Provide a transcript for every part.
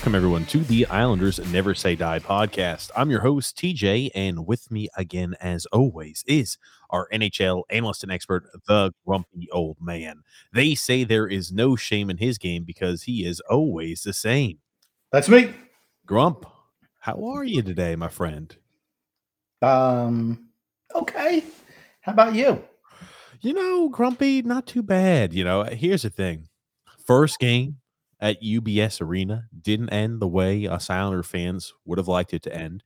Welcome, everyone, to the Islanders Never Say Die podcast. I'm your host, TJ, and with me again, as always, is our NHL analyst and expert, the grumpy old man. They say there is no shame in his game because he is always the same. That's me. Grump, how are you today, my friend? Um, okay. How about you? You know, Grumpy, not too bad. You know, here's the thing first game at UBS Arena didn't end the way us Islander fans would have liked it to end.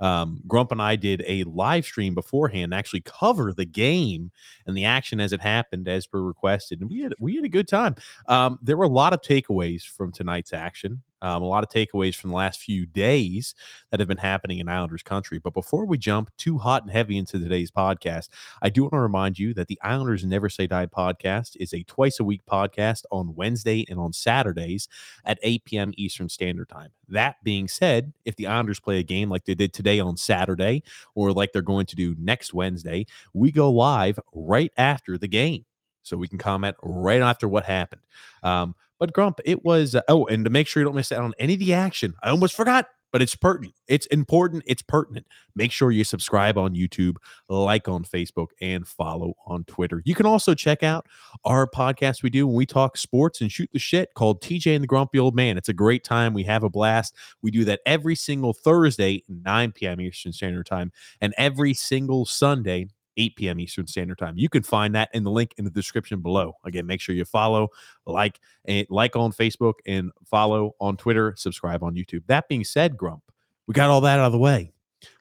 Um, Grump and I did a live stream beforehand, actually cover the game and the action as it happened, as per requested, and we had we had a good time. Um, there were a lot of takeaways from tonight's action. Um, a lot of takeaways from the last few days that have been happening in Islanders country. But before we jump too hot and heavy into today's podcast, I do want to remind you that the Islanders Never Say Die podcast is a twice a week podcast on Wednesday and on Saturdays at 8 p.m. Eastern Standard Time. That being said, if the Islanders play a game like they did today on Saturday or like they're going to do next Wednesday, we go live right after the game so we can comment right after what happened. Um, but Grump, it was uh, oh, and to make sure you don't miss out on any of the action, I almost forgot, but it's pertinent. It's important. It's pertinent. Make sure you subscribe on YouTube, like on Facebook, and follow on Twitter. You can also check out our podcast we do when we talk sports and shoot the shit called TJ and the Grumpy Old Man. It's a great time. We have a blast. We do that every single Thursday, 9 p.m. Eastern Standard Time, and every single Sunday 8 p.m. Eastern Standard Time. You can find that in the link in the description below. Again, make sure you follow, like, and like on Facebook and follow on Twitter, subscribe on YouTube. That being said, Grump, we got all that out of the way.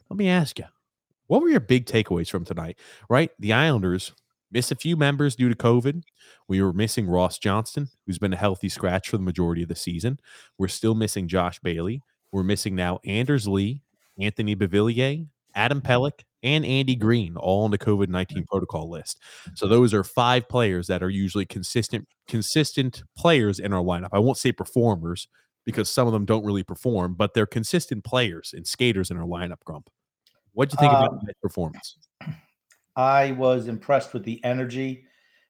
Let me ask you, what were your big takeaways from tonight? Right? The Islanders missed a few members due to COVID. We were missing Ross Johnston, who's been a healthy scratch for the majority of the season. We're still missing Josh Bailey. We're missing now Anders Lee, Anthony Beauvillier, Adam Pelech, and Andy Green, all on the COVID nineteen protocol list. So those are five players that are usually consistent consistent players in our lineup. I won't say performers because some of them don't really perform, but they're consistent players and skaters in our lineup. Grump, what do you think about Um, that performance? I was impressed with the energy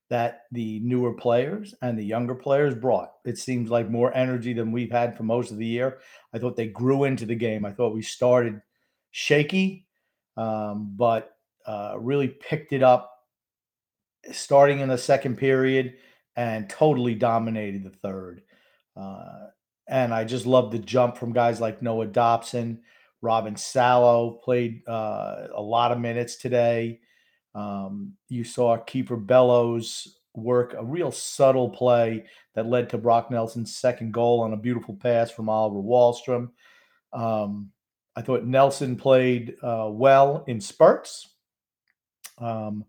that the newer players and the younger players brought. It seems like more energy than we've had for most of the year. I thought they grew into the game. I thought we started shaky, um, but uh, really picked it up starting in the second period and totally dominated the third. Uh, and I just love the jump from guys like Noah Dobson, Robin Salo played uh, a lot of minutes today. Um, you saw Kiefer Bellows work a real subtle play that led to Brock Nelson's second goal on a beautiful pass from Oliver Wahlstrom. Um, I thought Nelson played uh, well in spurts. Um,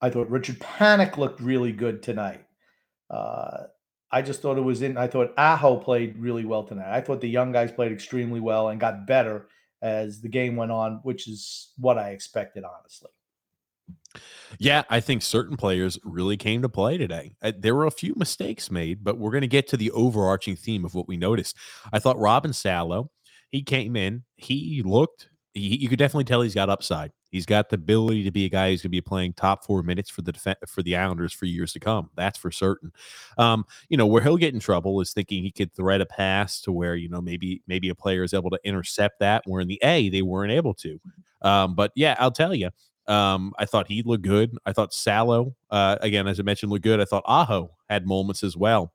I thought Richard Panik looked really good tonight. Uh, I just thought it was in. I thought Aho played really well tonight. I thought the young guys played extremely well and got better as the game went on, which is what I expected, honestly. Yeah, I think certain players really came to play today. Uh, there were a few mistakes made, but we're going to get to the overarching theme of what we noticed. I thought Robin Salo he came in, he looked, he, you could definitely tell he's got upside. He's got the ability to be a guy who's going to be playing top four minutes for the def- for the Islanders for years to come. That's for certain. Um, you know where he'll get in trouble is thinking he could thread a pass to where you know maybe maybe a player is able to intercept that. Where in the A they weren't able to. Um, but yeah, I'll tell you, um, I thought he looked good. I thought Salo, uh, again, as I mentioned, looked good. I thought Aho had moments as well.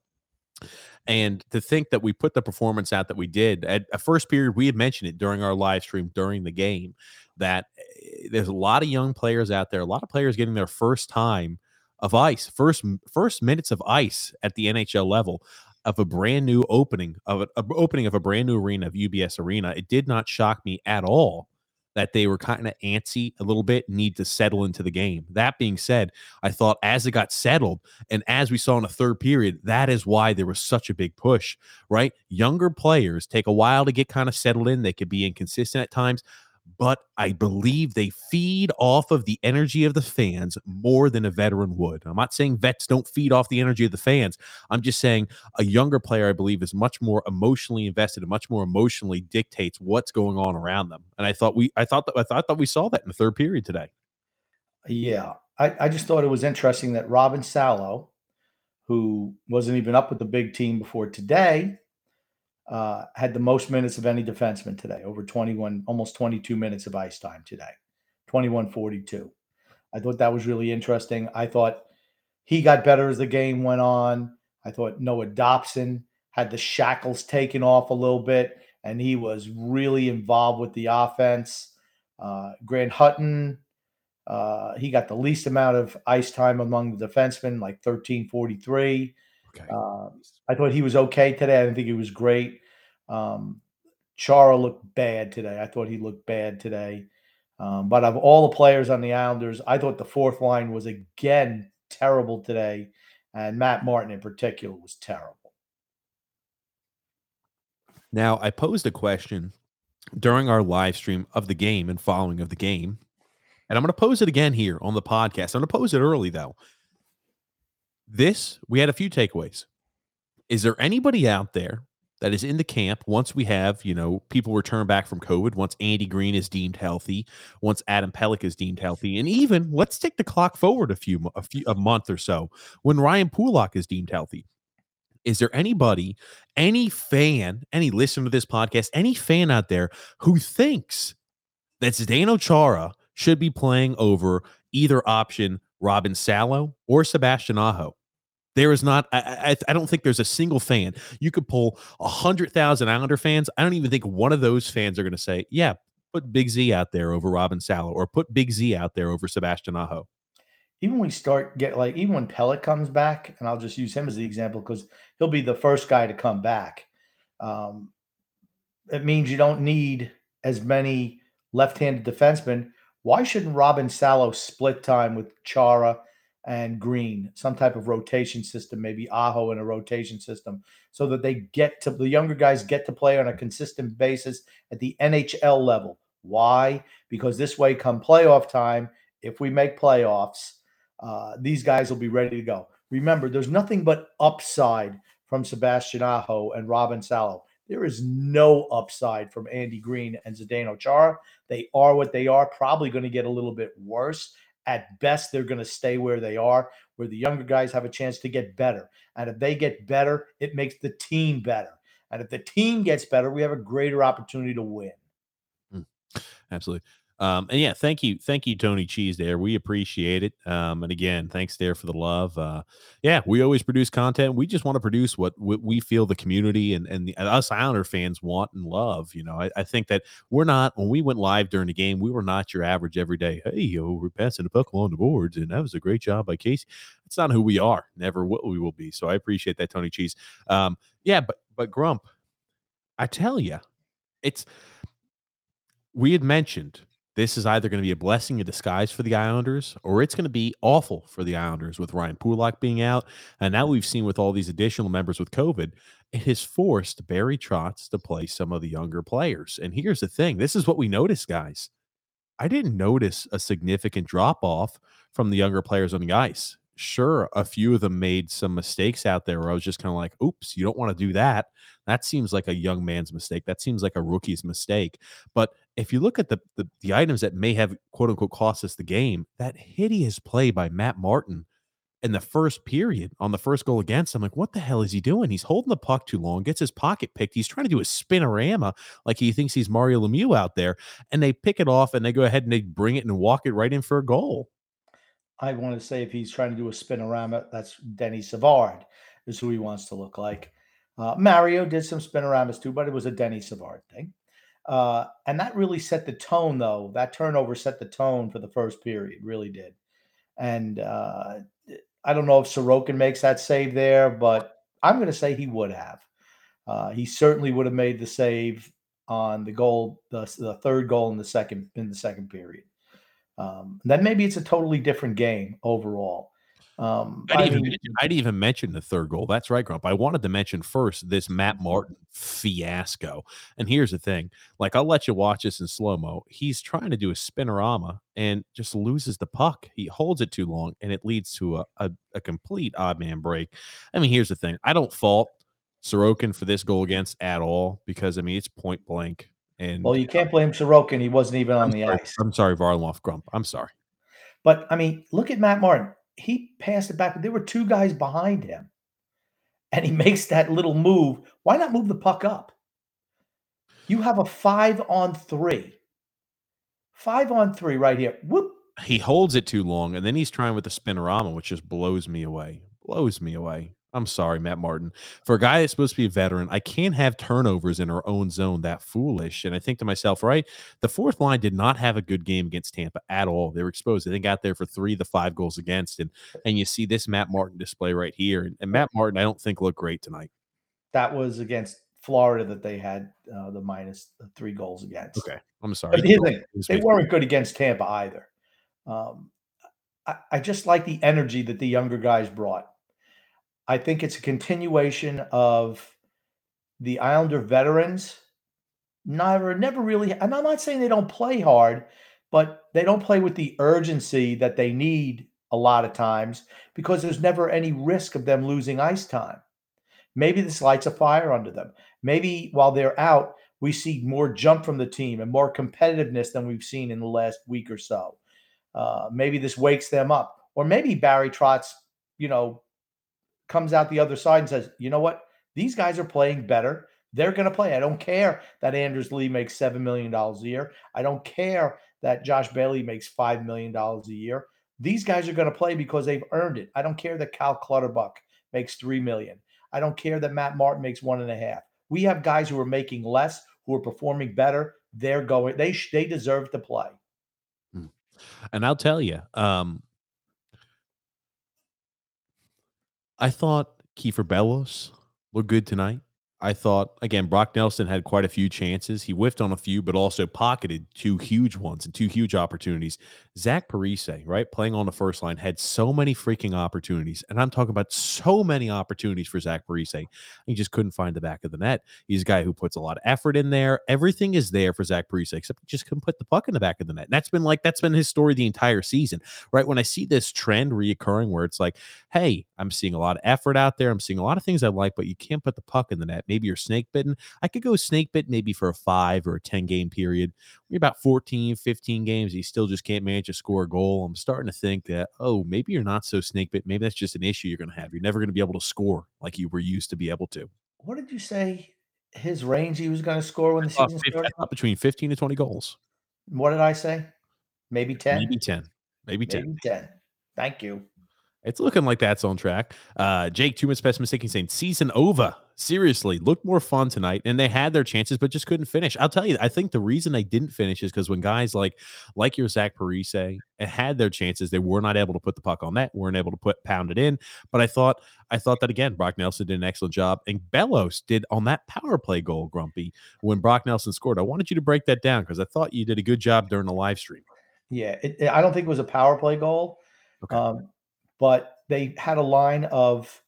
And to think that we put the performance out that we did at a first period, we had mentioned it during our live stream during the game that eh, there's a lot of young players out there, a lot of players getting their first time of ice, first first minutes of ice at the NHL level of a brand new opening of a, a opening of a brand new arena of UBS Arena. It did not shock me at all that they were kind of antsy a little bit, need to settle into the game. That being said, I thought as it got settled and as we saw in the third period, that is why there was such a big push, right? Younger players take a while to get kind of settled in. They could be inconsistent at times but I believe they feed off of the energy of the fans more than a veteran would. I'm not saying vets don't feed off the energy of the fans. I'm just saying a younger player, I believe, is much more emotionally invested and much more emotionally dictates what's going on around them. And I thought we, I thought that, I thought that we saw that in the third period today. Yeah, I, I just thought it was interesting that Robin Salo, who wasn't even up with the big team before today, uh, had the most minutes of any defenseman today, over 21, almost 22 minutes of ice time today, 21 42. I thought that was really interesting. I thought he got better as the game went on. I thought Noah Dobson had the shackles taken off a little bit, and he was really involved with the offense. Uh, Grant Hutton, uh, he got the least amount of ice time among the defensemen, like 1343. Okay. Uh, I thought he was okay today. I didn't think he was great. Um, Chara looked bad today. I thought he looked bad today. Um, but of all the players on the Islanders, I thought the fourth line was again terrible today. And Matt Martin in particular was terrible. Now, I posed a question during our live stream of the game and following of the game. And I'm going to pose it again here on the podcast. I'm going to pose it early, though. This, we had a few takeaways. Is there anybody out there that is in the camp once we have, you know, people return back from COVID, once Andy Green is deemed healthy, once Adam Pelech is deemed healthy, and even let's take the clock forward a few a few a month or so when Ryan Pulock is deemed healthy. Is there anybody, any fan, any listener to this podcast, any fan out there who thinks that Zdeno Chara should be playing over either option Robin Salo or Sebastian Aho? There is not. I, I, I, don't think there's a single fan. You could pull a hundred thousand Islander fans. I don't even think one of those fans are going to say, "Yeah, put Big Z out there over Robin Salo or put Big Z out there over Sebastian Aho." Even when we start get like even when Pelech comes back, and I'll just use him as the example because he'll be the first guy to come back. Um, it means you don't need as many left-handed defensemen. Why shouldn't Robin Salo split time with Chara and Green, some type of rotation system, maybe Aho in a rotation system, so that they get to the younger guys get to play on a consistent basis at the NHL level. Why? Because this way, come playoff time, if we make playoffs, uh, these guys will be ready to go. Remember, there's nothing but upside from Sebastian Aho and Robin Salo. There is no upside from Andy Green and Zdeno Chara. They are what they are, probably going to get a little bit worse at best, they're going to stay where they are, where the younger guys have a chance to get better. And if they get better, it makes the team better. And if the team gets better, we have a greater opportunity to win. Mm, absolutely. Um, and yeah, thank you, thank you, Tony Cheese. There, we appreciate it. Um, and again, thanks there for the love. Uh, yeah, we always produce content. We just want to produce what, we feel the community and and the, us Islander fans want and love. You know, I, I, think that we're not when we went live during the game, we were not your average everyday. Hey, yo, we're passing the puck along the boards, and that was a great job by Casey. It's not who we are. Never what we will be. So I appreciate that, Tony Cheese. Um, yeah, but but Grump, I tell you, it's we had mentioned this is either going to be a blessing in disguise for the Islanders or it's going to be awful for the Islanders with Ryan Pulock being out. And now we've seen with all these additional members with COVID, it has forced Barry Trotz to play some of the younger players. And here's the thing this is what we noticed, guys. I didn't notice a significant drop off from the younger players on the ice. sure, a few of them made some mistakes out there where I was just kind of like, oops, you don't want to do that. That seems like a young man's mistake. That seems like a rookie's mistake. But if you look at the, the, the items that may have quote unquote cost us the game, that hideous play by Matt Martin in the first period on the first goal against. I'm like, what the hell is he doing? He's holding the puck too long, gets his pocket picked. He's trying to do a spinorama like he thinks he's Mario Lemieux out there. And they pick it off and they go ahead and they bring it and walk it right in for a goal. I want to say if he's trying to do a spinorama, that's Denny Savard is who he wants to look like. Uh, Mario did some spinoramas too, but it was a Denny Savard thing. Uh, and that really set the tone, though. That turnover set the tone for the first period, really did. And uh, I don't know if Sorokin makes that save there, but I'm going to say he would have. Uh, he certainly would have made the save on the goal, the, the third goal in the second in the second period. Um, then maybe it's a totally different game overall. Um, I'd, even mention, I'd, even mention, the third goal. That's right, Grump. I wanted to mention first this Matt. Martin fiasco. And here's the thing like, I'll let you watch this in slow mo. He's trying to do a spinorama and just loses the puck. He holds it too long and it leads to a, a, a complete odd man break. I mean, here's the thing I don't fault Sorokin for this goal against at all because, I mean, it's point blank. And well, you can't blame Sorokin. He wasn't even on I'm the sorry, ice. I'm sorry, Varlamov Grump. I'm sorry. But I mean, look at Matt Martin he passed it back. There were two guys behind him, and he makes that little move. Why not move the puck up? You have a five on three. Five on three right here. Whoop. He holds it too long, and then he's trying with the spinorama, which just blows me away. Blows me away. I'm sorry, Matt Martin. For a guy that's supposed to be a veteran, I can't have turnovers in our own zone that foolish. And I think to myself, right, the fourth line did not have a good game against Tampa at all. They were exposed. They got there for three the five goals against. And and you see this Matt Martin display right here. And, and Matt Martin, I don't think looked great tonight. That was against Florida that they had uh, the three goals against. Okay. I'm sorry. But they weren't good against Tampa either. Um, I, I just like the energy that the younger guys brought. I think it's a continuation of the Islander veterans. Never, never really, and I'm not saying they don't play hard, but they don't play with the urgency that they need a lot of times because there's never any risk of them losing ice time. Maybe this lights a fire under them. Maybe while they're out, we see more jump from the team and more competitiveness than we've seen in the last week or so. Uh, maybe this wakes them up, or maybe Barry Trotz, you know, comes out the other side and says, you know what? These guys are playing better. They're going to play. I don't care that Anders Lee makes $7 million a year. I don't care that Josh Bailey makes $5 million a year. These guys are going to play because they've earned it. I don't care that Cal Clutterbuck makes 3 million. I don't care that Matt Martin makes one and a half. We have guys who are making less, who are performing better. They're going, they, they deserve to play. Hmm. And I'll tell you, um, I thought Kiefer Bellows looked good tonight. I thought again, Brock Nelson had quite a few chances. He whiffed on a few, but also pocketed two huge ones and two huge opportunities. Zach Parise, right, playing on the first line, had so many freaking opportunities, and I'm talking about so many opportunities for Zach Parise. He just couldn't find the back of the net. He's a guy who puts a lot of effort in there. Everything is there for Zach Parise, except he just couldn't put the puck in the back of the net. And that's been like that's been his story the entire season, right? When I see this trend reoccurring, where it's like, hey, I'm seeing a lot of effort out there. I'm seeing a lot of things I like, but you can't put the puck in the net maybe you're snake bitten. I could go snake bit maybe for a five or a 10 game period. You're about 14, 15 games. You still just can't manage to score a goal. I'm starting to think that, oh, maybe you're not so snake bit. Maybe that's just an issue you're going to have. You're never going to be able to score like you were used to be able to. What did you say his range he was going to score when the season uh, started? Between 15 to 20 goals. What did I say? Maybe 10? Maybe 10. Maybe 10. Maybe 10. Thank you. It's looking like that's on track. Uh, Jake, two minutes past mistake, saying season over. Seriously, looked more fun tonight, and they had their chances, but just couldn't finish. I'll tell you, I think the reason they didn't finish is because when guys like like your Zach Parise had their chances, they were not able to put the puck on net, weren't able to put pound it in. But I thought, I thought that again, Brock Nelson did an excellent job, and Bellows did on that power play goal, Grumpy, when Brock Nelson scored. I wanted you to break that down because I thought you did a good job during the live stream. Yeah, it, I don't think it was a power play goal. Okay. Um, but they had a line of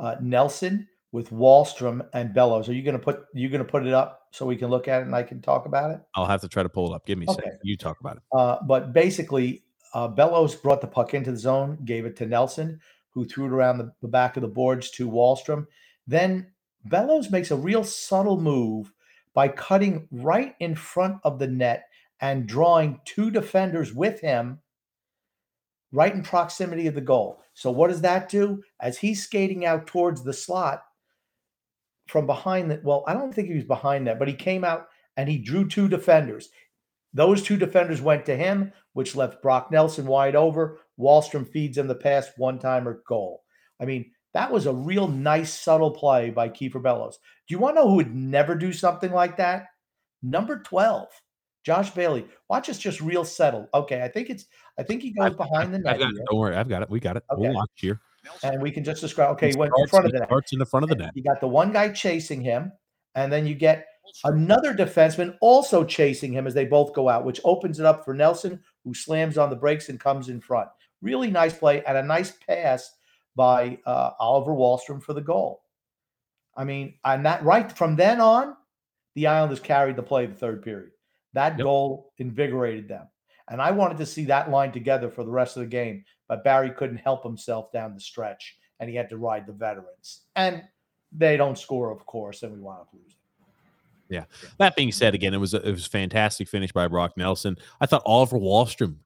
uh, Nelson with Wahlstrom and Bellows. Are you going to put you going to put it up so we can look at it and I can talk about it? I'll have to try to pull it up. Give me a okay. second. You talk about it. Uh, but basically, uh, Bellows brought the puck into the zone, gave it to Nelson. who threw it around the, the back of the boards to Wahlstrom. Then Bellows makes a real subtle move by cutting right in front of the net and drawing two defenders with him right in proximity of the goal. So what does that do? As he's skating out towards the slot from behind that. well, I don't think he was behind that, but he came out and he drew two defenders. Those two defenders went to him, which left Brock Nelson wide over. Wahlstrom feeds him the pass, one timer goal. I mean, that was a real nice, subtle play by Kiefer Bellows. Do you want to know who would never do something like that? Number 12, Josh Bailey. Watch us just real settle. Okay, I think it's, I think he goes behind the net. Don't worry, I've got it. We got it. Okay. We'll watch here. And we can just describe, okay, he went in front of the net. Starts in the front of the net. You got the one guy chasing him, and then you get another defenseman also chasing him as they both go out, which opens it up for Nelson, who slams on the brakes and comes in front. Really nice play and a nice pass by uh, Oliver Wahlstrom for the goal. I mean, and that right from then on, the Islanders carried the play the third period. That yep. goal invigorated them. And I wanted to see that line together for the rest of the game, but Barry couldn't help himself down the stretch and he had to ride the veterans. And they don't score, of course, and we wound up losing. Yeah. That being said, again, it was a, it was a fantastic finish by Brock Nelson. I thought Oliver Wahlstrom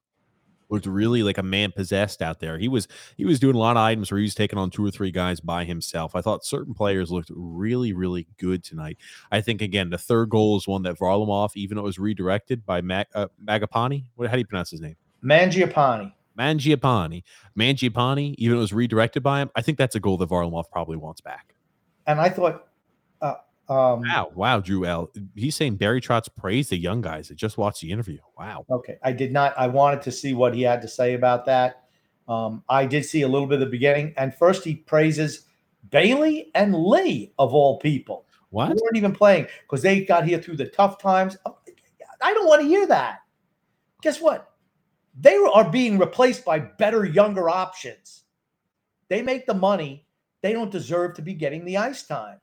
looked really like a man possessed out there. He was he was doing a lot of items where he was taking on two or three guys by himself. I thought certain players looked really really good tonight. I think again the third goal is one that Varlamov, even though it was redirected by Mag, uh, Magapani. What how do you pronounce his name? Mangiapane. Mangiapane. Mangiapane, even though it was redirected by him. I think that's a goal that Varlamov probably wants back. And I thought um, wow, wow, Drew L. He's saying Barry Trotz praised the young guys. I just watched the interview. Wow. Okay, I did not. I wanted to see what he had to say about that. Um, I did see a little bit of the beginning, and first he praises Bailey and Lee of all people. What? Who weren't even playing because they got here through the tough times. Oh, I don't want to hear that. Guess what? They are being replaced by better, younger options. They make the money. They don't deserve to be getting the ice time.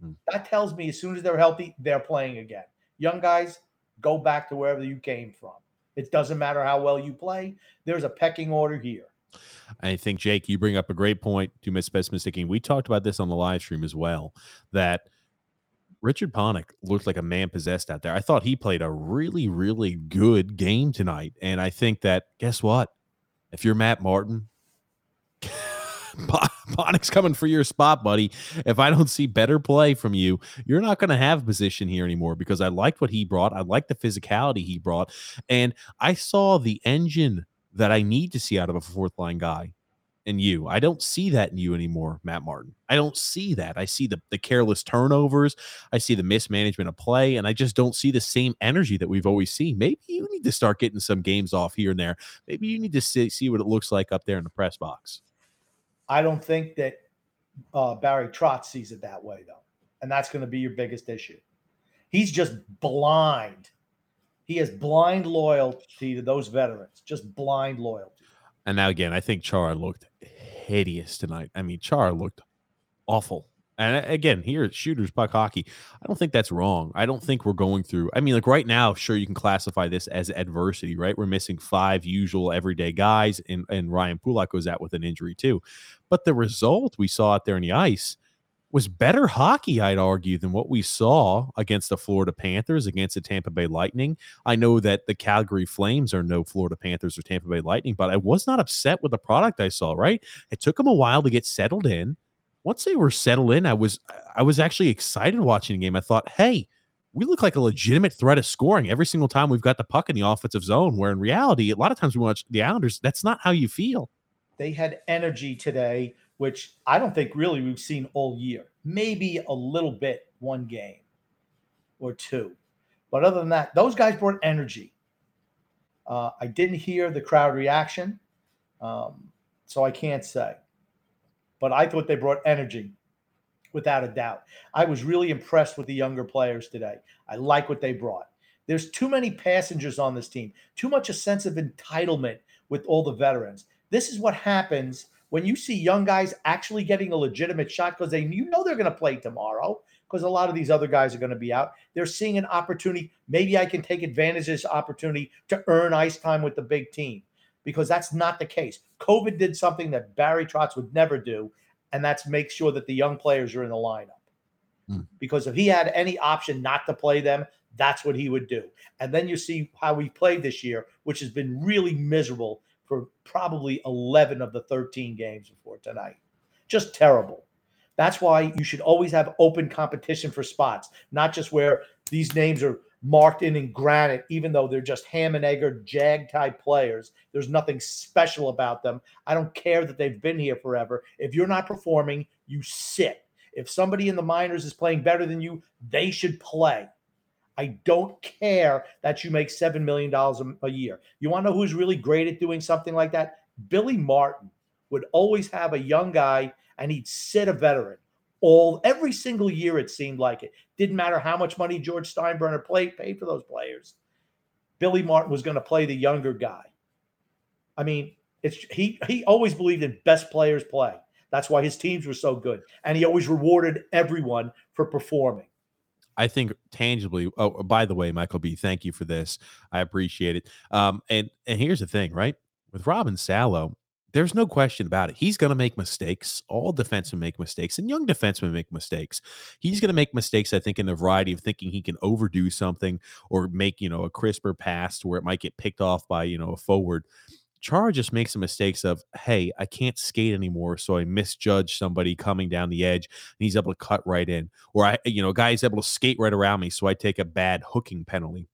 Hmm. That tells me as soon as they're healthy, they're playing again. Young guys, go back to wherever you came from. It doesn't matter how well you play. There's a pecking order here. I think Jake, you bring up a great point to Miss Best Mistaking. We talked about this on the live stream as well. That Richard Panik looked like a man possessed out there. I thought he played a really, really good game tonight. And I think that guess what? If you're Matt Martin, Panik's coming for your spot, buddy. If I don't see better play from you, you're not going to have position here anymore because I liked what he brought. I liked the physicality he brought. And I saw the engine that I need to see out of a fourth line guy in you. I don't see that in you anymore, Matt Martin. I don't see that. I see the, the careless turnovers. I see the mismanagement of play, and I just don't see the same energy that we've always seen. Maybe you need to start getting some games off here and there. Maybe you need to see, see what it looks like up there in the press box. I don't think that uh, Barry Trotz sees it that way, though. And that's going to be your biggest issue. He's just blind. He has blind loyalty to those veterans, just blind loyalty. And now, again, I think Char looked hideous tonight. I mean, Char looked awful. And again, here at Shooters Puck Hockey, I don't think that's wrong. I don't think we're going through. I mean, like right now, sure, you can classify this as adversity, right? We're missing five usual everyday guys, and, and Ryan Pulock goes out with an injury too. But the result we saw out there in the ice was better hockey, I'd argue, than what we saw against the Florida Panthers, against the Tampa Bay Lightning. I know that the Calgary Flames are no Florida Panthers or Tampa Bay Lightning, but I was not upset with the product I saw, right? It took them a while to get settled in once they were settled in, I was I was actually excited watching the game. I thought, hey, we look like a legitimate threat of scoring every single time we've got the puck in the offensive zone. Where in reality, a lot of times we watch the Islanders, that's not how you feel. They had energy today, which I don't think really we've seen all year. Maybe a little bit one game or two. But other than that, those guys brought energy. Uh, I didn't hear the crowd reaction, um, so I can't say but I thought they brought energy without a doubt. I was really impressed with the younger players today. I like what they brought. There's too many passengers on this team, too much a sense of entitlement with all the veterans. This is what happens when you see young guys actually getting a legitimate shot because they you know they're going to play tomorrow because a lot of these other guys are going to be out. They're seeing an opportunity. Maybe I can take advantage of this opportunity to earn ice time with the big team because that's not the case. COVID did something that Barry Trotz would never do, and that's make sure that the young players are in the lineup. Hmm. Because if he had any option not to play them, that's what he would do. And then you see how he played this year, which has been really miserable for probably 11 of the 13 games before tonight. Just terrible. That's why you should always have open competition for spots, not just where these names are marked in in granite, even though they're just ham and egg or jag type players. There's nothing special about them. I don't care that they've been here forever. If you're not performing, you sit. If somebody in the minors is playing better than you, they should play. I don't care that you make $7 million a year. You want to know who's really great at doing something like that? Billy Martin would always have a young guy and he'd sit a veteran all every single year it seemed like it didn't matter how much money george steinbrenner played, paid for those players billy martin was going to play the younger guy i mean it's he he always believed in best players play that's why his teams were so good and he always rewarded everyone for performing I think tangibly. Oh, by the way, Michael B, thank you for this. I appreciate it. Um, and and here's the thing, right? With Robin Salo, there's no question about it. He's going to make mistakes. All defensemen make mistakes, and young defensemen make mistakes. He's going to make mistakes, I think, in the variety of thinking he can overdo something or make you know a crisper pass where it might get picked off by you know a forward. Char just makes the mistakes of, hey, I can't skate anymore, so I misjudge somebody coming down the edge, and he's able to cut right in, or I, you know, a guy is able to skate right around me, so I take a bad hooking penalty,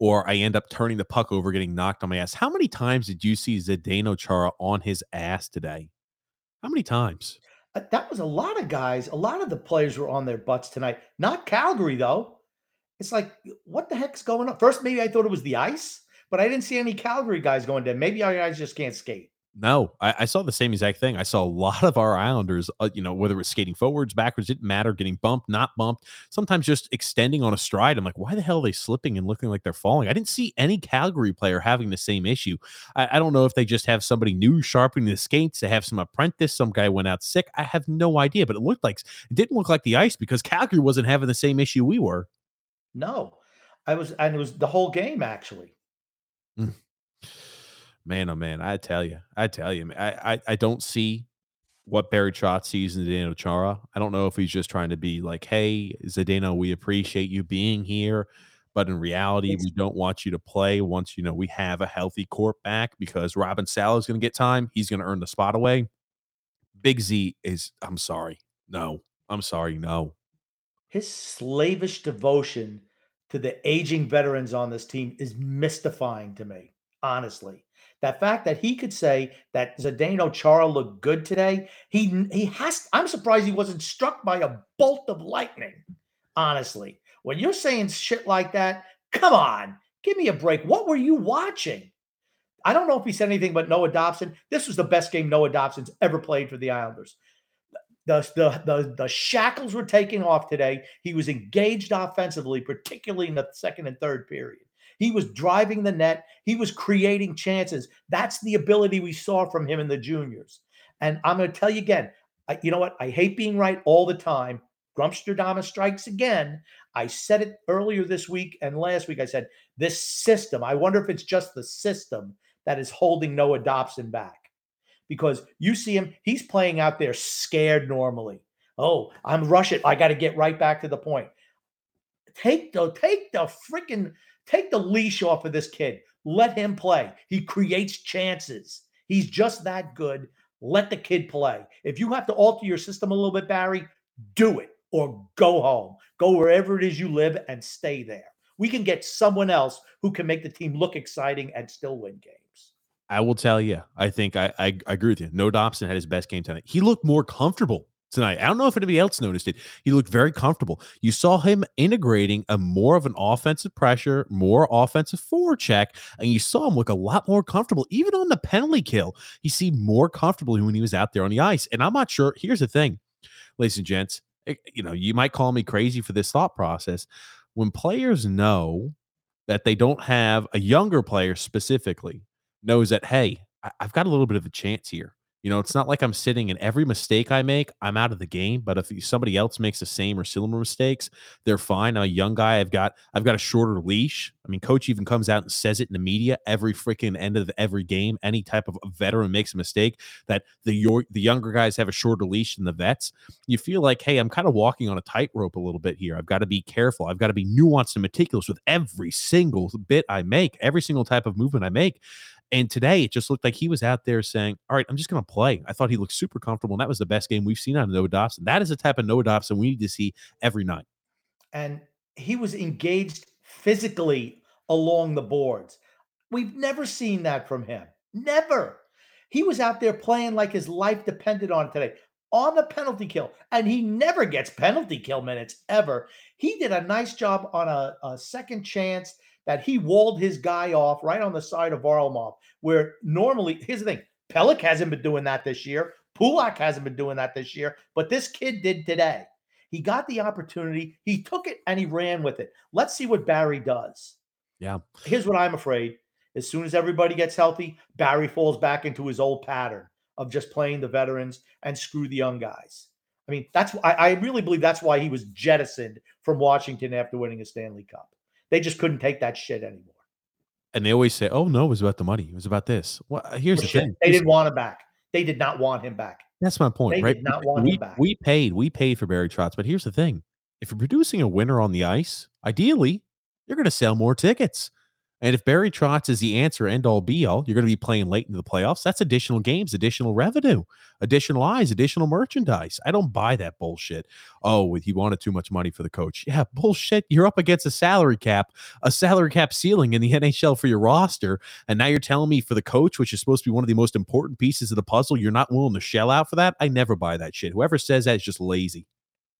or I end up turning the puck over, getting knocked on my ass. How many times did you see Zdeno Chara on his ass today? How many times? Uh, that was a lot of guys a lot of the players were on their butts tonight not calgary though it's like what the heck's going on first maybe i thought it was the ice but I didn't see any Calgary guys going down. Maybe our guys just can't skate. No, I, I, saw the same exact thing. I saw a lot of our Islanders, uh, you know, whether it was skating forwards, backwards, didn't matter, getting bumped, not bumped, sometimes just extending on a stride. I'm like, why the hell are they slipping and looking like they're falling? I didn't see any Calgary player having the same issue. I, I don't know if they just have somebody new sharpening the skates, they have some apprentice, some guy went out sick. I have no idea, but it looked like it didn't look like the ice because Calgary wasn't having the same issue we were. No, I was, and it was the whole game actually. Mm. Man, oh man, I tell you, I tell you, I, I, I don't see what Barry Trotz sees in Zdeno Chara. I don't know if he's just trying to be like, hey, Zdeno, we appreciate you being here. But in reality, we don't want you to play once you know we have a healthy court back because Robin Salo is going to get time. He's going to earn the spot away. Big Z is, I'm sorry. No, I'm sorry. No. His slavish devotion to the aging veterans on this team is mystifying to me, honestly. That fact that he could say that Zdeno Chara looked good today, he he has. I'm surprised he wasn't struck by a bolt of lightning. Honestly, when you're saying shit like that, come on, give me a break. What were you watching? I don't know if he said anything but Noah Dobson. This was the best game Noah Dobson's ever played for the Islanders. The, the, the, the shackles were taking off today. He was engaged offensively, particularly in the second and third period. He was driving the net. He was creating chances. That's the ability we saw from him in the juniors. And I'm going to tell you again, I, you know what? I hate being right all the time. Grumpsterdamus strikes again. I said it earlier this week and last week. I said, this system, I wonder if it's just the system that is holding Noah Dobson back because you see him, he's playing out there scared normally. Oh, I'm rushing. I got to get right back to the point. Take the take the freaking take the leash off of this kid. Let him play. He creates chances. He's just that good. Let the kid play. If you have to alter your system a little bit, Barry, do it or go home. Go wherever it is you live and stay there. We can get someone else who can make the team look exciting and still win games. I will tell you, I think I, I, I agree with you. No Dobson had his best game tonight. He looked more comfortable tonight. I don't know if anybody else noticed it. He looked very comfortable. You saw him integrating a more of an offensive pressure, more offensive forecheck, and you saw him look a lot more comfortable. Even on the penalty kill, he seemed more comfortable when he was out there on the ice. And I'm not sure. Here's the thing, ladies and gents. Eh, you know, you might call me crazy for this thought process. When players know that they don't have a younger player specifically knows that hey, I, have got a little bit of a chance here. You know, it's not like I'm sitting and every mistake I make, I'm out of the game. But if somebody else makes the same or similar mistakes, they're fine. I'm a young guy. I've got I've got a shorter leash. I mean, coach even comes out and says it in the media every freaking end of every game. Any type of veteran makes a mistake that the your the younger guys have a shorter leash than the vets. You feel like, hey, I'm kind of walking on a tightrope a little bit here. I've got to be careful. I've got to be nuanced and meticulous with every single bit I make, every single type of movement I make. And today it just looked like he was out there saying, All right, I'm just going to play. I thought he looked super comfortable. And that was the best game we've seen out of Noah Dobson. That is the type of Noah Dobson we need to see every night. And he was engaged physically along the boards. We've never seen that from him. Never. He was out there playing like his life depended on today on the penalty kill. And he never gets penalty kill minutes ever. He did a nice job on a, a second chance that he walled his guy off right on the side of Varlamov, where normally, here's the thing Pelech hasn't been doing that this year. Pulock hasn't been doing that this year, but this kid did today. He got the opportunity, he took it and he ran with it. Let's see what Barry does. Yeah. Here's what I'm afraid. As soon as everybody gets healthy, Barry falls back into his old pattern of just playing the veterans and screw the young guys. I mean, that's I, I really believe that's why he was jettisoned from Washington after winning a Stanley Cup. They just couldn't take that shit anymore. And they always say, "Oh no, it was about the money. It was about this." Well, uh, here's the thing: they didn't want him back. They did not want him back. That's my point, they right? Did not want we, him back. we paid, we paid for Barry Trotz, but here's the thing: if you're producing a winner on the ice, ideally, you're going to sell more tickets. And if Barry Trotz is the answer, end all be all, you're going to be playing late into the playoffs. That's additional games, additional revenue, additional eyes, additional merchandise. I don't buy that bullshit. Oh, he wanted too much money for the coach. Yeah, bullshit. You're up against a salary cap, a salary cap ceiling in the NHL for your roster. And now you're telling me for the coach, which is supposed to be one of the most important pieces of the puzzle, you're not willing to shell out for that? I never buy that shit. Whoever says that is just lazy.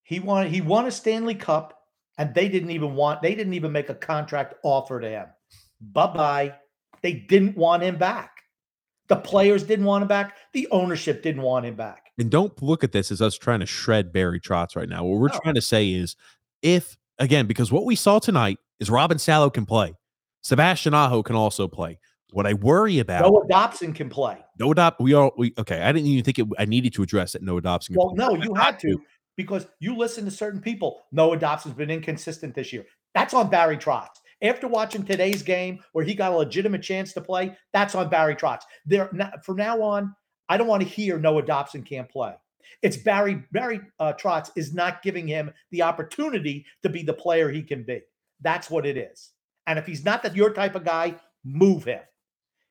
He won he won a Stanley Cup, and they didn't even want they didn't even make a contract offer to him bye bye. They didn't want him back. The players didn't want him back. The ownership didn't want him back. And don't look at this as us trying to shred Barry Trotz right now. What we're no. trying to say is if, again, because what we saw tonight is Robin Salo can play, Sebastian Aho can also play. What I worry about Noah Dobson can play. Noah Dobson, we are we okay. I didn't even think it, I needed to address it. Noah Dobson. well, play. no, you had to because you listen to certain people. Noah Dobson's been inconsistent this year. That's on Barry Trotz. After watching today's game where he got a legitimate chance to play, that's on Barry Trotz. There from now on, I don't want to hear Noah Dobson can't play. It's Barry Barry uh, Trotz is not giving him the opportunity to be the player he can be. That's what it is. And if he's not that your type of guy, move him.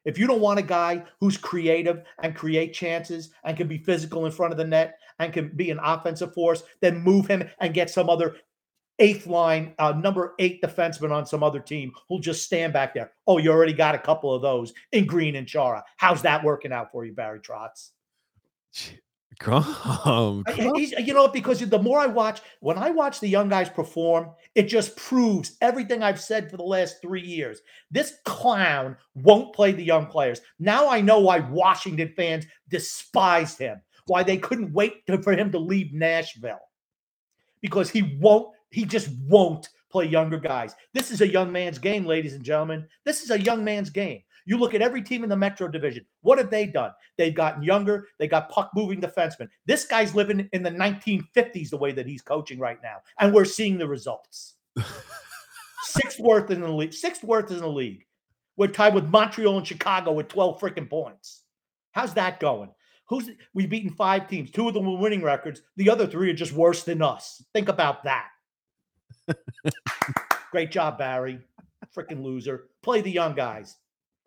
If you don't want a guy who's creative and create chances and can be physical in front of the net and can be an offensive force, then move him and get some other eighth line, uh, number eight defenseman on some other team who'll just stand back there. Oh, you already got a couple of those in Green and Chara. How's that working out for you, Barry Trotz? Come, you know, because the more I watch, when I watch the young guys perform, it just proves everything I've said for the last three years. This clown won't play the young players. Now I know why Washington fans despised him, why they couldn't wait to, for him to leave Nashville, because he won't he just won't play younger guys. This is a young man's game, ladies and gentlemen. This is a young man's game. You look at every team in the Metro Division. What have they done? They've gotten younger. They got puck moving defensemen. This guy's living in the 1950s the way that he's coaching right now, and we're seeing the results. Sixth worth in the league. Sixth worth in the league. We're tied with Montreal and Chicago with 12 freaking points. How's that going? Who's we've beaten five teams. Two of them were winning records. The other three are just worse than us. Think about that. Great job, Barry. Freaking loser. Play the young guys.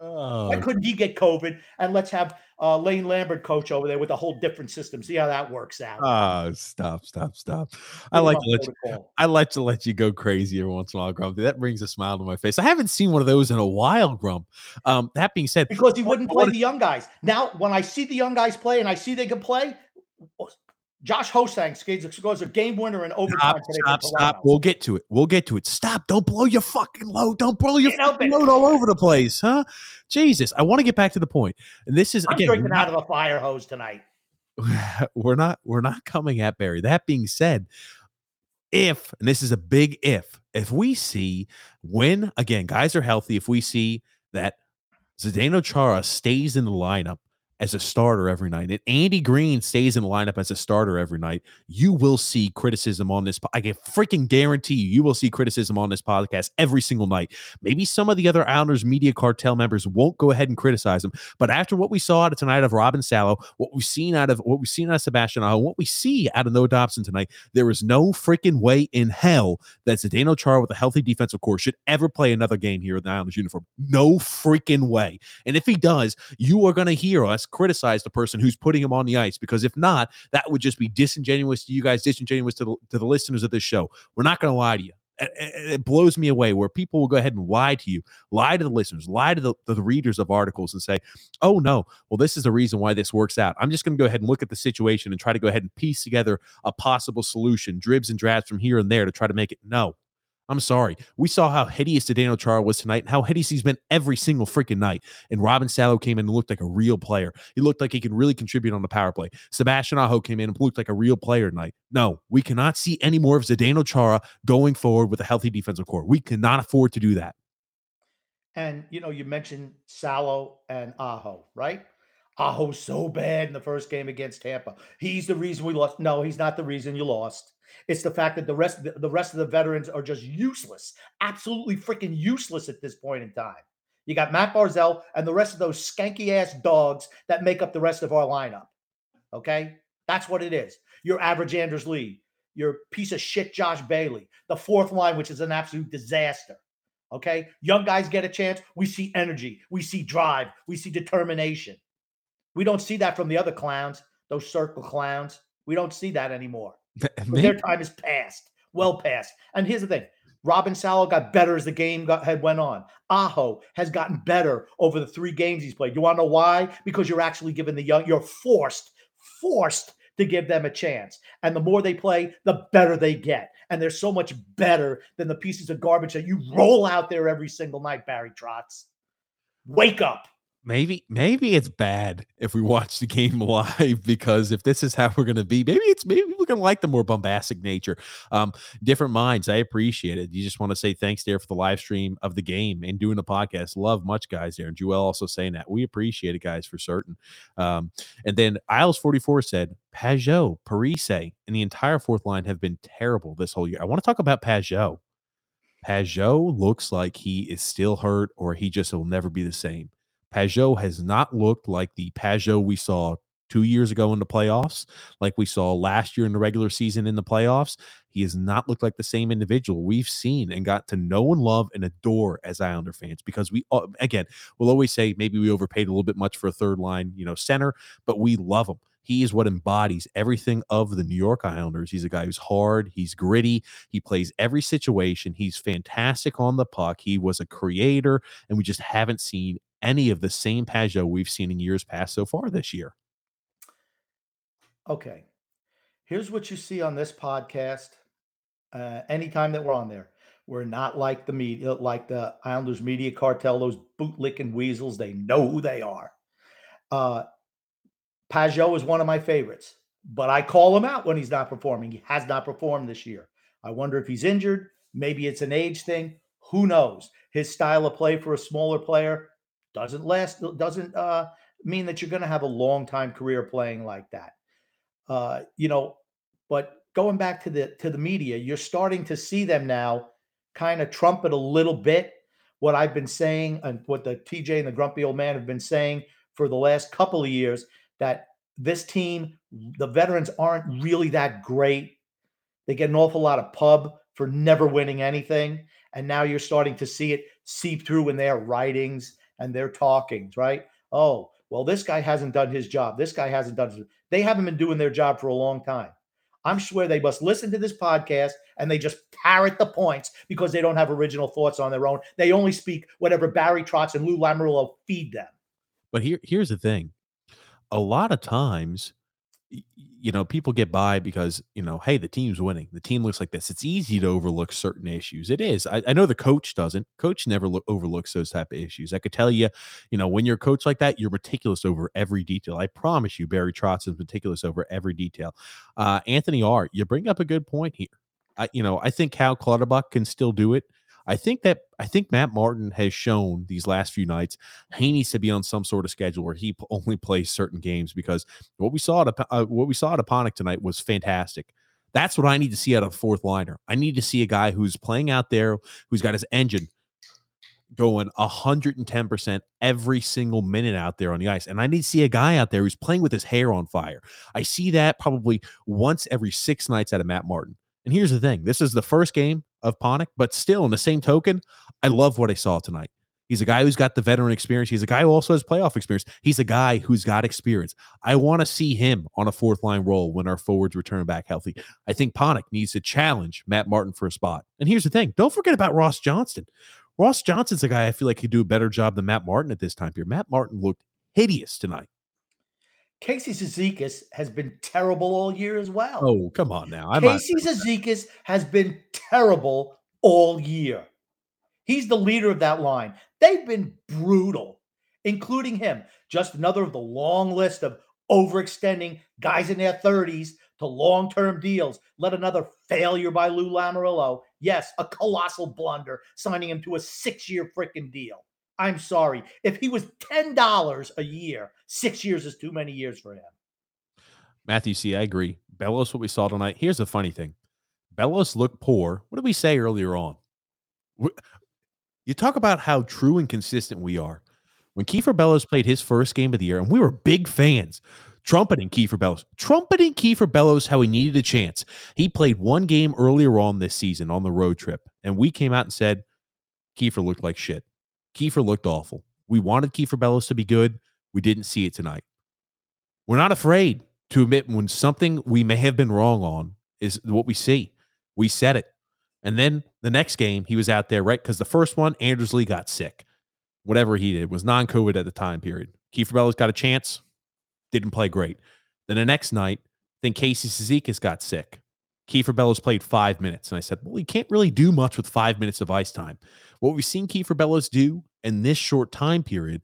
Oh. Why couldn't he get COVID? And let's have uh, Lane Lambert coach over there with a whole different system. See how that works out. Oh, stop, stop, stop. I like to let you, I like to let you go crazy every once in a while, Grump. That brings a smile to my face. I haven't seen one of those in a while, Grump. Um, that being said, because he wouldn't play the young guys. Now, when I see the young guys play and I see they can play, Josh Ho-Sang scores a game winner in overtime. Stop, stop, stop. We'll get to it. We'll get to it. Stop. Don't blow your fucking load. Don't blow your fucking load all over the place, huh? Jesus. I want to get back to the point. And this is I'm again, drinking out of a fire hose tonight. We're not we're not coming at Barry. That being said, if and this is a big if, if we see when again guys are healthy, if we see that Zdeno Chara stays in the lineup as a starter every night, and Andy Green stays in the lineup as a starter every night, you will see criticism on this. I can freaking guarantee you, you will see criticism on this podcast every single night. Maybe some of the other Islanders media cartel members won't go ahead and criticize him, but after what we saw out of tonight of Robin Salo, what we've seen out of what we've seen out of Sebastian Aho, what we see out of Noah Dobson tonight, there is no freaking way in hell that Zdeno Chara with a healthy defensive core should ever play another game here in the Islanders uniform. No freaking way. And if he does, you are going to hear us criticize the person who's putting him on the ice because if not, that would just be disingenuous to you guys, disingenuous to the, to the listeners of this show. We're not going to lie to you. It blows me away where people will go ahead and lie to you, lie to the listeners, lie to the, the readers of articles and say, oh, no, well, this is the reason why this works out. I'm just going to go ahead and look at the situation and try to go ahead and piece together a possible solution, dribs and drabs from here and there to try to make it. No, I'm sorry. We saw how hideous the Zdeno Chara was tonight and how hideous he's been every single freaking night. And Robin Salo came in and looked like a real player. He looked like he could really contribute on the power play. Sebastian Aho came in and looked like a real player tonight. No, we cannot see any more of Zdeno Chara going forward with a healthy defensive core. We cannot afford to do that. And, you know, you mentioned Salo and Aho, right? Aho's so bad in the first game against Tampa. He's the reason we lost. No, he's not the reason you lost. It's the fact that the rest the rest of the veterans are just useless, absolutely freaking useless at this point in time. You got Matt Barzal and the rest of those skanky ass dogs that make up the rest of our lineup. Okay, that's what it is. Your average Anders Lee, your piece of shit Josh Bailey, the fourth line, which is an absolute disaster. Okay, young guys get a chance. We see energy, we see drive, we see determination. We don't see that from the other clowns, those circle clowns. We don't see that anymore. Their time is past, well past. And here's the thing Robin Salo got better as the game got, had went on. Aho has gotten better over the three games he's played. You want to know why? Because you're actually giving the young, you're forced, forced to give them a chance. And the more they play, the better they get. And they're so much better than the pieces of garbage that you roll out there every single night, Barry Trotz. Wake up. Maybe maybe it's bad if we watch the game live because if this is how we're going to be, maybe it's maybe we're going to like the more bombastic nature. Um, different minds. I appreciate it. You just want to say thanks there for the live stream of the game and doing the podcast. Love much guys there. And Joel also saying that we appreciate it, guys, for certain. Um, and then Isles forty four said Pageau, Parise, and the entire fourth line have been terrible this whole year. I want to talk about Pageau. Pageau looks like he is still hurt or he just will never be the same. Pageau has not looked like the Pageau we saw two years ago in the playoffs, like we saw last year in the regular season in the playoffs. He has not looked like the same individual we've seen and got to know and love and adore as Islander fans because we, uh, again, we'll always say maybe we overpaid a little bit much for a third line, you know, center, but we love him. He is what embodies everything of the New York Islanders. He's a guy who's hard, he's gritty, he plays every situation. He's fantastic on the puck. He was a creator, and we just haven't seen any of the same Pageau we've seen in years past so far this year. Okay. Here's what you see on this podcast. Uh, anytime that we're on there, we're not like the media, like the Islanders media cartel, those bootlicking weasels. They know who they are. Uh, Pageau is one of my favorites, but I call him out when he's not performing. He has not performed this year. I wonder if he's injured. Maybe it's an age thing. Who knows? His style of play for a smaller player doesn't last doesn't uh, mean that you're going to have a long time career playing like that. Uh, you know but going back to the to the media you're starting to see them now kind of trumpet a little bit. What i've been saying and what the tj and the grumpy old man have been saying for the last couple of years that this team the veterans aren't really that great. They get an awful lot of pub for never winning anything and now you're starting to see it seep through in their writings and their talkings, right? Oh, well, this guy hasn't done his job. This guy hasn't done his. They haven't been doing their job for a long time. I'm sure they must listen to this podcast and they just parrot the points because they don't have original thoughts on their own. They only speak whatever Barry Trotz and Lou Lamoriello feed them. But here, here's the thing: a lot of times you know, people get by because, you know, hey, the team's winning. The team looks like this. It's easy to overlook certain issues. It is. I, I know the coach doesn't. Coach never look, overlooks those type of issues. I could tell you, you know, when you're a coach like that, you're meticulous over every detail. I promise you, Barry Trotz is meticulous over every detail. Uh, Anthony R., you bring up a good point here. I, you know, I think Cal Clutterbuck can still do it. I think that I think Matt Martin has shown these last few nights he needs to be on some sort of schedule where he only plays certain games because what we saw at uh, what we saw at Aponic tonight was fantastic. That's what I need to see out of fourth liner. I need to see a guy who's playing out there, who's got his engine going 110% every single minute out there on the ice. And I need to see a guy out there who's playing with his hair on fire. I see that probably once every six nights out of Matt Martin. And here's the thing this is the first game of Panik, but still, in the same token, I love what I saw tonight. He's a guy who's got the veteran experience. He's a guy who also has playoff experience. He's a guy who's got experience. I want to see him on a fourth line role when our forwards return back healthy. I think Panik needs to challenge Matt Martin for a spot. And here's the thing don't forget about Ross Johnston. Ross Johnston's a guy I feel like could do a better job than Matt Martin at this time period. Matt Martin looked hideous tonight. Casey Cizikas has been terrible all year as well. Oh, come on now. I'm Casey Cizikas has been terrible all year. He's the leader of that line. They've been brutal, including him. Just another of the long list of overextending guys in their 30s to long term deals. Let another failure by Lou Lamoriello. Yes, a colossal blunder signing him to a six year freaking deal. I'm sorry. If he was $10 a year, six years is too many years for him. Matthew C., I agree. Bellows, what we saw tonight. Here's the funny thing Bellows looked poor. What did we say earlier on? You talk about how true and consistent we are. When Kiefer Bellows played his first game of the year, and we were big fans, trumpeting Kiefer Bellows, trumpeting Kiefer Bellows how he needed a chance. He played one game earlier on this season on the road trip, and we came out and said Kiefer looked like shit. Kiefer looked awful. We wanted Kiefer Bellows to be good. We didn't see it tonight. We're not afraid to admit when something we may have been wrong on is what we see. We said it. And then the next game, he was out there, right? Because the first one, Anders Lee got sick. Whatever he did was non COVID at the time period. Kiefer Bellows got a chance, didn't play great. Then the next night, then Casey Cizikas got sick. Kiefer Bellows played five minutes. And I said, well, he can't really do much with five minutes of ice time. What we've seen Kiefer Bellows do in this short time period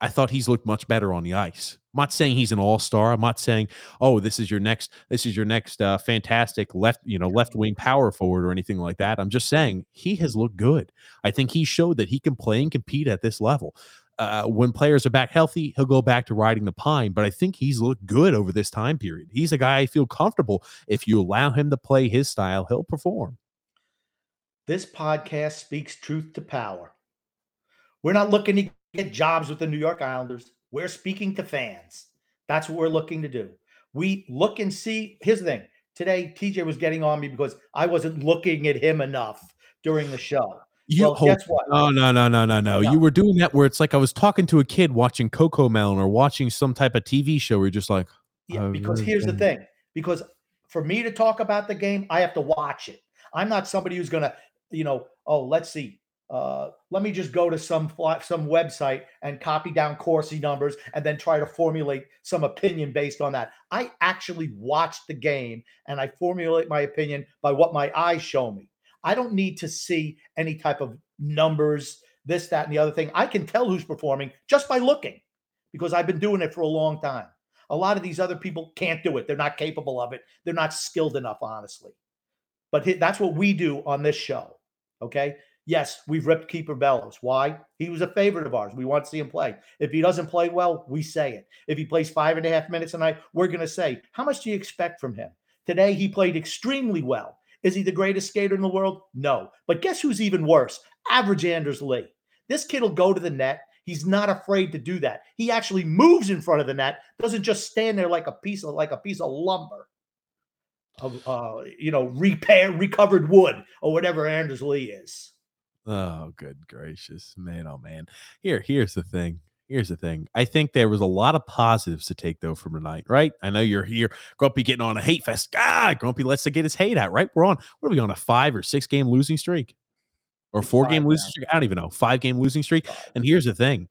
I thought he's looked much better on the ice. I'm not saying he's an all-star. I'm not saying, oh, this is your next, this is your next uh, fantastic left, you know, left wing power forward or anything like that. I'm just saying he has looked good. I think he showed that he can play and compete at this level. Uh, when players are back healthy, he'll go back to riding the pine. But I think he's looked good over this time period. He's a guy I feel comfortable. If you allow him to play his style, he'll perform. This podcast speaks truth to power. We're not looking to get jobs with the New York Islanders. We're speaking to fans. That's what we're looking to do. We look and see. Here's the thing. Today, TJ was getting on me because I wasn't looking at him enough during the show. You well, hope, guess what? Oh no, no, no, no, no. You were doing that where it's like I was talking to a kid watching Cocomelon or watching some type of TV show where you're just like, yeah, oh, because here's the thing. Because for me to talk about the game, I have to watch it. I'm not somebody who's gonna, you know, oh, let's see uh, let me just go to some fly, some website and copy down Corsi numbers and then try to formulate some opinion based on that. I actually watch the game and I formulate my opinion by what my eyes show me. I don't need to see any type of numbers, this, that, and the other thing. I can tell who's performing just by looking because I've been doing it for a long time. A lot of these other people can't do it. They're not capable of it. They're not skilled enough, honestly. But that's what we do on this show. Okay. Yes, we've ripped Kiefer Bellows. Why? He was a favorite of ours. We want to see him play. If he doesn't play well, we say it. If he plays five and a half minutes a night, we're going to say, how much do you expect from him? Today, he played extremely well. Is he the greatest skater in the world? No. But guess who's even worse? Average Anders Lee. This kid will go to the net. He's not afraid to do that. He actually moves in front of the net, doesn't just stand there like a piece of like a piece of lumber of uh, you know, repair recovered wood or whatever Anders Lee is. Oh, good gracious, man! Oh man. Here, here's the thing. Here's the thing. I think there was a lot of positives to take though from tonight, right? I know you're here, Grumpy getting on a hate fest. Ah, Grumpy lets to get his hate out, right? We're on. What are we on a five or six game losing streak, or four five game losing streak? I don't even know. Five game losing streak. And here's the thing: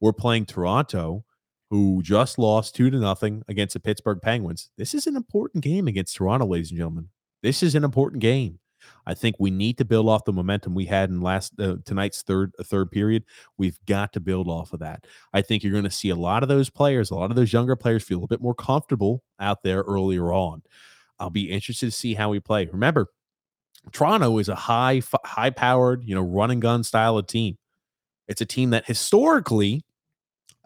we're playing Toronto, who just lost two to nothing against the Pittsburgh Penguins. This is an important game against Toronto, ladies and gentlemen. This is an important game. I think we need to build off the momentum we had in last uh, tonight's third uh, third period. We've got to build off of that. I think you're going to see a lot of those players, a lot of those younger players, feel a bit more comfortable out there earlier on. I'll be interested to see how we play. Remember, Toronto is a high high powered, you know, run and gun style of team. It's a team that historically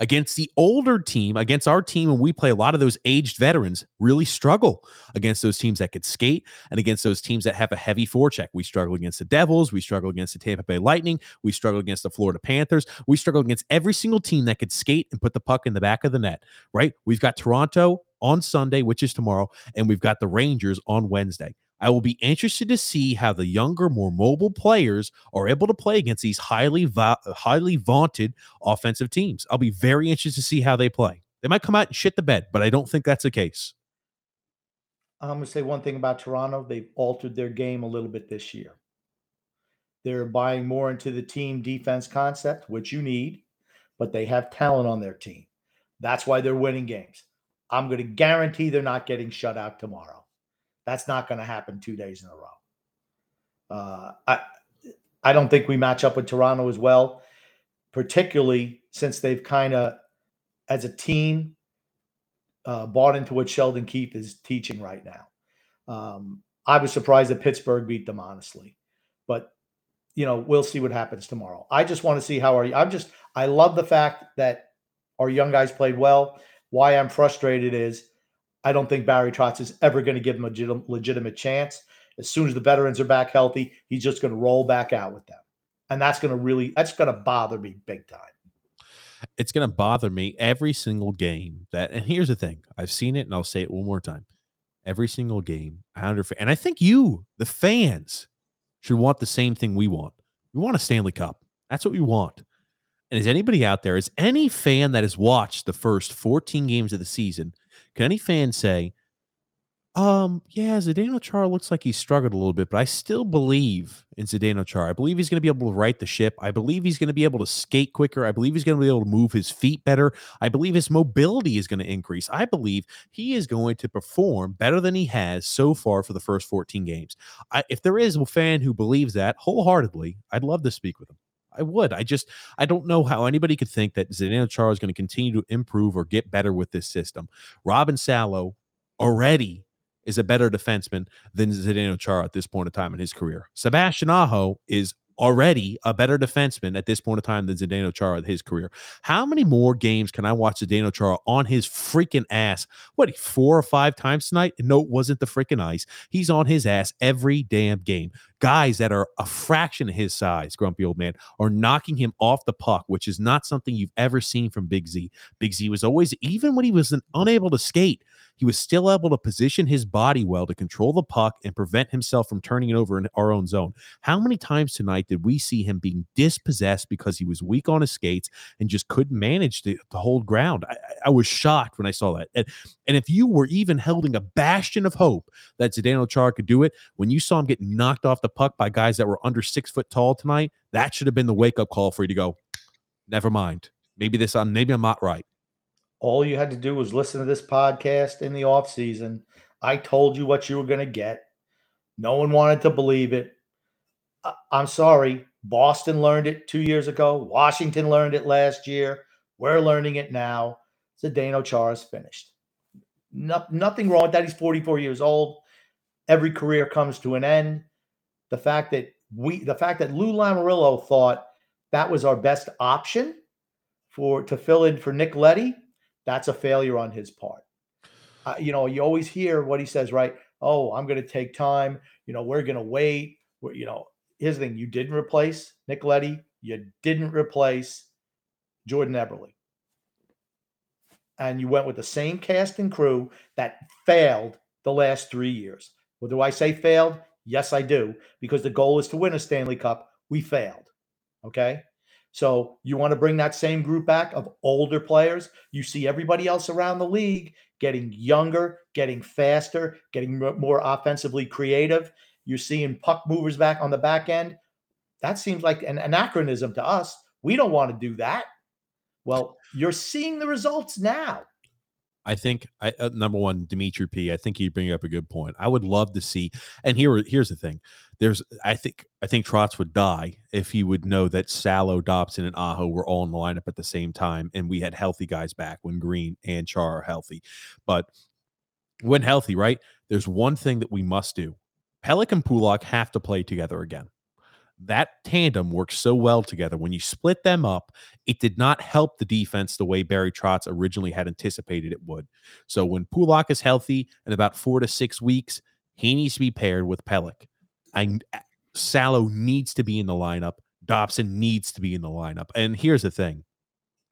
against the older team, against our team, and we play a lot of those aged veterans, really struggle against those teams that could skate and against those teams that have a heavy forecheck. We struggle against the Devils. We struggle against the Tampa Bay Lightning. We struggle against the Florida Panthers. We struggle against every single team that could skate and put the puck in the back of the net, right? We've got Toronto on Sunday, which is tomorrow, and we've got the Rangers on Wednesday. I will be interested to see how the younger, more mobile players are able to play against these highly va- highly vaunted offensive teams. I'll be very interested to see how they play. They might come out and shit the bed, but I don't think that's the case. I'm going to say one thing about Toronto. They've altered their game a little bit this year. They're buying more into the team defense concept, which you need, but they have talent on their team. That's why they're winning games. I'm going to guarantee they're not getting shut out tomorrow. That's not going to happen two days in a row. Uh, I I don't think we match up with Toronto as well, particularly since they've kind of, as a team, uh, bought into what Sheldon Keefe is teaching right now. Um, I was surprised that Pittsburgh beat them, honestly, but you know we'll see what happens tomorrow. I just want to see how are you. I'm just I love the fact that our young guys played well. Why I'm frustrated is I don't think Barry Trotz is ever going to give him a legitimate chance. As soon as the veterans are back healthy, he's just going to roll back out with them. And that's going to really, that's going to bother me big time. It's going to bother me every single game that, and here's the thing I've seen it and I'll say it one more time. Every single game, and I think you, the fans, should want the same thing we want. We want a Stanley Cup. That's what we want. And is anybody out there, is any fan that has watched the first 14 games of the season can any fan say, um, yeah, Zdeno Chara looks like he struggled a little bit, but I still believe in Zdeno Chara. I believe he's going to be able to right the ship. I believe he's going to be able to skate quicker. I believe he's going to be able to move his feet better. I believe his mobility is going to increase. I believe he is going to perform better than he has so far for the first 14 games. I, if there is a fan who believes that wholeheartedly, I'd love to speak with him. I would. I just I don't know how anybody could think that Zdeno Chara is going to continue to improve or get better with this system. Robin Salo already is a better defenseman than Zdeno Chara at this point in time in his career. Sebastian Aho is already a better defenseman at this point in time than Zdeno Chara in his career. How many more games can I watch Zdeno Chara on his freaking ass? What, four or five times tonight? No, it wasn't the freaking ice. He's on his ass every damn game. Guys that are a fraction of his size, grumpy old man, are knocking him off the puck, which is not something you've ever seen from Big Z. Big Z was always, even when he was unable to skate, he was still able to position his body well to control the puck and prevent himself from turning it over in our own zone. How many times tonight did we see him being dispossessed because he was weak on his skates and just couldn't manage to, to hold ground? I, I, was shocked when I saw that. And, and if you were even holding a bastion of hope that Zdeno Chara could do it, when you saw him get knocked off the puck by guys that were under six foot tall tonight, that should have been the wake up call for you to go, never mind. Maybe this, um, maybe I'm not right. All you had to do was listen to this podcast in the off season. I told you what you were going to get. No one wanted to believe it. I'm sorry. Boston learned it two years ago. Washington learned it last year. We're learning it now. Zdeno Chara's finished. No, nothing wrong with that. He's 44 years old. Every career comes to an end. The fact that we, the fact that Lou Lamoriello thought that was our best option for to fill in for Nick Leddy that's a failure on his part. Uh, you know, you always hear what he says, right? Oh, I'm going to take time. You know, we're going to wait. We're, you know, here's the thing: you didn't replace Nick Leddy. You didn't replace Jordan Eberle, and you went with the same cast and crew that failed the last three years. Well, do I say failed? Yes, I do, because the goal is to win a Stanley Cup. We failed. Okay. So you want to bring that same group back of older players. You see everybody else around the league getting younger, getting faster, getting more offensively creative. You're seeing puck movers back on the back end. That seems like an anachronism to us. We don't want to do that. Well, you're seeing the results now. I think I, uh, number one, Dimitri P. I think you bring up a good point. I would love to see, and here, here's the thing: there's, I think, I think Trotz would die if he would know that Salo, Dobson, and Aho were all in the lineup at the same time, and we had healthy guys back when Green and Char are healthy. But when healthy, right? There's one thing that we must do. Pelech and Pulock have to play together again. That tandem works so well together. When you split them up, it did not help the defense the way Barry Trotz originally had anticipated it would. So when Pulock is healthy in about four to six weeks, he needs to be paired with Pelech. And Salo needs to be in the lineup. Dobson needs to be in the lineup. And here's the thing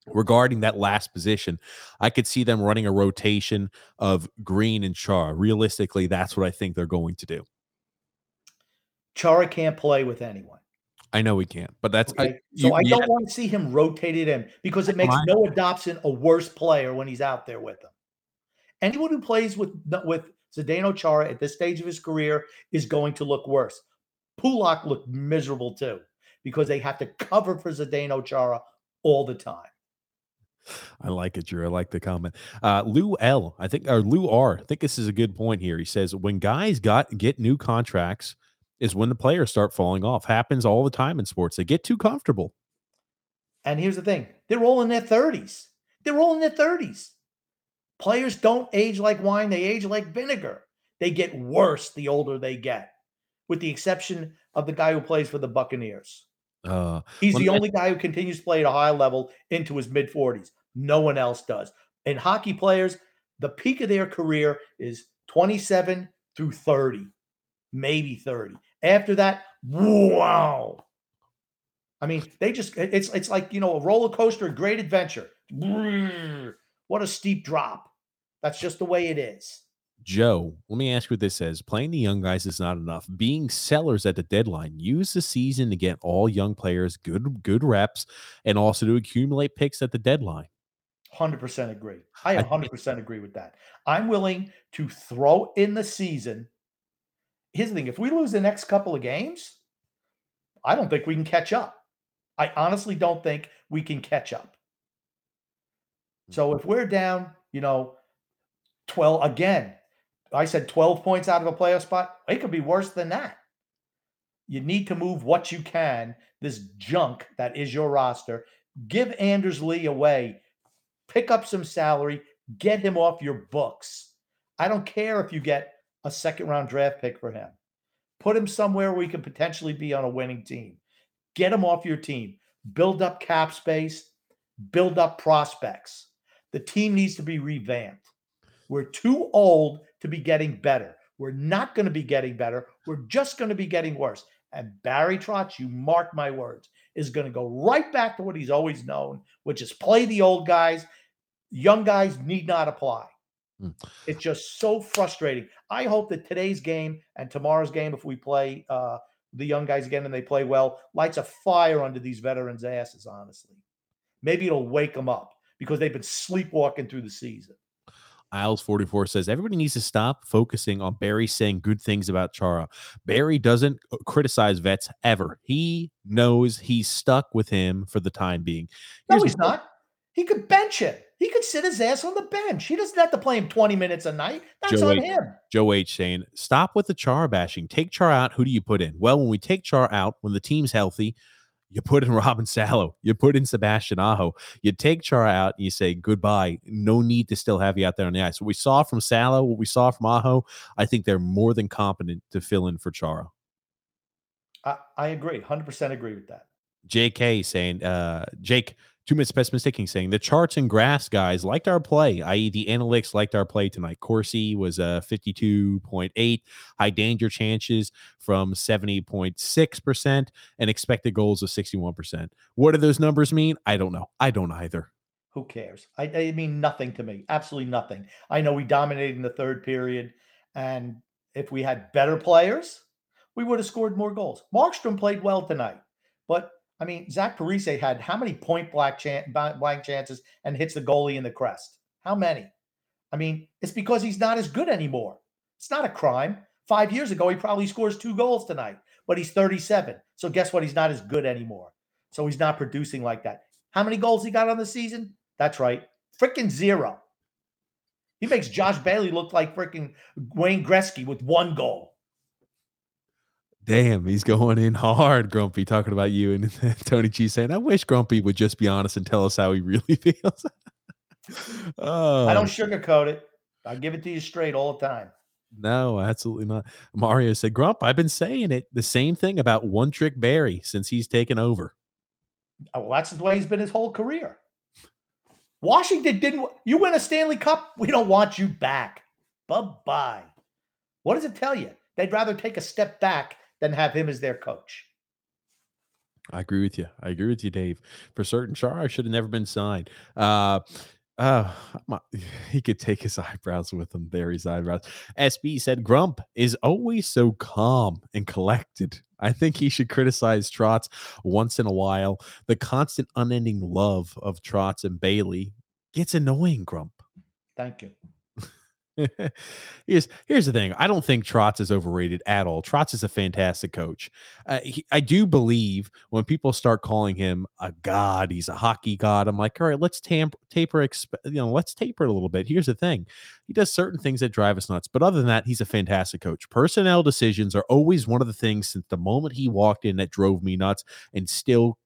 regarding that last position, I could see them running a rotation of Green and Char. Realistically, that's what I think they're going to do. Chara can't play with anyone. I know he can't, but that's Okay? I, so you- I you don't want to see him rotated in because it makes. Noah Dobson a worse player when he's out there with them. Anyone who plays with with Zdeno Chara at this stage of his career is going to look worse. Pulock looked miserable too because they have to cover for Zdeno Chara all the time. I like it, Drew. I like the comment. Uh, Lou L, I think, or Lou R, I think this is a good point here. He says when guys got get new contracts is when the players start falling off. Happens all the time in sports. They get too comfortable. And here's the thing they're all in their 30s. They're all in their 30s. Players don't age like wine, they age like vinegar. They get worse the older they get, with the exception of the guy who plays for the Buccaneers. Uh, He's the me- only guy who continues to play at a high level into his mid 40s. No one else does. And hockey players, the peak of their career is 27 through 30, maybe 30. After that, wow. I mean, they just it's it's like you know a roller coaster, a great adventure. What a steep drop. That's just the way it is. Joe, let me ask you what this says. Playing the young guys is not enough. Being sellers at the deadline, use the season to get all young players good good reps and also to accumulate picks at the deadline. 100% agree. I I 100% agree with that. I'm willing to throw in the season. Here's the thing if we lose the next couple of games, I don't think we can catch up. I honestly don't think we can catch up. Hmm. So if we're down, you know, 12 again, I said 12 points out of a playoff spot, it could be worse than that. You need to move what you can, this junk that is your roster. Give Anders Lee away pick up some salary, get him off your books. I don't care if you get a second round draft pick for him. Put him somewhere where he could potentially be on a winning team. Get him off your team. Build up cap space, build up prospects. The team needs to be revamped. We're too old to be getting better. We're not going to be getting better. We're just going to be getting worse. And Barry Trotz, you mark my words, is going to go right back to what he's always known, which is play the old guys. Young guys need not apply. Hmm. It's just so frustrating. I hope that today's game and tomorrow's game, if we play uh, the young guys again and they play well, lights a fire under these veterans' asses, honestly. Maybe it'll wake them up because they've been sleepwalking through the season. Isles44 says everybody needs to stop focusing on Barry saying good things about Chara. Barry doesn't uh, criticize vets ever. He knows he's stuck with him for the time being. No, he's not. He could bench him. He could sit his ass on the bench. He doesn't have to play him 20 minutes a night. That's Joe on H. him. Joe H saying, stop with the Char bashing. Take Char out. Who do you put in? Well, when we take Char out, when the team's healthy, you put in Robin Salo, you put in Sebastian Aho, you take Char out, and you say goodbye. No need to still have you out there on the ice. What we saw from Salo, what we saw from Aho, I think they're more than competent to fill in for Chara. I, I agree. 100% agree with that. JK saying, uh, Jake, two minutes pessimistic saying the charts and graphs guys liked our play, i.e., the analytics liked our play tonight. Corsi was uh, 52.8, high danger chances from 70.6%, and expected goals of 61%. What do those numbers mean? I don't know. I don't either. Who cares? I, they mean nothing to me. Absolutely nothing. I know we dominated in the third period. And if we had better players, we would have scored more goals. Markstrom played well tonight. But I mean, Zach Parise had how many point blank, chan- blank chances and hits the goalie in the crest? How many? I mean, it's because he's not as good anymore. It's not a crime. Five years ago, he probably scores two goals tonight, but he's 37. So guess what? He's not as good anymore. So he's not producing like that. How many goals he got on the season? That's right. Freaking zero. He makes Josh Bailey look like freaking Wayne Gretzky with one goal. Damn, he's going in hard, Grumpy, talking about you. And Tony G saying, I wish Grumpy would just be honest and tell us how he really feels. oh, I don't oh. sugarcoat it. I give it to you straight all the time. No, absolutely not. Mario said, Grump, I've been saying it. The same thing about one trick Barry since he's taken over. Oh, well, that's the way he's been his whole career. Washington didn't. You win a Stanley Cup, we don't want you back. Bye bye. What does it tell you? They'd rather take a step back than have him as their coach. I agree with you. I agree with you, Dave. For certain, Chara should have never been signed. Uh, uh, my, he could take his eyebrows with him. There, his eyebrows. SB said Grump is always so calm and collected. I think he should criticize Trotz once in a while. The constant, unending love of Trotz and Bailey gets annoying, Grump. Thank you. here's here's the thing. I don't think Trotz is overrated at all. Trotz is a fantastic coach. Uh, he, I do believe when people start calling him a god, he's a hockey god. I'm like, all right, let's tamp, taper, exp- you know, let's taper it a little bit. Here's the thing. He does certain things that drive us nuts, but other than that, he's a fantastic coach. Personnel decisions are always one of the things since the moment he walked in that drove me nuts, and still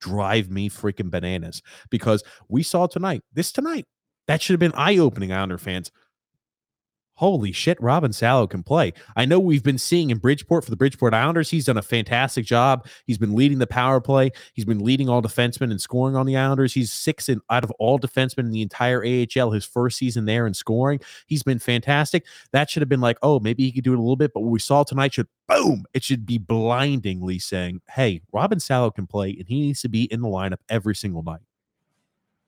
drive me freaking bananas because we saw tonight. This tonight. That should have been eye opening, Islander fans holy shit, Robin Salo can play. I know we've been seeing in Bridgeport for the Bridgeport Islanders, he's done a fantastic job. He's been leading the power play. He's been leading all defensemen and scoring on the Islanders. He's six in, out of all defensemen in the entire AHL, his first season there and scoring. He's been fantastic. That should have been like, oh, maybe he could do it a little bit. But what we saw tonight should, boom, it should be blindingly saying, hey, Robin Salo can play and he needs to be in the lineup every single night.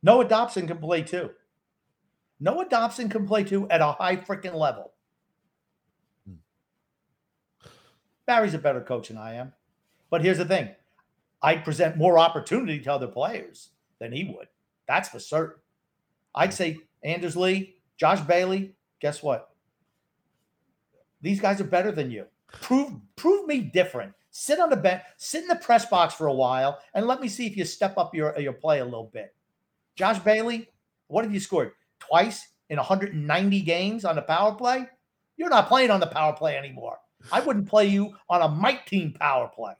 Noah Dobson can play too. Noah Dobson can play too at a high freaking level. Hmm. Barry's a better coach than I am. But here's the thing I'd present more opportunity to other players than he would. That's for certain. I'd say Anders Lee, Josh Bailey, guess what? These guys are better than you. Prove prove me different. Sit on the bench, sit in the press box for a while, and let me see if you step up your, your play a little bit. Josh Bailey, what have you scored? Twice in 190 games on the power play, you're not playing on the power play anymore. I wouldn't play you on a mite team power play.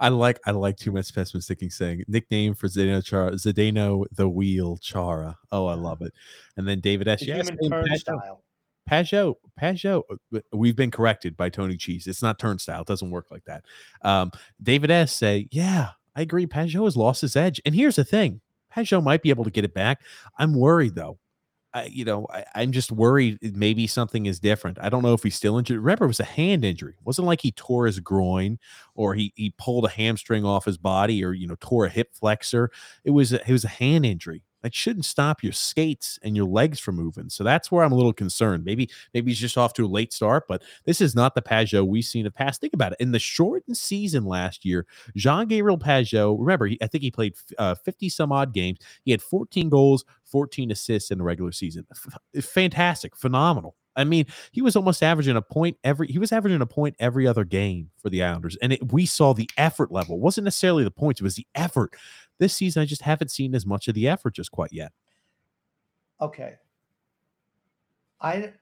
I like I like too much pessimistic saying nickname for Zdeno Chara Zdeno the Wheel Chara. Oh, I love it. And then David S. Yes, turnstile. Pageau, Pageau, uh, we've been corrected by Tony Cheese. It's not turnstile. It doesn't work like that. Um, David S. say, yeah, I agree. Pageau has lost his edge. And here's the thing Pageau might be able to get it back. I'm worried though. I, you know, I, am just worried maybe something is different. I don't know if he's still injured. Remember, it was a hand injury. It wasn't like he tore his groin or he he pulled a hamstring off his body or you know tore a hip flexor. It was a, it was a hand injury that shouldn't stop your skates and your legs from moving. So that's where I'm a little concerned. Maybe maybe he's just off to a late start, but this is not the Pageau we've seen in the past. Think about it. In the shortened season last year, Jean Gabriel Pageau, remember, he, I think he played uh, 50 some odd games. He had 14 goals, 14 assists in the regular season. F- fantastic, phenomenal. I mean, he was almost averaging a point every. He was averaging a point every other game for the Islanders, and it, we saw the effort level. It wasn't necessarily the points; it was the effort this season, I just haven't seen as much of the effort just quite yet. Okay. I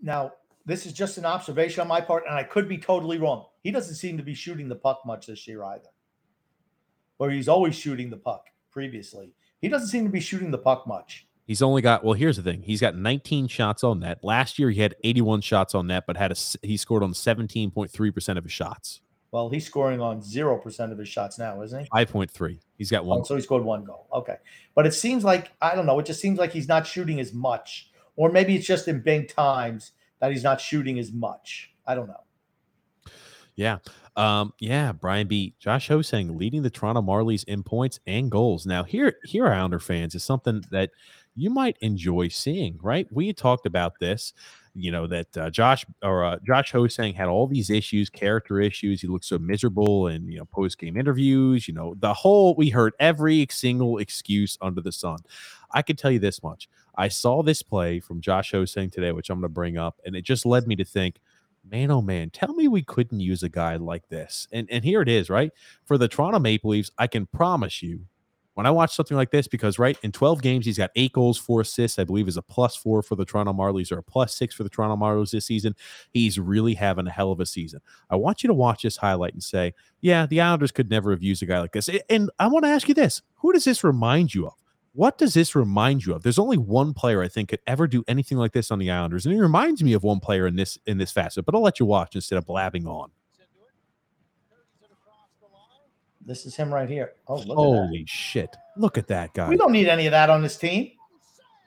now this is just an observation on my part, and I could be totally wrong. He doesn't seem to be shooting the puck much this year either. Where he's always shooting the puck previously. He doesn't seem to be shooting the puck much. He's only got well. Here's the thing: he's got 19 shots on net. Last year he had 81 shots on net, but had a he scored on 17.3 percent of his shots. Well, he's scoring on zero percent of his shots now, isn't he? Five point three. He's got one. Oh, so he scored one goal. Okay, but it seems like I don't know. It just seems like he's not shooting as much, or maybe it's just in big times that he's not shooting as much. I don't know. Yeah. Um, yeah, Brian B. Josh Ho-Sang leading the Toronto Marlies in points and goals. Now, here, here, Islander fans, is something that you might enjoy seeing, right? We talked about this you know that uh, Josh or uh, Josh Ho-Sang had all these issues, character issues. He looked so miserable in you know post game interviews. You know the whole we heard every single excuse under the sun. I can tell you this much: I saw this play from Josh Ho-Sang today, which I'm going to bring up, and it just led me to think. Man, oh man, tell me we couldn't use a guy like this. And and here it is, right? For the Toronto Maple Leafs, I can promise you when I watch something like this, because right in 12 games, he's got eight goals, four assists, I believe is a plus four for the Toronto Marlies or a plus six for the Toronto Marlies this season. He's really having a hell of a season. I want you to watch this highlight and say, yeah, the Islanders could never have used a guy like this. And I want to ask you this who does this remind you of? What does this remind you of? There's only one player I think could ever do anything like this on the Islanders, and he reminds me of one player in this in this facet. But I'll let you watch instead of blabbing on. This is him right here. Oh, look Holy shit! Look at that guy. We don't need any of that on this team.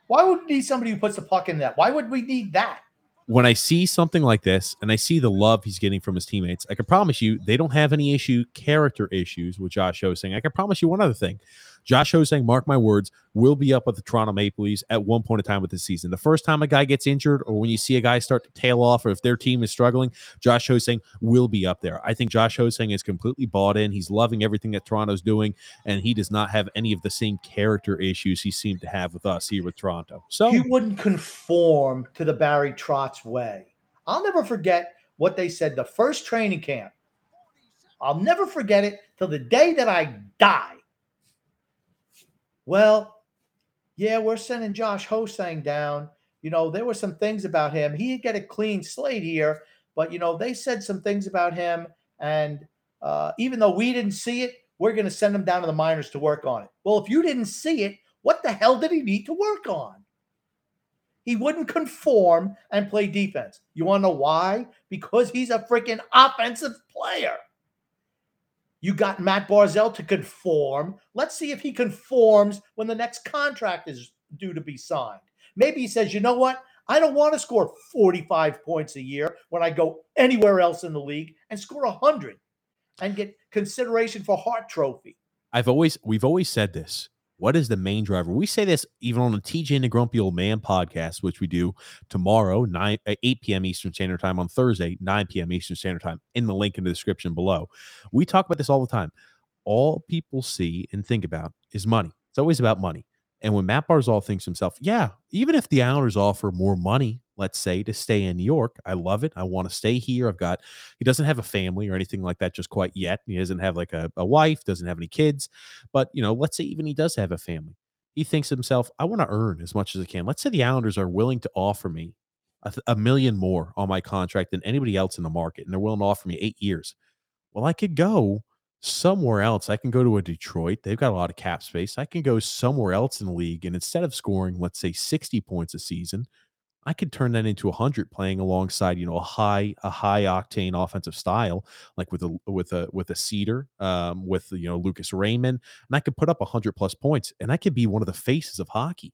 Why would we need somebody who puts the puck in that? Why would we need that? when I see something like this and I see the love he's getting from his teammates, I can promise you they don't have any issue, character issues with Josh Ho-Sang. I can promise you one other thing. Josh Ho-Sang, mark my words, will be up with the Toronto Maple Leafs at one point in time with the season. The first time a guy gets injured or when you see a guy start to tail off or if their team is struggling, Josh Ho-Sang will be up there. I think Josh Ho-Sang is completely bought in. He's loving everything that Toronto's doing, and he does not have any of the same character issues he seemed to have with us here with Toronto. So he wouldn't conform to the Barry Trotz way. I'll never forget what they said the first training camp. I'll never forget it till the day that I die. Well, yeah, we're sending Josh Ho-Sang down. You know, there were some things about him. He'd get a clean slate here, but you know, they said some things about him, and uh, even though we didn't see it, we're going to send him down to the minors to work on it. Well, if you didn't see it, what the hell did he need to work on? He wouldn't conform and play defense. You want to know why? Because he's a freaking offensive player. You got Matt Barzal to conform. Let's see if he conforms when the next contract is due to be signed. Maybe he says, you know what? I don't want to score 45 points a year when I go anywhere else in the league and score 100 and get consideration for Hart Trophy. I've always we've always said this. What is the main driver? We say this even on the TJ and the Grumpy Old Man podcast, which we do tomorrow, 9 uh, 8 p.m. Eastern Standard Time on Thursday, 9 p.m. Eastern Standard Time, in the link in the description below. We talk about this all the time. All people see and think about is money. It's always about money. And when Matt Barzal thinks himself, yeah, even if the Islanders offer more money, let's say, to stay in New York, I love it. I want to stay here. I've got, he doesn't have a family or anything like that just quite yet. He doesn't have like a, a wife, doesn't have any kids. But, you know, let's say even he does have a family. He thinks to himself, I want to earn as much as I can. Let's say the Islanders are willing to offer me a, a million more on my contract than anybody else in the market, and they're willing to offer me eight years. Well, I could go somewhere else. I can go to a Detroit. They've got a lot of cap space. I can go somewhere else in the league. And instead of scoring, let's say 60 points a season, I could turn that into a 100 playing alongside, you know, a high a high octane offensive style like with a with a with a Seider, um, with you know Lucas Raymond, and I could put up a 100 plus points, and I could be one of the faces of hockey.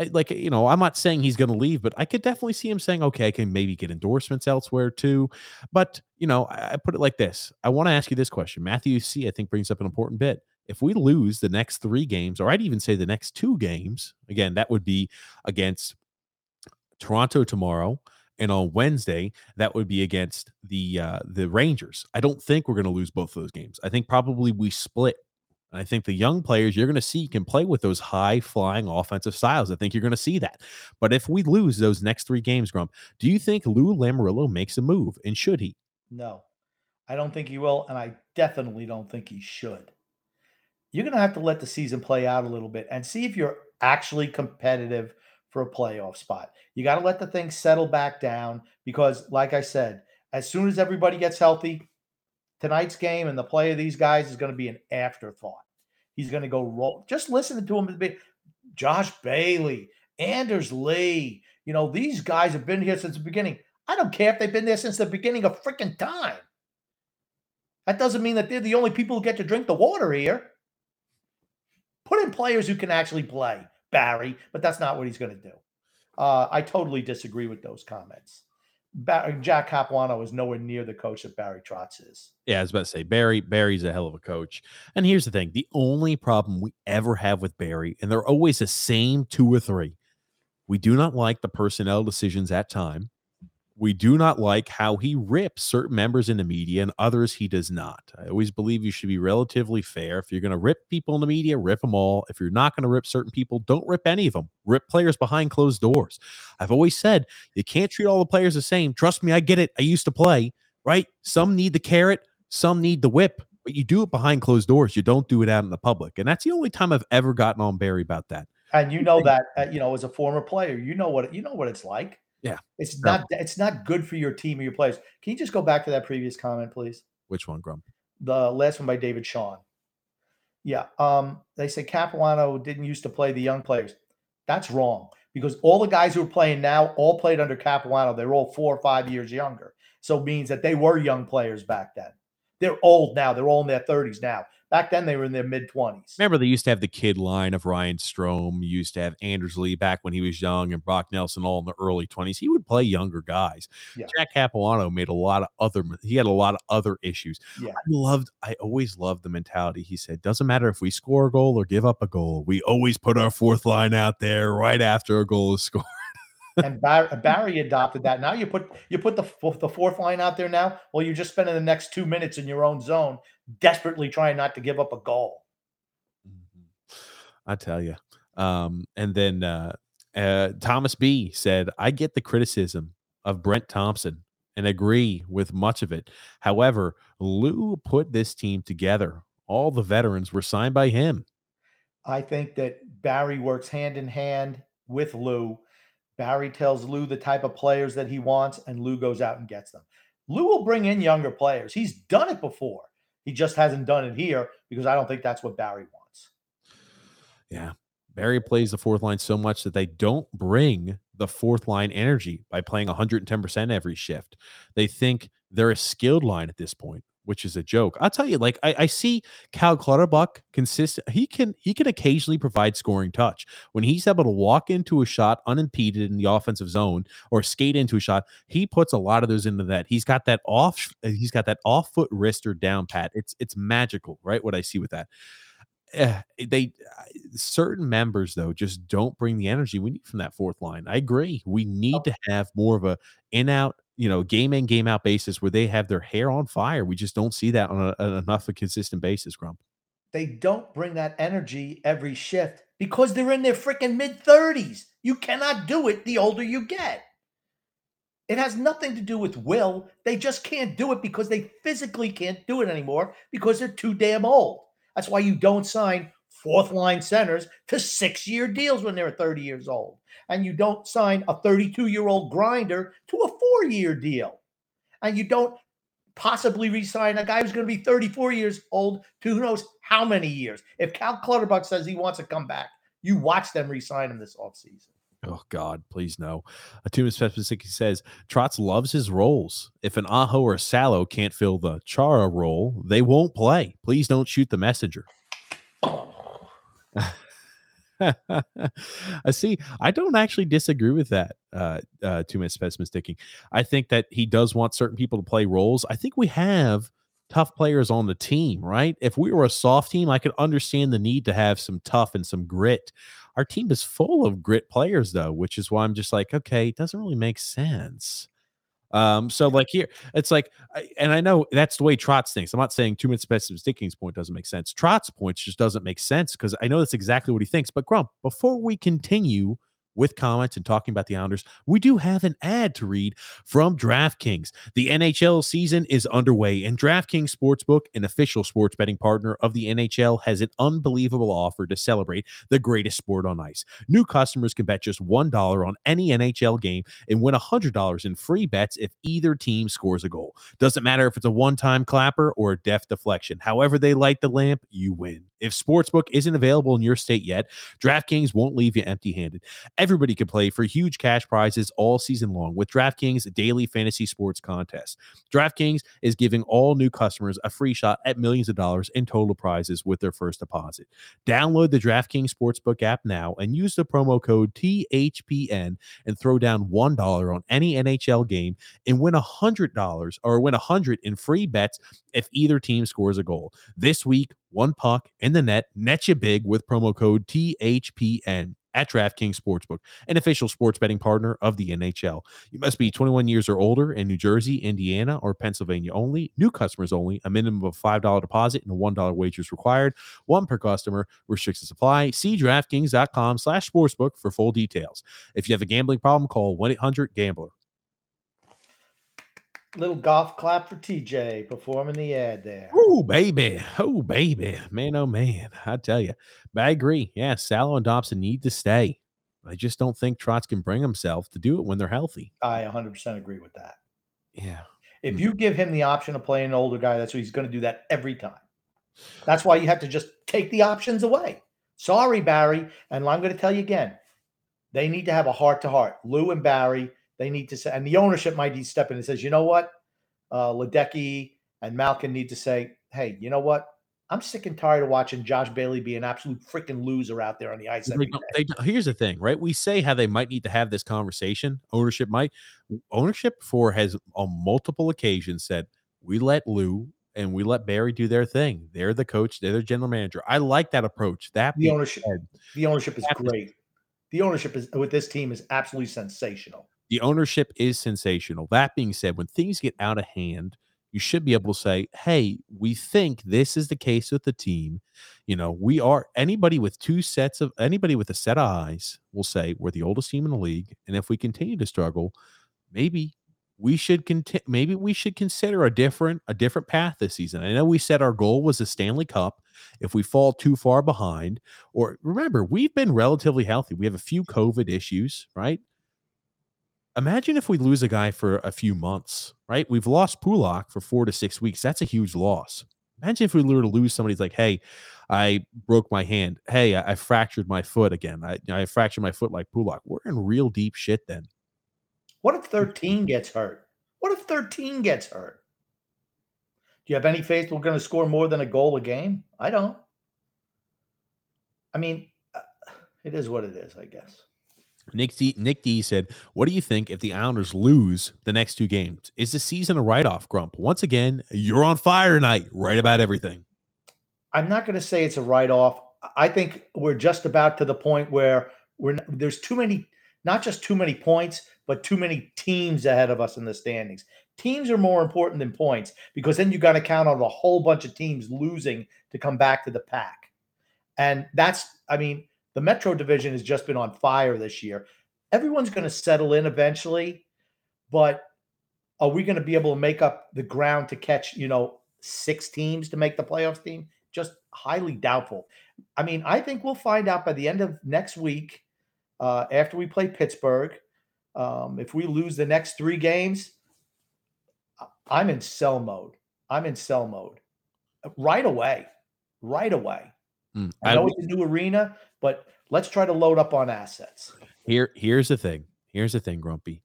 I, like you know, I'm not saying he's going to leave, but I could definitely see him saying, "Okay, I can maybe get endorsements elsewhere too." But you know, I, I put it like this: I want to ask you this question. Matthew C. I think brings up an important bit. If we lose the next three games, or I'd even say the next two games, again, that would be against Toronto tomorrow, and on Wednesday that would be against the uh, the Rangers. I don't think we're going to lose both of those games. I think probably we split. And I think the young players you're going to see can play with those high flying offensive styles. I think you're going to see that. But if we lose those next three games, Grump, do you think Lou Lamoriello makes a move? And should he? No, I don't think he will. And I definitely don't think he should. You're going to have to let the season play out a little bit and see if you're actually competitive for a playoff spot. You got to let the thing settle back down because, like I said, as soon as everybody gets healthy, tonight's game and the play of these guys is going to be an afterthought. He's going to go roll. Just listening to him, Josh Bailey, Anders Lee. You know, these guys have been here since the beginning. I don't care if they've been there since the beginning of freaking time. That doesn't mean that they're the only people who get to drink the water here. Put in players who can actually play. Barry, but that's not what he's going to do. Uh, I totally disagree with those comments. Ba- Jack Capuano is nowhere near the coach that Barry Trotz is. Yeah, I was about to say Barry. Barry's a hell of a coach. And here's the thing: the only problem we ever have with Barry, and they're always the same two or three. We do not like the personnel decisions at time. We do not like how he rips certain members in the media and others he does not. I always believe you should be relatively fair. If you're going to rip people in the media, rip them all. If you're not going to rip certain people, don't rip any of them. Rip players behind closed doors. I've always said you can't treat all the players the same. Trust me, I get it. I used to play, right? Some need the carrot, some need the whip, but you do it behind closed doors. You don't do it out in the public. And that's the only time I've ever gotten on Barry about that. And you know that, uh, you know, as a former player, you know what you know what it's like. Yeah. It's not it's not good for your team or your players. Can you just go back to that previous comment, please? Which one, Grump? The last one by David Sean. Yeah. Um, they say Capuano didn't used to play the young players. That's wrong because all the guys who are playing now all played under Capuano. They're all four or five years younger. So it means that they were young players back then. They're old now. They're all in their 30s now. Back then, they were in their mid 20s. Remember, they used to have the kid line of Ryan Strome, used to have Anders Lee back when he was young, and Brock Nelson all in the early 20s. He would play younger guys. Yeah. Jack Capuano made a lot of other, he had a lot of other issues. Yeah. I loved, I always loved the mentality. He said, doesn't matter if we score a goal or give up a goal, we always put our fourth line out there right after a goal is scored. and Barry, Barry adopted that. Now you put you put the the fourth line out there now. Well, you're just spending the next two minutes in your own zone, desperately trying not to give up a goal. Mm-hmm. I tell you. Um, and then uh, uh, Thomas B said, "I get the criticism of Brent Thompson and agree with much of it. However, Lou put this team together. All the veterans were signed by him. I think that Barry works hand in hand with Lou." Barry tells Lou the type of players that he wants, and Lou goes out and gets them. Lou will bring in younger players. He's done it before. He just hasn't done it here because I don't think that's what Barry wants. Yeah. Barry plays the fourth line so much that they don't bring the fourth line energy by playing 110% every shift. They think they're a skilled line at this point which is a joke. I'll tell you, like I, I see Cal Clutterbuck consistent. He can he can occasionally provide scoring touch when he's able to walk into a shot unimpeded in the offensive zone or skate into a shot. He puts a lot of those into that. He's got that off. He's got that off foot wrister down pat. It's it's magical, right? What I see with that. Uh, they uh, certain members though just don't bring the energy we need from that fourth line. I agree. We need to have more of a in out you know, game in, game out basis where they have their hair on fire. We just don't see that on a, enough a consistent basis, Grump. They don't bring that energy every shift because they're in their freaking mid 30s. You cannot do it the older you get. It has nothing to do with will. They just can't do it because they physically can't do it anymore because they're too damn old. That's why you don't sign fourth line centers to six year deals when they're 30 years old and you don't sign a 32 year old grinder to a four year deal. And you don't possibly resign a guy who's going to be 34 years old to who knows how many years. If Cal Clutterbuck says he wants to come back, you watch them resign him this offseason. Oh God, please no. Atumas Specific says Trotz loves his roles. If an Aho or a Salo can't fill the Chara role, they won't play. Please don't shoot the messenger. I see. I don't actually disagree with that. Uh, uh, minutes specimen sticking. I think that he does want certain people to play roles. I think we have tough players on the team, right? If we were a soft team, I could understand the need to have some tough and some grit. Our team is full of grit players, though, which is why I'm just like, okay, it doesn't really make sense. Um, so like here, it's like, and I know that's the way Trotz thinks. I'm not saying two minutes best Sticking's point doesn't make sense. Trotz's point just doesn't make sense because I know that's exactly what he thinks. But Grump, before we continue with comments and talking about the Islanders, we do have an ad to read from DraftKings. The NHL season is underway, and DraftKings Sportsbook, an official sports betting partner of the NHL, has an unbelievable offer to celebrate the greatest sport on ice. New customers can bet just $1 on any NHL game and win $100 in free bets if either team scores a goal. Doesn't matter if it's a one time clapper or a deflection. However, they light the lamp, you win. If Sportsbook isn't available in your state yet, DraftKings won't leave you empty handed. Everybody can play for huge cash prizes all season long with DraftKings daily fantasy sports contest. DraftKings is giving all new customers a free shot at millions of dollars in total prizes with their first deposit. Download the DraftKings Sportsbook app now and use the promo code THPN and throw down $1 on any NHL game and win $100 or win 100 in free bets if either team scores a goal. This week, one puck in the net, net you big with promo code THPN at DraftKings Sportsbook, an official sports betting partner of the NHL. You must be 21 years or older in New Jersey, Indiana, or Pennsylvania only. New customers only. A minimum of $5 deposit and a $1 wager is required. One per customer. Restrictions apply. See DraftKings.com slash sportsbook for full details. If you have a gambling problem, call 1-800-GAMBLER little golf clap for TJ performing the ad there. Oh baby, oh baby, man, oh man, I tell you. But I agree. Yeah, Salo and Dobson need to stay. I just don't think Trotz can bring himself to do it when they're healthy. I 100% agree with that. Yeah. If mm. you give him the option of playing an older guy, that's what he's going to do that every time. That's why you have to just take the options away. Sorry, Barry. And I'm going to tell you again, they need to have a heart to heart. Lou and Barry, they need to say, and the ownership might be stepping and says, you know what? Uh, Ledecky and Malkin need to say, hey, you know what? I'm sick and tired of watching Josh Bailey be an absolute freaking loser out there on the ice. They here's the thing, right? We say how they might need to have this conversation. Ownership might. Ownership for has on multiple occasions said we let Lou and we let Barry do their thing. They're the coach. They're the general manager. I like that approach. That the ownership, said, the ownership is great. The ownership is with this team is absolutely sensational. The ownership is sensational. That being said, when things get out of hand, you should be able to say, hey, we think this is the case with the team. You know, we are anybody with two sets of anybody with a set of eyes will say we're the oldest team in the league. And if we continue to struggle, maybe we should continue maybe we should consider a different a different path this season. I know we said our goal was a Stanley Cup. If we fall too far behind, or remember, we've been relatively healthy. We have a few COVID issues, right? Imagine if we lose a guy for a few months, right? We've lost Pulock for four to six weeks. That's a huge loss. Imagine if we were to lose somebody's like, hey, I broke my hand. Hey, I, I fractured my foot again. I, I fractured my foot like Pulock. We're in real deep shit then. What if 13 gets hurt? What if 13 gets hurt? Do you have any faith we're going to score more than a goal a game? I don't. I mean, uh, it is what it is, I guess. Nick D, Nick D said, "What do you think if the Islanders lose the next two games? Is the season a write-off, Grump? Once again, you're on fire tonight. Right about everything." I'm not going to say it's a write-off. I think we're just about to the point where we're there's too many, not just too many points, but too many teams ahead of us in the standings. Teams are more important than points because then you got to count on a whole bunch of teams losing to come back to the pack, and that's I mean the Metro division has just been on fire this year. Everyone's going to settle in eventually, but are we going to be able to make up the ground to catch, you know, six teams to make the playoffs team? Just highly doubtful. I mean, I think we'll find out by the end of next week uh, after we play Pittsburgh. Um, if we lose the next three games, I'm in sell mode. I'm in sell mode right away. Right away. Mm, I know it's a new arena, but let's try to load up on assets. Here, here's the thing. Here's the thing, Grumpy.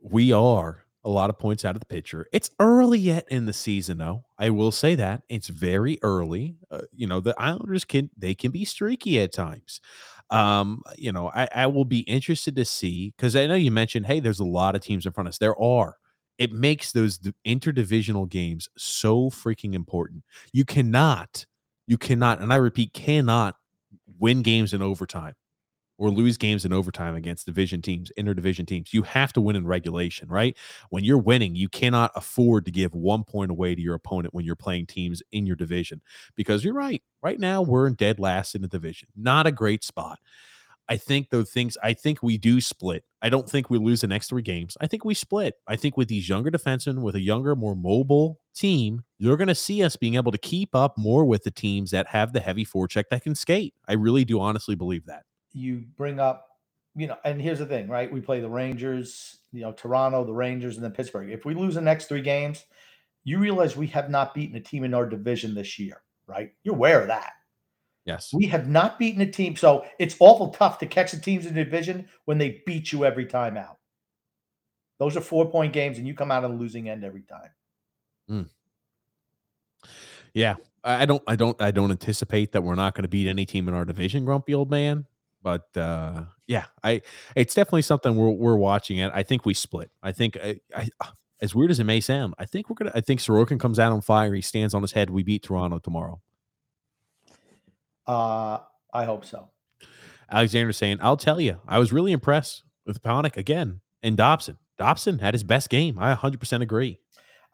We are a lot of points out of the picture. It's early yet in the season, though. I will say that it's very early. Uh, you know, the Islanders can they can be streaky at times. Um, you know, I, I will be interested to see because I know you mentioned, hey, there's a lot of teams in front of us. There are. It makes those interdivisional games so freaking important. You cannot you cannot, and I repeat, cannot win games in overtime or lose games in overtime against division teams, interdivision teams. You have to win in regulation, right? When you're winning, you cannot afford to give one point away to your opponent when you're playing teams in your division because you're right. Right now, we're in dead last in the division. Not a great spot. I think those things, I think we do split. I don't think we lose the next three games. I think we split. I think with these younger defensemen, with a younger, more mobile team, you're going to see us being able to keep up more with the teams that have the heavy forecheck that can skate. I really do honestly believe that. You bring up, you know, and here's the thing, right? We play the Rangers, you know, Toronto, the Rangers, and then Pittsburgh. If we lose the next three games, you realize we have not beaten a team in our division this year, right? You're aware of that. Yes. We have not beaten a team. So it's awful tough to catch the teams in the division when they beat you every time out. Those are four point games, and you come out on the losing end every time. Mm. Yeah. I don't I don't I don't anticipate that we're not going to beat any team in our division, grumpy old man. But uh yeah, I it's definitely something we're we're watching it. I think we split. I think I, I as weird as it may sound, I think we're gonna I think Sorokin comes out on fire, he stands on his head, we beat Toronto tomorrow. Uh, I hope so. Alexander saying, I'll tell you, I was really impressed with Panik again and Dobson. Dobson had his best game. I 100% agree.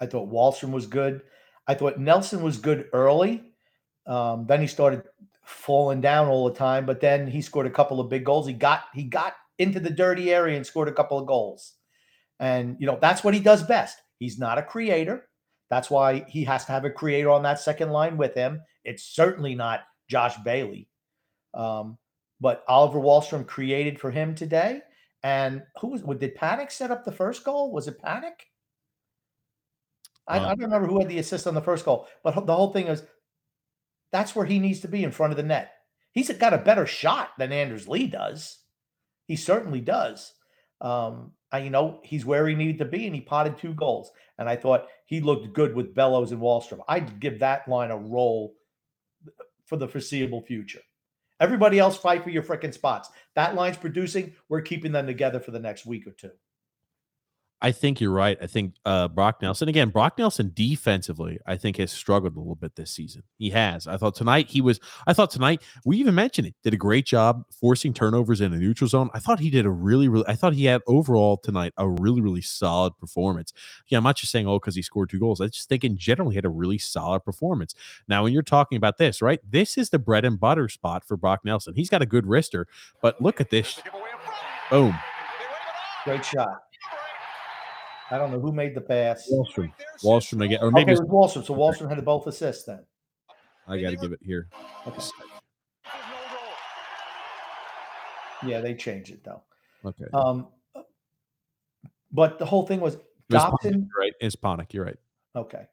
I thought Wahlstrom was good. I thought Nelson was good early. Um, then he started falling down all the time, but then he scored a couple of big goals. He got he got into the dirty area and scored a couple of goals. And you know, that's what he does best. He's not a creator. That's why he has to have a creator on that second line with him. It's certainly not Josh Bailey. Um, but Oliver Wahlstrom created for him today. And who was did Panik set up the first goal? Was it Panik? I, um, I, don't remember who had the assist on the first goal, but the whole thing is that's where he needs to be in front of the net. He's got a better shot than Anders Lee does. He certainly does. Um, you know, he's where he needed to be, and he potted two goals. And I thought he looked good with Bellows and Wahlstrom. I'd give that line a roll for the foreseeable future. Everybody else fight for your freaking spots. That line's producing. We're keeping them together for the next week or two. I think you're right. I think uh, Brock Nelson again. Brock Nelson defensively, I think has struggled a little bit this season. He has. I thought tonight he was. I thought tonight we even mentioned it. Did a great job forcing turnovers in a neutral zone. I thought he did a really, really. I thought he had overall tonight a really, really solid performance. Yeah, I'm not just saying oh because he scored two goals. I just think in general he had a really solid performance. Now when you're talking about this, right? This is the bread and butter spot for Brock Nelson. He's got a good wrister, but look at this. Boom. Great shot. I don't know who made the pass. Wallstrom. Wahlstrom again. Or maybe okay, it was Wahlstrom. So Wahlstrom had both assists then. I got to give it here. Okay. Yeah, they changed it though. Okay. Um, but the whole thing was Dobson. right? It's Panik. You're right. Okay.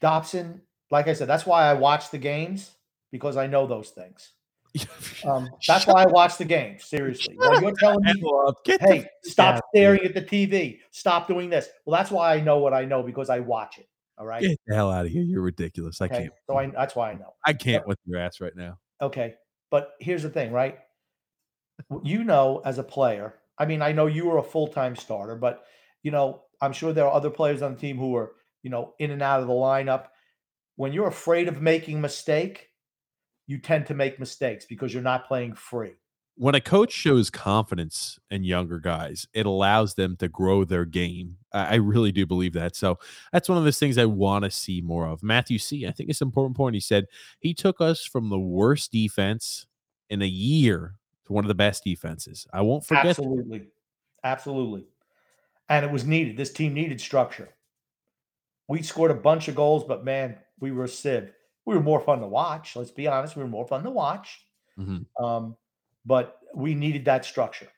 Dobson, like I said, that's why I watch the games because I know those things. Um, that's why I watch the game. Seriously, when you're telling me, "Hey, stop staring at the TV, stop doing this," well, that's why I know what I know because I watch it. All right, get the hell out of here! You're ridiculous. I okay? can't. So I, that's why I know. I can't but, with your ass right now. Okay, but here's the thing, right? You know, as a player, I mean, I know you were a full time starter, but you know, I'm sure there are other players on the team who are, you know, in and out of the lineup. When you're afraid of making mistake, you tend to make mistakes because you're not playing free. When a coach shows confidence in younger guys, it allows them to grow their game. I really do believe that. So that's one of those things I want to see more of. Matthew C, I think it's an important point. He said he took us from the worst defense in a year to one of the best defenses. I won't forget. Absolutely. That. Absolutely. And it was needed. This team needed structure. We scored a bunch of goals, but man, we were a sieve we were more fun to watch. Let's be honest, we were more fun to watch. Mm-hmm. Um, but we needed that structure.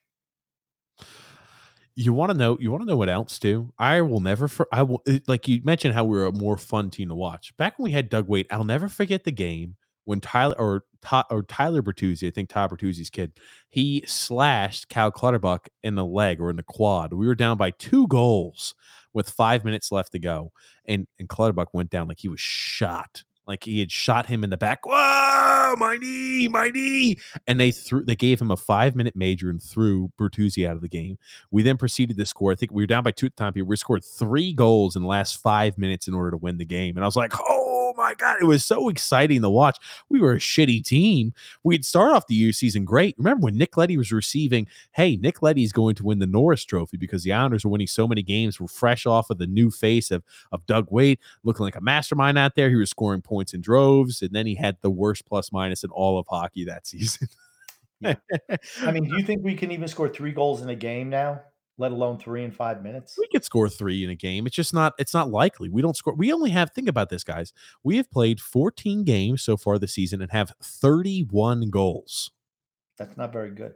You want to know? You want to know what else too? I will never. For, I will like you mentioned how we were a more fun team to watch back when we had Doug Weight. I'll never forget the game when Tyler or or Tyler Bertuzzi, I think Tyler Bertuzzi's kid, he slashed Cal Clutterbuck in the leg or in the quad. We were down by two goals with five minutes left to go, and and Clutterbuck went down like he was shot like he had shot him in the back. Whoa, my knee, my knee. And they threw they gave him a five minute major and threw Bertuzzi out of the game. We then proceeded to score. I think we were down by two at the time. We scored three goals in the last five minutes in order to win the game. And I was like, oh my God, it was so exciting to watch. We were a shitty team. We'd start off the year season great. Remember when Nick Leddy was receiving, hey, Nick Leddy's going to win the Norris Trophy because the Islanders were winning so many games. We're fresh off of the new face of, of Doug Weight, looking like a mastermind out there. He was scoring points in droves, and then he had the worst plus minus in all of hockey that season. yeah. I mean, do you think we can even score three goals in a game now? Let alone three in five minutes. We could score three in a game. It's just not. It's not likely. We don't score. We only have. Think about this, guys. We have played 14 games so far this season and have 31 goals. That's not very good.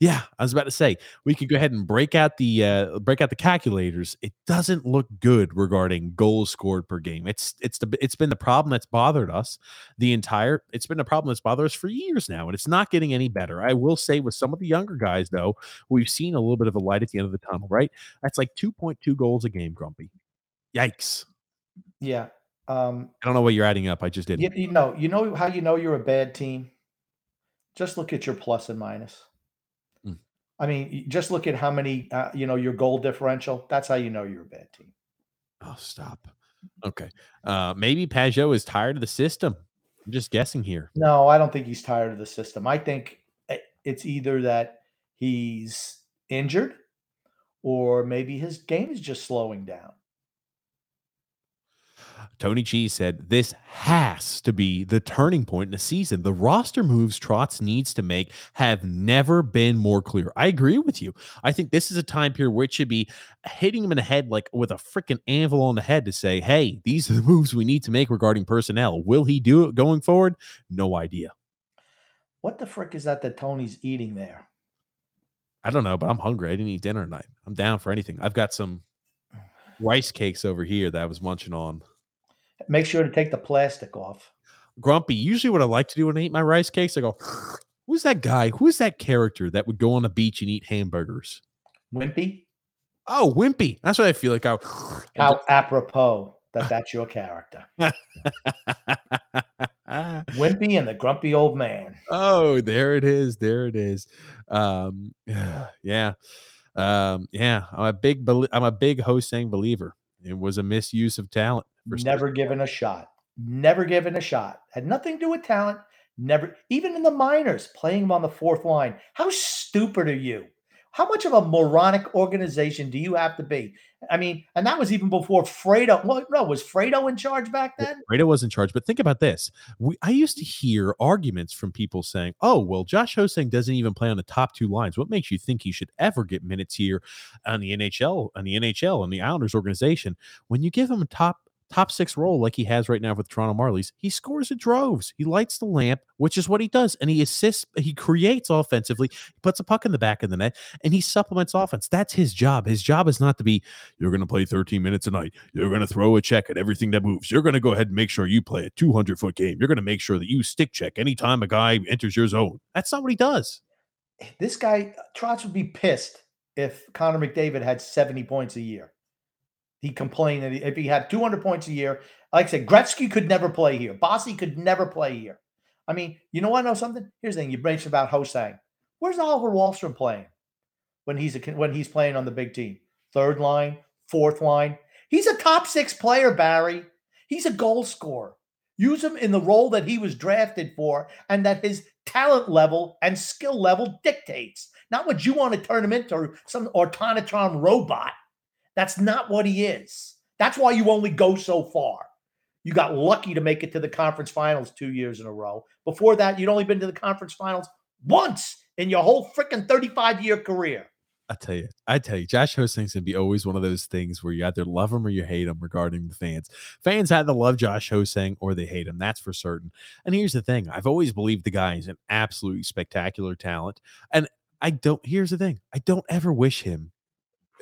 Yeah, I was about to say we could go ahead and break out the uh, break out the calculators. It doesn't look good regarding goals scored per game. It's it's the it's been the problem that's bothered us the entire. It's been a problem that's bothered us for years now, and it's not getting any better. I will say with some of the younger guys though, we've seen a little bit of a light at the end of the tunnel. Right, that's like two point two goals a game. Grumpy, yikes. Yeah, um, I don't know what you're adding up. I just did. You, you know, you know how you know you're a bad team. Just look at your plus and minus. I mean, just look at how many, uh, you know, your goal differential. That's how you know you're a bad team. Oh, stop. Okay. Uh, maybe Pageau is tired of the system. I'm just guessing here. No, I don't think he's tired of the system. I think eh, it's either that he's injured or maybe his game is just slowing down. Tony Cheese said this has to be the turning point in the season. The roster moves Trotz needs to make have never been more clear. I agree with you. I think this is a time period where it should be hitting him in the head like with a freaking anvil on the head to say, hey, these are the moves we need to make regarding personnel. Will he do it going forward? No idea. What the frick is that that Tony's eating there? I don't know, but I'm hungry. I didn't eat dinner tonight. I'm down for anything. I've got some rice cakes over here that I was munching on. Make sure to take the plastic off. Grumpy, usually what I like to do when I eat my rice cakes, I go, who's that guy? Who's that character that would go on the beach and eat hamburgers? Wimpy. Oh, Wimpy. That's what I feel like. I How apropos that that's your character. Wimpy and the grumpy old man. oh, there it is. There it is. Um, yeah. Um, yeah. I'm a big I'm a big Hosang believer. It was a misuse of talent. Never given a shot. Never given a shot. Had nothing to do with talent. Never, even in the minors, playing him on the fourth line. How stupid are you? How much of a moronic organization do you have to be? I mean, and that was even before Fredo. Well, no, was Fredo in charge back then? Fredo was in charge, but think about this. We, I used to hear arguments from people saying, "Oh, well, Josh Hosang doesn't even play on the top two lines. What makes you think he should ever get minutes here on the NHL, on the NHL, and the Islanders organization? When you give him a top top six role like he has right now with Toronto Marlies, he scores in droves. He lights the lamp, which is what he does, and he assists. He creates offensively. He puts a puck in the back of the net, and he supplements offense. That's his job. His job is not to be you're going to play 13 minutes a night. You're going to throw a check at everything that moves. You're going to go ahead and make sure you play a 200 foot game. You're going to make sure that you stick check anytime a guy enters your zone. That's not what he does. This guy, Trotz would be pissed if Connor McDavid had 70 points a year. He complained that if he had 200 points a year, like I said, Gretzky could never play here. Bossy could never play here. I mean, you know what? I know something. Here's the thing: you mentioned about Hosang. Where's Oliver Wahlstrom playing when he's a, when he's playing on the big team? Third line, fourth line. He's a top six player, Barry. He's a goal scorer. Use him in the role that he was drafted for, and that his talent level and skill level dictates. Not what you want to turn him into, some automaton robot. That's not what he is. That's why you only go so far. You got lucky to make it to the conference finals two years in a row. Before that, you'd only been to the conference finals once in your whole freaking 35 year career. I tell you, I tell you, Josh Hosang's gonna be always one of those things where you either love him or you hate him regarding the fans. Fans either love Josh Hosting or they hate him. That's for certain. And here's the thing: I've always believed the guy is an absolutely spectacular talent. And I don't. Here's the thing: I don't ever wish him,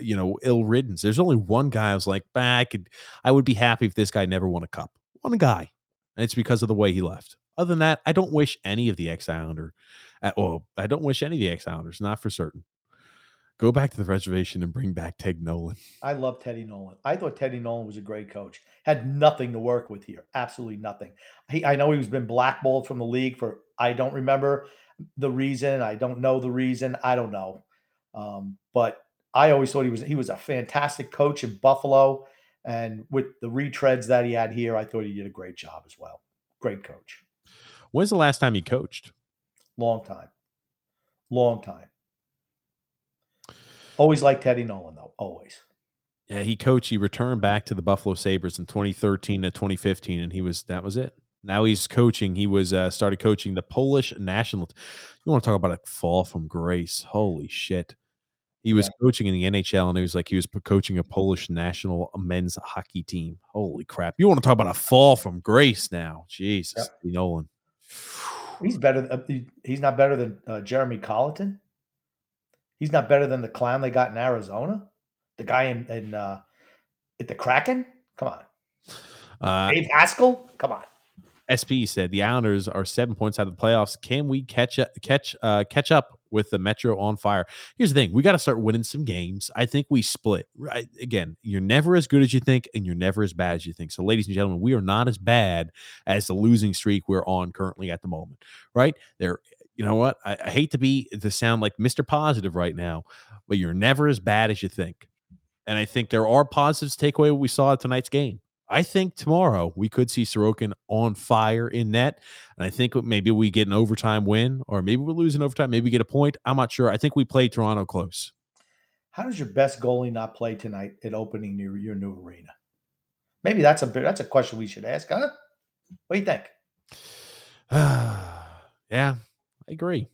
you know, ill riddance. There's only one guy I was like, bah, I could, I would be happy if this guy never won a cup. One guy, and it's because of the way he left. Other than that, I don't wish any of the ex Islander. Uh, well, I don't wish any of the ex Islanders, not for certain. Go back to the reservation and bring back Ted Nolan. I love Teddy Nolan. I thought Teddy Nolan was a great coach. Had nothing to work with here. Absolutely nothing. He, I know he's been blackballed from the league for I don't remember the reason. I don't know the reason. I don't know. Um, but I always thought he was he was a fantastic coach in Buffalo, and with the retreads that he had here, I thought he did a great job as well. Great coach. When's the last time he coached? Long time. Long time. Always like Teddy Nolan though. Always. Yeah, he coached. He returned back to the Buffalo Sabres in 2013 to 2015, and he was that was it. Now he's coaching. He was uh, started coaching the Polish national. You want to talk about a fall from grace? Holy shit! He was coaching in the NHL, and he was like he was coaching a Polish national men's hockey team. Holy crap! You want to talk about a fall from grace now? Jesus, Yep. Nolan. He's better. Uh, he- he's not better than uh, Jeremy Colliton. He's not better than the clown they got in Arizona. The guy in, in uh, at the Kraken. Come on, Uh, Dave Haskell. Come on. SP said the Islanders are seven points out of the playoffs. Can we catch up, catch uh, catch up with the Metro on fire? Here's the thing: we got to start winning some games. I think we split. Right again, you're never as good as you think, and you're never as bad as you think. So, ladies and gentlemen, we are not as bad as the losing streak we're on currently at the moment. Right there, you know what? I, I hate to be to sound like Mr. Positive right now, but you're never as bad as you think. And I think there are positives to take away what we saw at tonight's game. I think tomorrow we could see Sorokin on fire in net. And I think maybe we get an overtime win, or maybe we lose in overtime. Maybe we get a point. I'm not sure. I think we played Toronto close. How does your best goalie not play tonight at opening your, your new arena? Maybe that's a bit- that's a question we should ask, huh? What do you think? yeah, I agree.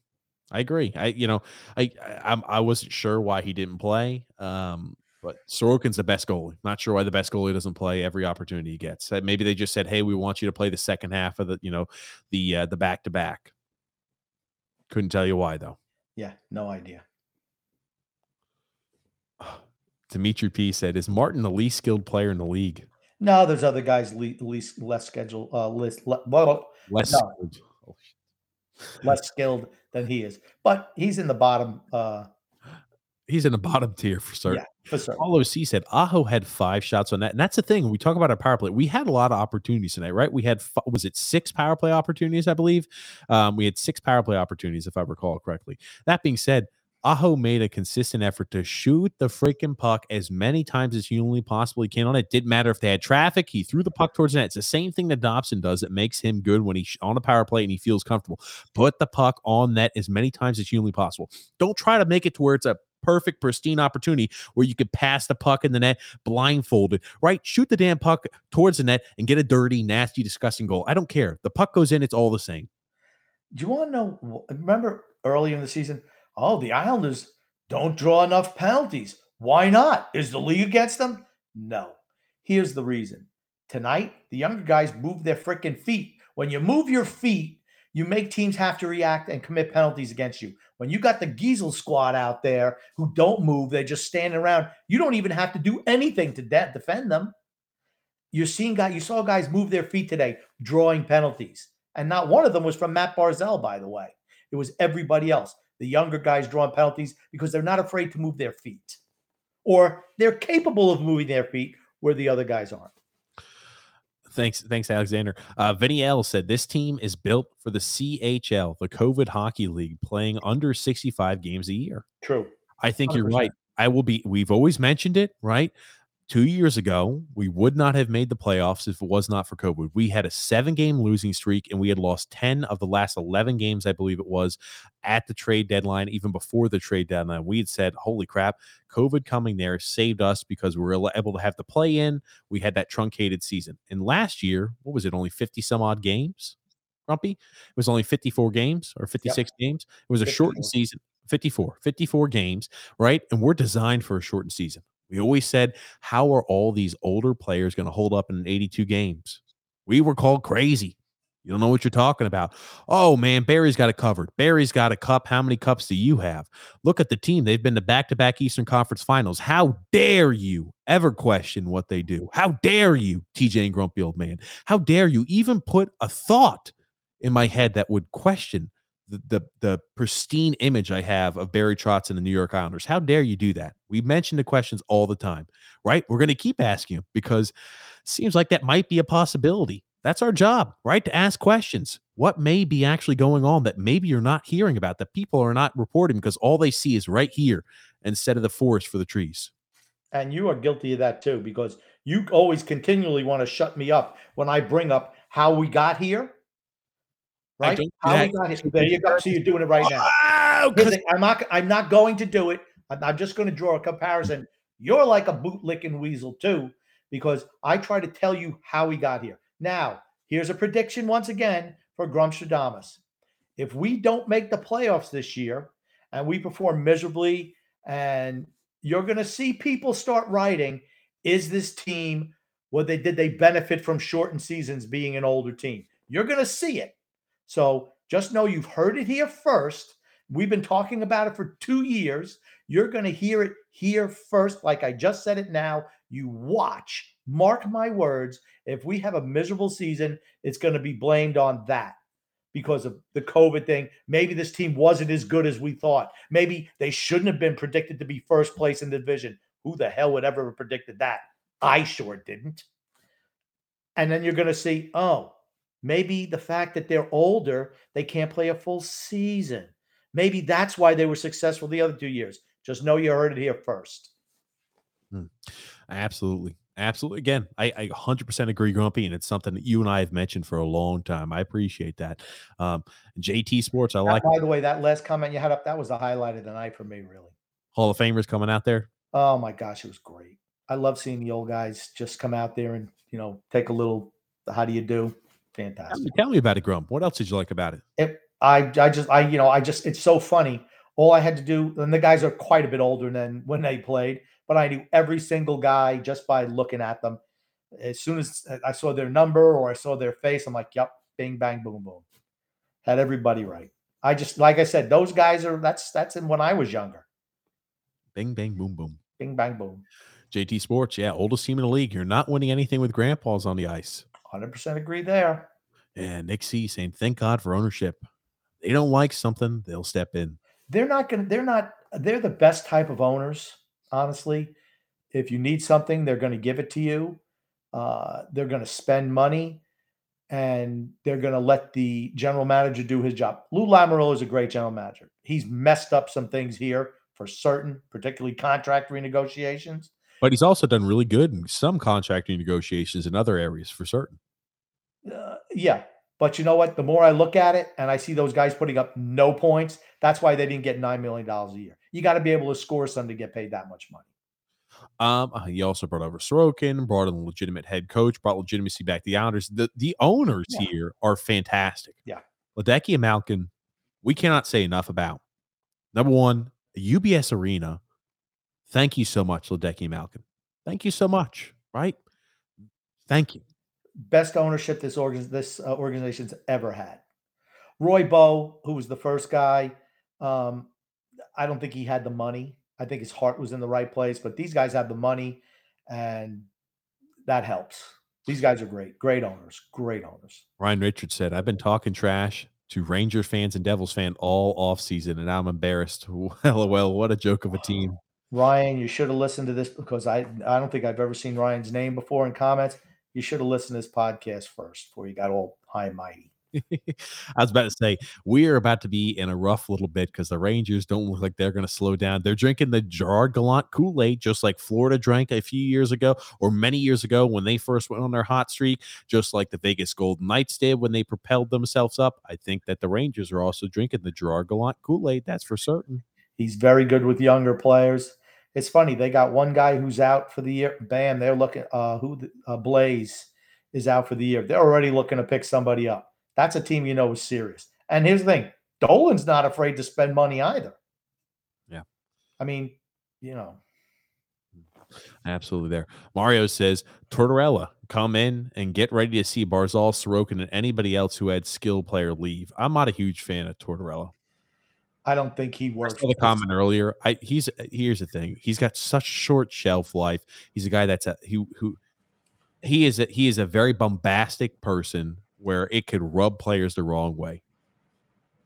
I agree. I you know I I, I wasn't sure why he didn't play. Um, but Sorokin's the best goalie. Not sure why the best goalie doesn't play every opportunity he gets. Maybe they just said, "Hey, we want you to play the second half of the you know the uh, the back to back." Couldn't tell you why though. Yeah, no idea. Dimitri P said, "Is Martin the least skilled player in the league?" No, there's other guys le- least less scheduled, uh, less le- well, Less No. skilled. Oh, less skilled than he is, but he's in the bottom uh, He's in the bottom tier for certain. yeah, for certain. Paulo C said Aho had five shots on that, and that's the thing. When we talk about our power play. We had a lot of opportunities tonight, right? We had was it six power play opportunities, I believe. Um, we had six power play opportunities, if I recall correctly. That being said, Aho made a consistent effort to shoot the freaking puck as many times as humanly possibly can on it. Didn't matter if they had traffic; he threw the puck towards the net. It's the same thing that Dobson does that makes him good when he's on a power play and he feels comfortable. Put the puck on net as many times as humanly possible. Don't try to make it to where it's a perfect, pristine opportunity where you could pass the puck in the net blindfolded, right? Shoot the damn puck towards the net and get a dirty, nasty, disgusting goal. I don't care. The puck goes in, it's all the same. Do you want to know? Remember earlier in the season? Oh, the Islanders don't draw enough penalties. Why not? Is the league against them? No. Here's the reason. Tonight, the younger guys move their freaking feet. When you move your feet, you make teams have to react and commit penalties against you. When you got the Giesel squad out there who don't move, they just stand around. You don't even have to do anything to de- defend them. You're seeing guys, you saw guys move their feet today, drawing penalties. And not one of them was from Matt Barzal, by the way. It was everybody else. The younger guys drawing penalties because they're not afraid to move their feet. Or they're capable of moving their feet where the other guys aren't. Thanks, thanks, Alexander. Uh, Vinny L said this team is built for the CHL, the COVID Hockey League, playing under 65 games a year. True. I think you are right. I will be. We've always mentioned it, right? Two years ago, we would not have made the playoffs if it was not for COVID. We had a seven game losing streak and we had lost 10 of the last 11 games, I believe it was, at the trade deadline, even before the trade deadline. We had said, holy crap, COVID coming there saved us because we were able to have the play in. We had that truncated season. And last year, what was it, only 50 some odd games? Grumpy? It was only 54 games or 56 games. It was a shortened season. 54, 54 games, right? And we're designed for a shortened season. We always said, how are all these older players going to hold up in 82 games? We were called crazy. You don't know what you're talking about. Oh man, Barry's got it covered. Barry's got a cup. How many cups do you have? Look at the team. They've been to back to back Eastern Conference finals. How dare you ever question what they do? How dare you, TJ and Grumpy Old Man? How dare you even put a thought in my head that would question the, the pristine image I have of Barry Trotz and the New York Islanders. How dare you do that? We mention the questions all the time, right? We're going to keep asking them because it seems like that might be a possibility. That's our job, right? To ask questions. What may be actually going on that maybe you're not hearing about, that people are not reporting because all they see is right here instead of the forest for the trees. And you are guilty of that too, because you always continually want to shut me up when I bring up how we got here. Right? How we that. got here. There you go. So you're doing it right now. Oh, I'm not. I'm not going to do it. I'm, I'm just going to draw a comparison. You're like a bootlicking weasel too, because I try to tell you how we got here. Now, here's a prediction once again for Grumstradamus. If we don't make the playoffs this year and we perform miserably, and you're going to see people start writing, is this team what they did they benefit from shortened seasons being an older team? You're going to see it. So just know you've heard it here first. We've been talking about it for two years. You're going to hear it here first. Like I just said it now. You watch, mark my words. If we have a miserable season, it's going to be blamed on that because of the COVID thing. Maybe this team wasn't as good as we thought. Maybe they shouldn't have been predicted to be first place in the division. Who the hell would ever have predicted that? I sure didn't. And then you're going to see, oh, maybe the fact that they're older, they can't play a full season. Maybe that's why they were successful the other two years. Just know you heard it here first. Absolutely. Absolutely. Again, I, I 100% agree, Grumpy, and it's something that you and I have mentioned for a long time. I appreciate that. Um, JT Sports, I That- like by the way, that last comment you had up, that was the highlight of the night for me, really. Hall of Famers coming out there. Oh my gosh, it was great. I love seeing the old guys just come out there and, you know, take a little, how do you do? Tell Fantastic. me, tell me about it, Grump. What else did you like about it? It, I, I just, I, you know, I just, it's so funny. All I had to do, and the guys are quite a bit older than when they played, but I knew every single guy just by looking at them. As soon as I saw their number or I saw their face, I'm like, yep, bing, bang, boom, boom. Had everybody right. I just, like I said, those guys are, that's, that's in when I was younger. Bing, bang, boom, boom. Bing, bang, boom. JT Sports, yeah, oldest team in the league. You're not winning anything with grandpas on the ice. 100% agree there. And Nick C saying, thank God for ownership. They don't like something, they'll step in. They're not going to, they're not, they're the best type of owners, honestly. If you need something, they're going to give it to you. Uh, they're going to spend money and they're going to let the general manager do his job. Lou Lamoriello is a great general manager. He's messed up some things here for certain, particularly contract renegotiations. But he's also done really good in some contracting negotiations in other areas for certain. Uh, yeah. But you know what? The more I look at it and I see those guys putting up no points, that's why they didn't get $9 million a year. You got to be able to score some to get paid that much money. Um, uh, he also brought over Sorokin, brought in a legitimate head coach, brought legitimacy back to the Islanders. The the owners yeah. here are fantastic. Yeah. Ledecky and Malkin, we cannot say enough about. Number one, UBS Arena. Thank you so much, Ledecky Malkin. Thank you so much. Right? Thank you. Best ownership this organ this uh, organization's ever had. Roy Boe, who was the first guy, um, I don't think he had the money I think his heart was in the right place, but these guys have the money and that helps. These guys are great, great owners, great owners. Ryan Richards said, I've been talking trash to Rangers fans and Devils fan all off season, and I'm embarrassed. LOL, what a joke of a team. Ryan, you should have listened to this because I I don't think I've ever seen Ryan's name before in comments. You should have listened to this podcast first before you got all high and mighty. I was about to say we are about to be in a rough little bit because the Rangers don't look like they're going to slow down. They're drinking the Gerard Gallant Kool Aid, just like Florida drank a few years ago or many years ago when they first went on their hot streak, just like the Vegas Golden Knights did when they propelled themselves up. I think that the Rangers are also drinking the Gerard Gallant Kool Aid. That's for certain. He's very good with younger players. It's funny they got one guy who's out for the year. Bam, they're looking. Uh, who uh, Blais is out for the year. They're already looking to pick somebody up. That's a team you know is serious. And here's the thing Dolan's not afraid to spend money either. Yeah. I mean, you know. Absolutely there. Mario says, Tortorella, come in and get ready to see Barzal, Sorokin, and anybody else who had skill player leave. I'm not a huge fan of Tortorella. I don't think he works. I saw the comment earlier. I he's uh, here's the thing. He's got such short shelf life. He's a guy that's a who who he is a he is a very bombastic person where it could rub players the wrong way.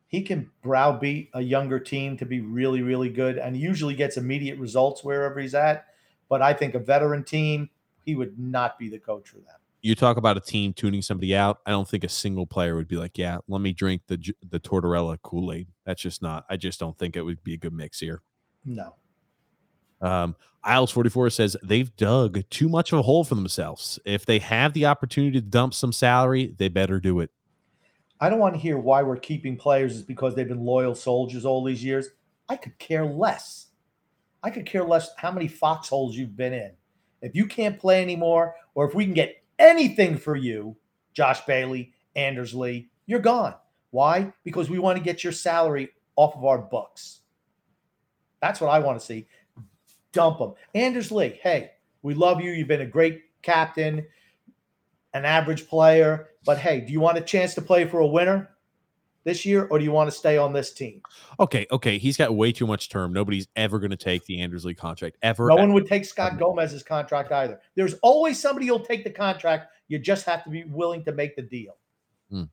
He can browbeat a younger team to be really, really good and usually gets immediate results wherever he's at. But I think a veteran team, he would not be the coach for them. You talk about a team tuning somebody out. I don't think a single player would be like, "Yeah, let me drink the the Tortorella Kool Aid." That's just not. I just don't think it would be a good mix here. No. Um, Isles44 says they've dug too much of a hole for themselves. If they have the opportunity to dump some salary, they better do it. I don't want to hear why we're keeping players is because they've been loyal soldiers all these years. I could care less. I could care less how many foxholes you've been in. If you can't play anymore, or if we can get anything for you, Josh Bailey, Anders Lee, you're gone. Why? Because we want to get your salary off of our books. That's what I want to see dump them. Anders Lee, hey, we love you. You've been a great captain, an average player, but hey, do you want a chance to play for a winner this year, or do you want to stay on this team? Okay, okay. He's got way too much term. Nobody's ever going to take the Anders Lee contract ever. No one would take Scott Gomez's contract either. There's always somebody who'll take the contract. You just have to be willing to make the deal. Hmm.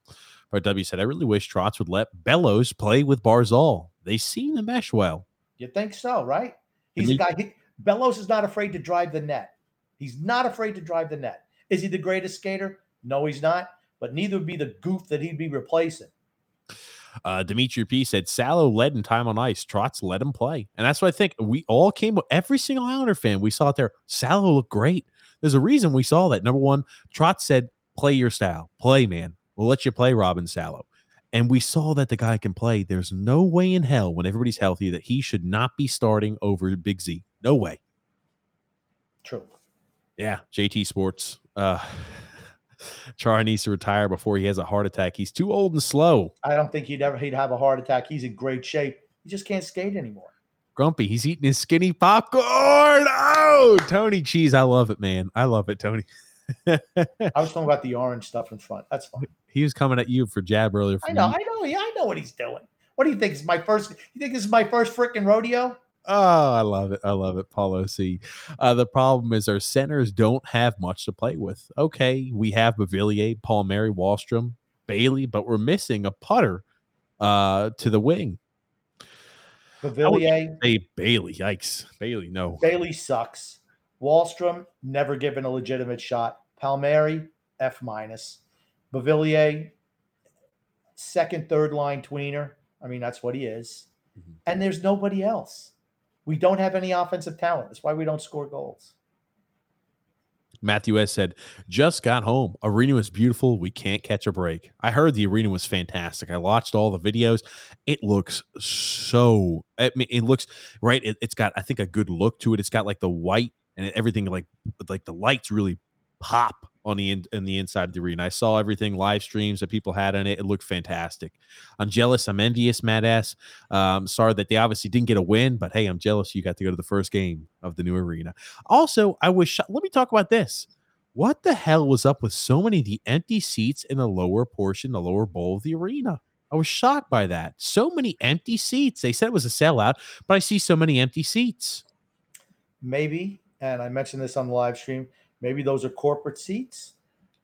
But W said, I really wish Trotz would let Bellows play with Barzal. They seem to mesh well. You think so, right? He's a guy. He, Bellows is not afraid to drive the net. He's not afraid to drive the net. Is he the greatest skater? No, he's not. But neither would be the goof that he'd be replacing. Uh, Dimitri P said Salo led in time on ice. Trotz let him play. And that's what I think. We all came, every single Islander fan, we saw it there. Salo looked great. There's a reason we saw that. Number one, Trotz said, play your style. Play, man. We'll let you play Robin Salo. And we saw that the guy can play. There's no way in hell when everybody's healthy that he should not be starting over Big Z. No way. True. Yeah, JT Sports. Uh Char needs to retire before he has a heart attack. He's too old and slow. I don't think he'd ever he'd have a heart attack. He's in great shape. He just can't skate anymore. Grumpy, he's eating his skinny popcorn. Oh, Tony cheese. I love it, man. I love it, Tony. I was talking about the orange stuff in front. That's fine. He was coming at you for jab earlier. I know. I know, yeah, I know what he's doing. What do you think is my first? You think this is my first freaking rodeo? Oh, I love it. I love it, Paulo C. Uh, the problem is our centers don't have much to play with. Okay, we have Beauvillier, Palmieri, Wahlstrom, Bailey, but we're missing a putter uh, to the wing. Beauvillier. Hey, Bailey. Yikes. Bailey, no. Bailey sucks. Wahlstrom, never given a legitimate shot. Palmieri, F minus. Beauvillier, second, third line tweener. I mean, that's what he is. Mm-hmm. And there's nobody else. We don't have any offensive talent. That's why we don't score goals. Matthew S said, just got home. Arena was beautiful. We can't catch a break. I heard the arena was fantastic. I watched all the videos. It looks so, I mean, it looks right. It, has got, I think, a good look to it. It's got like the white and everything, like, like the lights really pop on the in, in the inside of the arena. I saw everything live streams that people had on it. It looked fantastic. I'm jealous. I'm envious, Matt S. Um, sorry that they obviously didn't get a win, but hey, I'm jealous you got to go to the first game of the new arena. Also, I was let me talk about this. What the hell was up with so many the empty seats in the lower portion, the lower bowl of the arena? I was shocked by that. So many empty seats. They said it was a sellout, but I see so many empty seats. Maybe, and I mentioned this on the live stream Maybe those are corporate seats,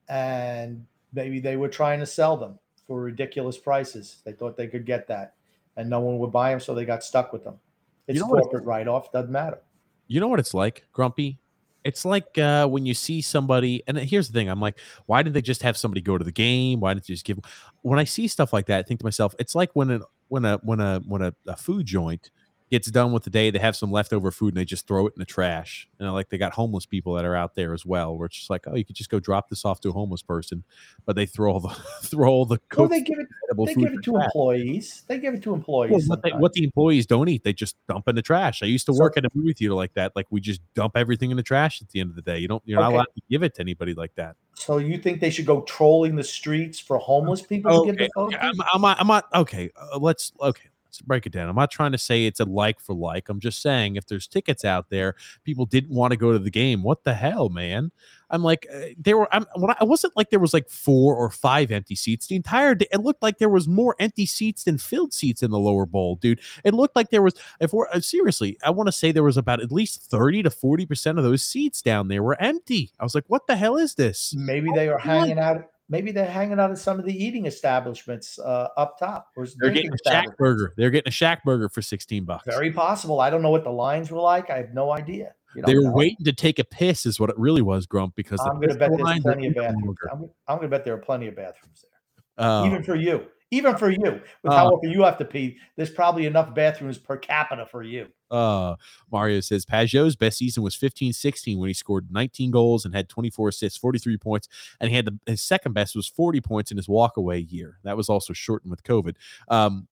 and maybe they were trying to sell them for ridiculous prices. They thought they could get that, and no one would buy them, so they got stuck with them. It's you know corporate write off. Doesn't matter. You know what it's like, Grumpy? It's like uh, when you see somebody, and here's the thing: I'm like, why didn't they just have somebody go to the game? Why didn't you just give? Them? When I see stuff like that, I think to myself, it's like when a when a when a when a, a food joint gets done with the day, they have some leftover food and they just throw it in the trash. You know, like they got homeless people that are out there as well, where it's just like, oh, you could just go drop this off to a homeless person, but they throw all the throw all the well, they give it they give it to trash. employees. They give it to employees. Well, what, they, what, the employees don't eat, they just dump in the trash. I used to so, work at a movie theater like that. Like we just dump everything in the trash at the end of the day. You don't you're okay. not allowed to give it to anybody like that. So you think they should go trolling the streets for homeless people okay. to give the food? I'm, I'm, not, I'm not okay. Uh, let's okay break it down. I'm not trying to say it's a like for like. I'm just saying if there's tickets out there, people didn't want to go to the game. What the hell, man? I'm like, uh, there were. I'm. When I, wasn't like there was like four or five empty seats the entire day. It looked like there was more empty seats than filled seats in the lower bowl, dude. It looked like there was. If we're uh, seriously, I want to say there was about at least thirty to forty percent of those seats down there were empty. I was like, what the hell is this? Maybe they are hanging out maybe they're hanging out at some of the eating establishments uh, up top. They're getting a Shack burger. They're getting a Shack burger for 16 bucks. Very possible. I don't know what the lines were like. I have no idea. They were waiting to take a piss, is what it really was, Grump. Because I'm going to bet there's plenty of bathrooms. I'm, I'm going to bet there are plenty of bathrooms there, uh, even for you. Even for you, with uh, how often you have to pee, there's probably enough bathrooms per capita for you. Uh, Mario says Pageau's best season was 15 16 when he scored 19 goals and had 24 assists, 43 points. And he had the, his second best was 40 points in his walkaway year. That was also shortened with COVID. Um,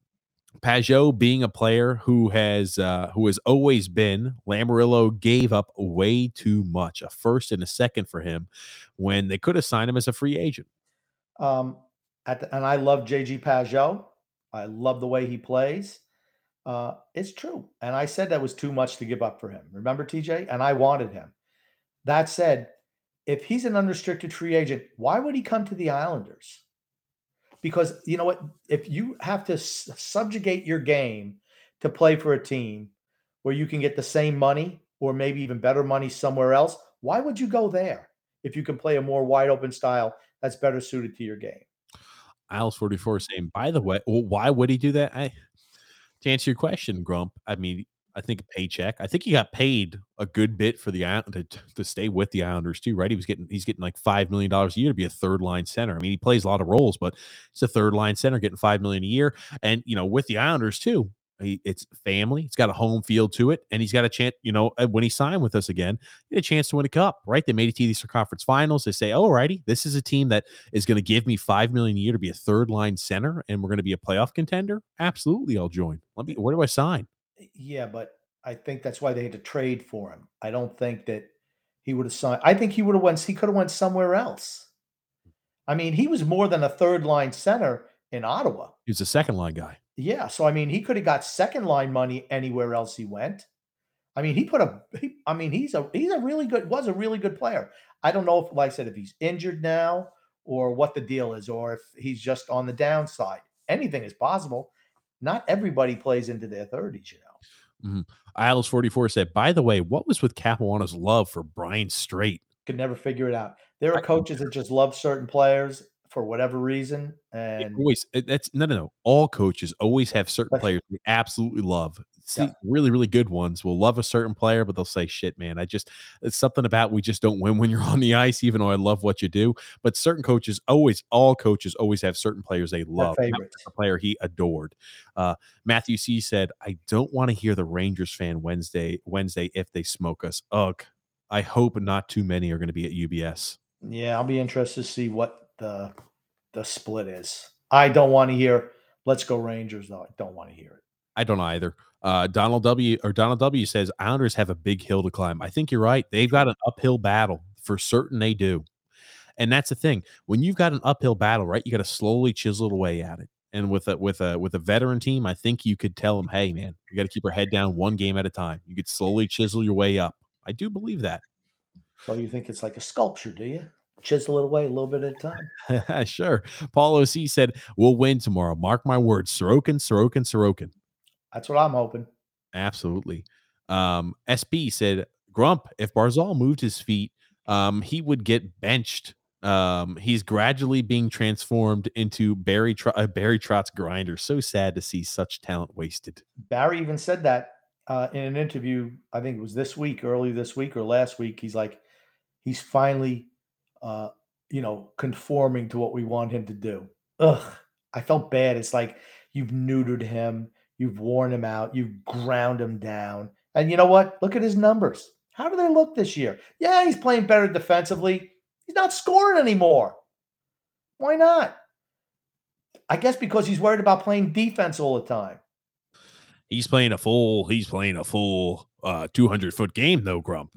Pageau being a player who has uh, who has always been Lamoriello gave up way too much, a first and a second for him when they could have signed him as a free agent. Um, the, and I love JG Pageau. I love the way he plays. Uh, it's true. And I said that was too much to give up for him. Remember, TJ? And I wanted him. That said, if he's an unrestricted free agent, why would he come to the Islanders? Because you know what? If you have to subjugate your game to play for a team where you can get the same money or maybe even better money somewhere else, why would you go there if you can play a more wide open style that's better suited to your game? Isles 44 saying, by the way, well, why would he do that? I to answer your question, Grump, I mean, I think a paycheck. I think he got paid a good bit for the to, to stay with the Islanders too, right? He was getting he's getting like five million dollars a year to be a third line center. I mean, he plays a lot of roles, but it's a third line center getting five million a year, and you know, with the Islanders too. He, it's family. It's got a home field to it, and he's got a chance. You know, uh, when he signed with us again, he had a chance to win a cup. Right? They made it to the Eastern Conference Finals. They say, "Oh, righty, this is a team that is going to give me five million a year to be a third line center, and we're going to be a playoff contender." Absolutely, I'll join. Let me. Where do I sign? Yeah, but I think that's why they had to trade for him. I don't think that he would have signed. I think he would have went. He could have went somewhere else. I mean, he was more than a third line center in Ottawa. He was a second line guy. Yeah, so I mean, he could have got second line money anywhere else he went. I mean, he put a. He, I mean, he's a he's a really good was a really good player. I don't know if, like I said, if he's injured now or what the deal is, or if he's just on the downside. Anything is possible. Not everybody plays into their thirties, you know. Mm-hmm. Isles 44 said, by the way, what was with Capuano's love for Brian Strait? Could never figure it out. There are I- coaches that just love certain players for whatever reason, It and always it- that's no no no. All coaches always have certain players they absolutely love. See, Yeah. really, really good ones will love a certain player, but they'll say, shit, man, I just it's something about we just don't win when you're on the ice, even though I love what you do. But certain coaches always, all coaches always have certain players they love. That was favorites. a player he adored. Uh, Matthew C said, I don't want to hear the Rangers fan Wednesday, Wednesday if they smoke us. Ugh. I hope not too many are going to be at UBS. Yeah, I'll be interested to see what the the split is. I don't want to hear "Let's go Rangers," though. I don't want to hear it. I don't either. Uh, Donald W. or Donald W. says Islanders have a big hill to climb. I think you're right. They've got an uphill battle for certain. They do, and that's the thing. When you've got an uphill battle, right, you got to slowly chisel away at it. And with a with a with a veteran team, I think you could tell them, "Hey, man, you got to keep our head down, one game at a time. You could slowly chisel your way up." I do believe that. So you think it's like a sculpture, do you? Chisel it away a little bit at a time. sure. Paul OC said, "We'll win tomorrow. Mark my words. Sorokin, Sorokin, Sorokin." That's what I'm hoping. Absolutely. Um, SB said, Grump, if Barzal moved his feet, um, he would get benched. Um, he's gradually being transformed into Barry Tr- uh, Barry Trotz grinder. So sad to see such talent wasted. Barry even said that uh, in an interview. I think it was this week, early this week or last week. He's like, he's finally, uh, you know, conforming to what we want him to do. Ugh, I felt bad. It's like you've neutered him, you've worn him out, you've ground him down, and you know what? Look at his numbers. How do they look this year? Yeah, he's playing better defensively. He's not scoring anymore. Why not? I guess because he's worried about playing defense all the time. He's playing a full. He's playing a full uh, 200 foot game though. Grump.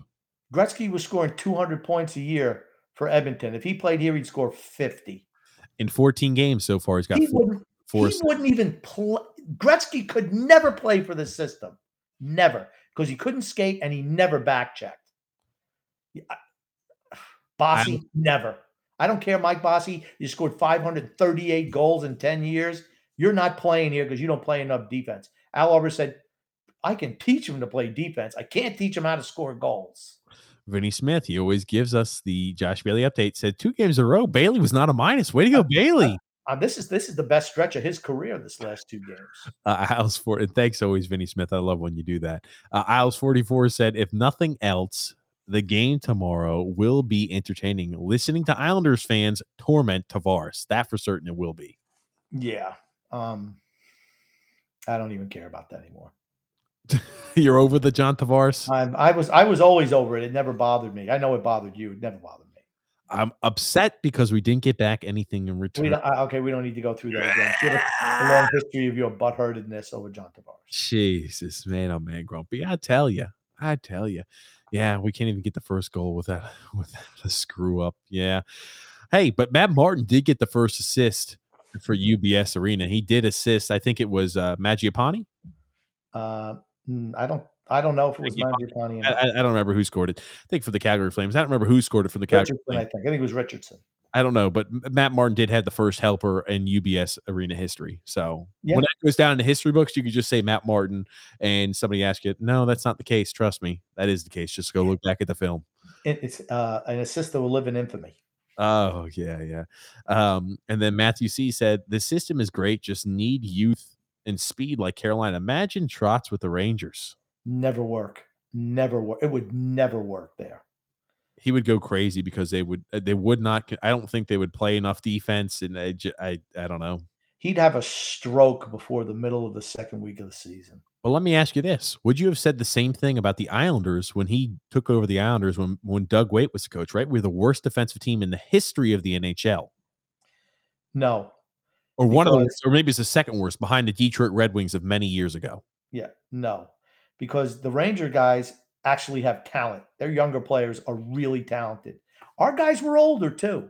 Gretzky was scoring 200 points a year for Edmonton. If he played here, he'd score 50. In 14 games so far, he's got He four. wouldn't, four he wouldn't even play. Gretzky could never play for the system. Never. Because he couldn't skate and he never back checked. Bossy, never. I don't care, Mike Bossy. You scored 538 goals in 10 years. You're not playing here because you don't play enough defense. Al Arbour said, I can teach him to play defense. I can't teach him how to score goals. Vinny Smith, he always gives us the Josh Bailey update. Said two games in a row. Bailey was not a minus. Way to go, Bailey. Uh, this is this is the best stretch of his career. This last two games. Uh, Isles four. And thanks always, Vinny Smith. I love when you do that. Uh, Isles forty four said, if nothing else, the game tomorrow will be entertaining. Listening to Islanders fans torment Tavares. That for certain it will be. Yeah. Um, I don't even care about that anymore. You're over the John Tavares. I'm, I was I was always over it. It never bothered me. I know it bothered you. It never bothered me. I'm upset because we didn't get back anything in We return. don't, uh, okay, we don't need to go through that again. You have a, long history of your butthurtedness over John Tavares. Jesus, man, oh man, grumpy. I tell you, I tell you, yeah, we can't even get the first goal without without a screw up. Yeah, hey, but Matt Martin did get the first assist for UBS Arena. He did assist. I think it was uh, Mangiapane. Uh, I don't I don't know if it was Mangiapane. I, I- I don't remember who scored it. I think for the Calgary Flames. I don't remember who scored it for the Calgary Richardson, I Flames. think. I think it was Richardson. I don't know, but Matt Martin did have the first helper in UBS Arena history. So Yeah. when that goes down in the history books, you could just say Matt Martin, and somebody asks you, no, that's not the case. Trust me, that is the case. Just go look back at the film. It's uh, an assist that will live in infamy. Oh yeah, yeah. Um, and then Matthew C said the system is great, just need youth and speed like Carolina. Imagine Trotz with the Rangers. Never work. Never work. It would never work there. He would go crazy because they would they would not. I don't think they would play enough defense, and I I, I don't know. He'd have a stroke before the middle of the second week of the season. Well, let me ask you this: Would you have said the same thing about the Islanders when he took over the Islanders when when Doug Weight was the coach? Right, we're the worst defensive team in the history of the NHL, No. Or one of the, or maybe it's the second worst behind the Detroit Red Wings of many years ago. Yeah. No. Because the Ranger guys actually have talent. Their younger players are really talented. Our guys were older too,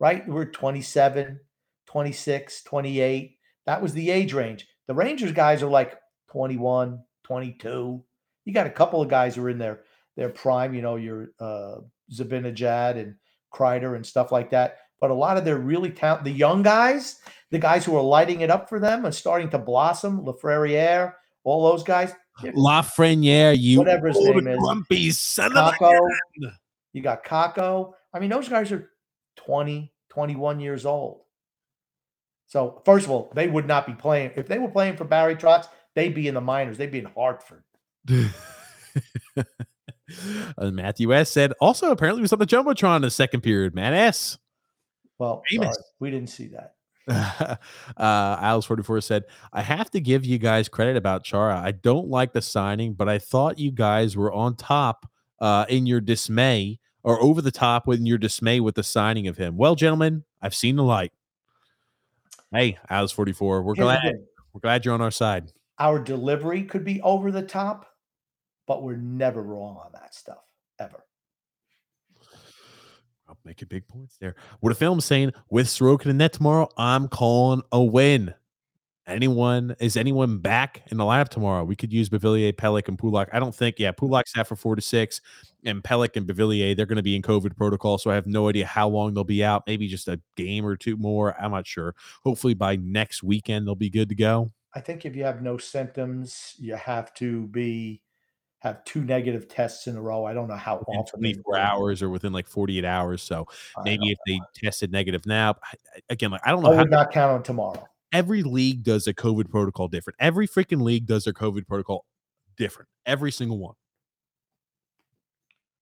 right? We're 27, 26, 28. That was the age range. The Rangers guys are like 21, 22. You got a couple of guys who are in their their prime, you know, your uh Zibanejad and Kreider and stuff like that. But a lot of their really talent, the young guys, the guys who are lighting it up for them and starting to blossom, Lafreniere, all those guys, Lafreniere, you Whatever his name is. grumpy son Kakko. You got Kakko. I mean, those guys are 20, 21 years old. So, first of all, they would not be playing. If they were playing for Barry Trotz, they'd be in the minors. They'd be in Hartford. Matthew S said also apparently was on the jumbotron in the second period. Matt S. Well, sorry, we didn't see that. uh, Alice forty four said, "I have to give you guys credit about Chara. I don't like the signing, but I thought you guys were on top uh, in your dismay or over the top in your dismay with the signing of him. Well, gentlemen, I've seen the light. Hey, Alice forty four, we're Here's glad we're glad you're on our side. Our delivery could be over the top, but we're never wrong on that stuff, ever. It big points there. What a film saying with Sorokin and net tomorrow, I'm calling a win. Anyone is anyone back in the lineup tomorrow? We could use Beauvillier, Pelech, and Pulock. I don't think, yeah, Pulock's out for four to six, and Pelech and Beauvillier, they're going to be in COVID protocol. So I have no idea how long they'll be out. Maybe just a game or two more. I'm not sure. Hopefully by next weekend they'll be good to go. I think if you have no symptoms, you have to be have two negative tests in a row. I don't know how within often 24 hours or within like 48 hours. So I maybe if they tested negative now, I- again, like I don't know I how would not count on tomorrow. every league does a COVID protocol different. Every freaking league does their COVID protocol different. Every single one.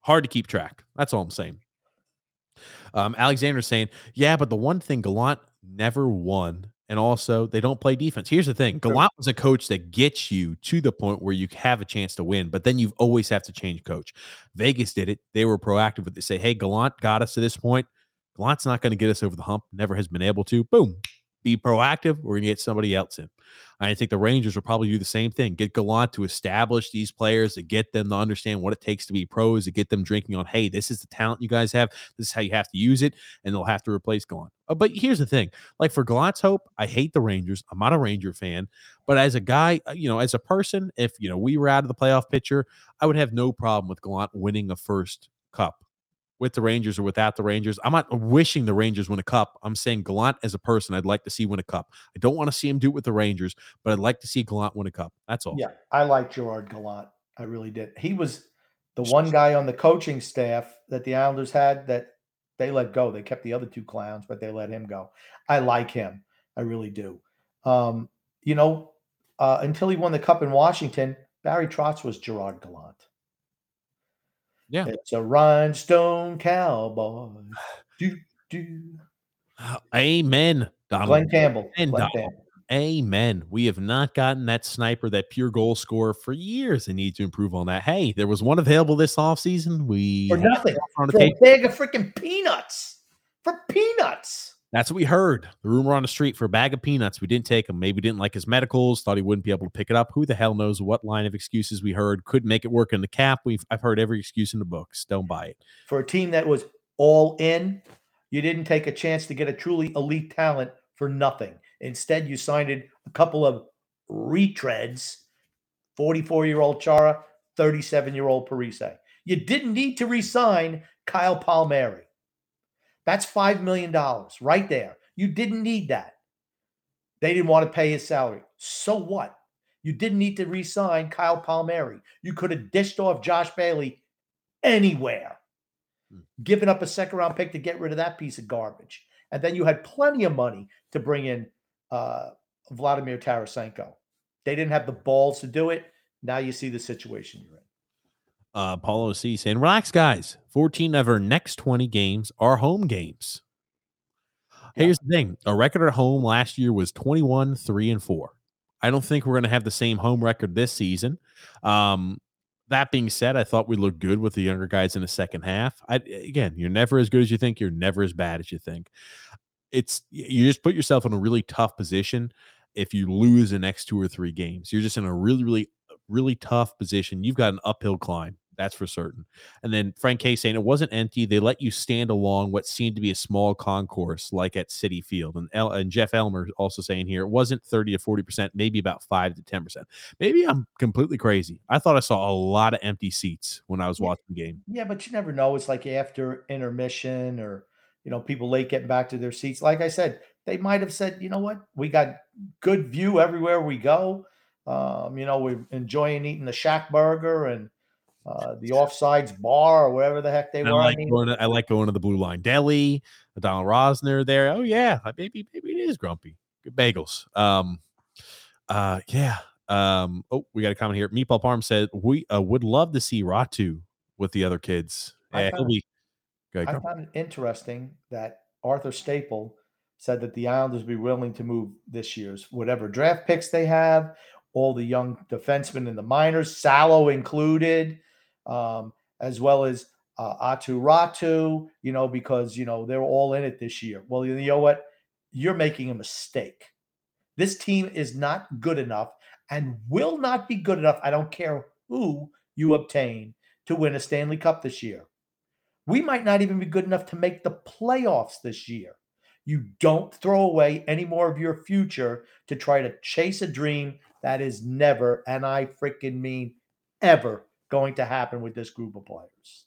Hard to keep track. That's all I'm saying. Um, Alexander's saying, yeah, but the one thing Gallant never won, and also they don't play defense. Here's the thing: Gallant was a coach that gets you to the point where you have a chance to win, but then you always have to change coach. Vegas did it; they were proactive with it. Say, hey, Gallant got us to this point. Gallant's not going to get us over the hump. Never has been able to. Boom, be proactive. We're going to get somebody else in. I think the Rangers will probably do the same thing. Get Gallant to establish these players, to get them to understand what it takes to be pros, to get them drinking on, hey, this is the talent you guys have. This is how you have to use it, and they'll have to replace Gallant. Uh, but here's the thing: like for Gallant's hope, I hate the Rangers. I'm not a Ranger fan, but as a guy, uh, you know, as a person, if you know we were out of the playoff picture, I would have no problem with Gallant winning a first cup with the Rangers or without the Rangers. I'm not wishing the Rangers win a cup. I'm saying Gallant as a person, I'd like to see win a cup. I don't want to see him do it with the Rangers, but I'd like to see Gallant win a cup. That's all. Yeah, I like Gerard Gallant. I really did. He was the one guy on the coaching staff that the Islanders had that they let go. They kept the other two clowns, but they let him go. I like him. I really do. Um, you know, uh, until he won the cup in Washington, Barry Trotz was Gerard Gallant. Yeah. It's a rhinestone cowboy. Do, do. Oh, amen. Donald. Glen Campbell. And Glen. Campbell. Amen. We have not gotten that sniper, that pure goal scorer for years and need to improve on that. Hey, there was one available this offseason. We For nothing. on For a bag of freaking peanuts. For peanuts. That's what we heard. The rumor on the street for a bag of peanuts. We didn't take him. Maybe didn't like his medicals. Thought he wouldn't be able to pick it up. Who the hell knows what line of excuses we heard? Couldn't make it work in the cap. We've I've heard every excuse in the books. Don't buy it. for a team that was all in, you didn't take a chance to get a truly elite talent for nothing. Instead, you signed a couple of retreads 44 year old Chara, 37 year old Parise. You didn't need to resign Kyle Palmieri. That's $5 million right there. You didn't need that. They didn't want to pay his salary. So what? You didn't need to re-sign Kyle Palmieri. You could have dished off Josh Bailey anywhere, Hmm. given up a second round pick to get rid of that piece of garbage. And then you had plenty of money to bring in uh, Vladimir Tarasenko. They didn't have the balls to do it. Now you see the situation you're in. Uh, Paulo C saying, relax, guys. 14 of our next 20 games are home games. Yeah. Here's the thing our record at home last year was 21, 3, and 4. I don't think we're going to have the same home record this season. Um, that being said, I thought we looked good with the younger guys in the second half. I, again, you're never as good as you think. You're never as bad as you think. It's you just put yourself in a really tough position if you lose the next two or three games. You're just in a really, really, really tough position. You've got an uphill climb. That's for certain. And then Frank K saying it wasn't empty. They let you stand along what seemed to be a small concourse, like at Citi Field. And El- and Jeff Elmer also saying here it wasn't 30 to 40 percent, maybe about five to 10 percent. Maybe I'm completely crazy. I thought I saw a lot of empty seats when I was watching the game. Yeah, but you never know. It's like after intermission or, you know, people late getting back to their seats. Like I said, they might have said, you know what? We got good view everywhere we go. Um, you know, we're enjoying eating the Shack Burger and uh, the Offsides Bar or whatever the heck they I were. like I mean, going. To, I like going to the Blue Line Deli. The Donald Rosner there. Oh yeah, maybe maybe it is grumpy. Good bagels. Um, uh, yeah. Um, oh, we got a comment here. Meatball Parm said we uh, would love to see Räty with the other kids. I Yeah, found- be. Ahead, I found it interesting that Arthur Staple said that the Islanders would be willing to move this year's whatever draft picks they have, all the young defensemen in the minors, Salo included, um, as well as uh, Aatu Räty, you know, because, you know, they're all in it this year. Well, you know what? You're making a mistake. This team is not good enough and will not be good enough. I don't care who you obtain to win a Stanley Cup this year. We might not even be good enough to make the playoffs this year. You don't throw away any more of your future to try to chase a dream that is never, and I freaking mean ever, going to happen with this group of players.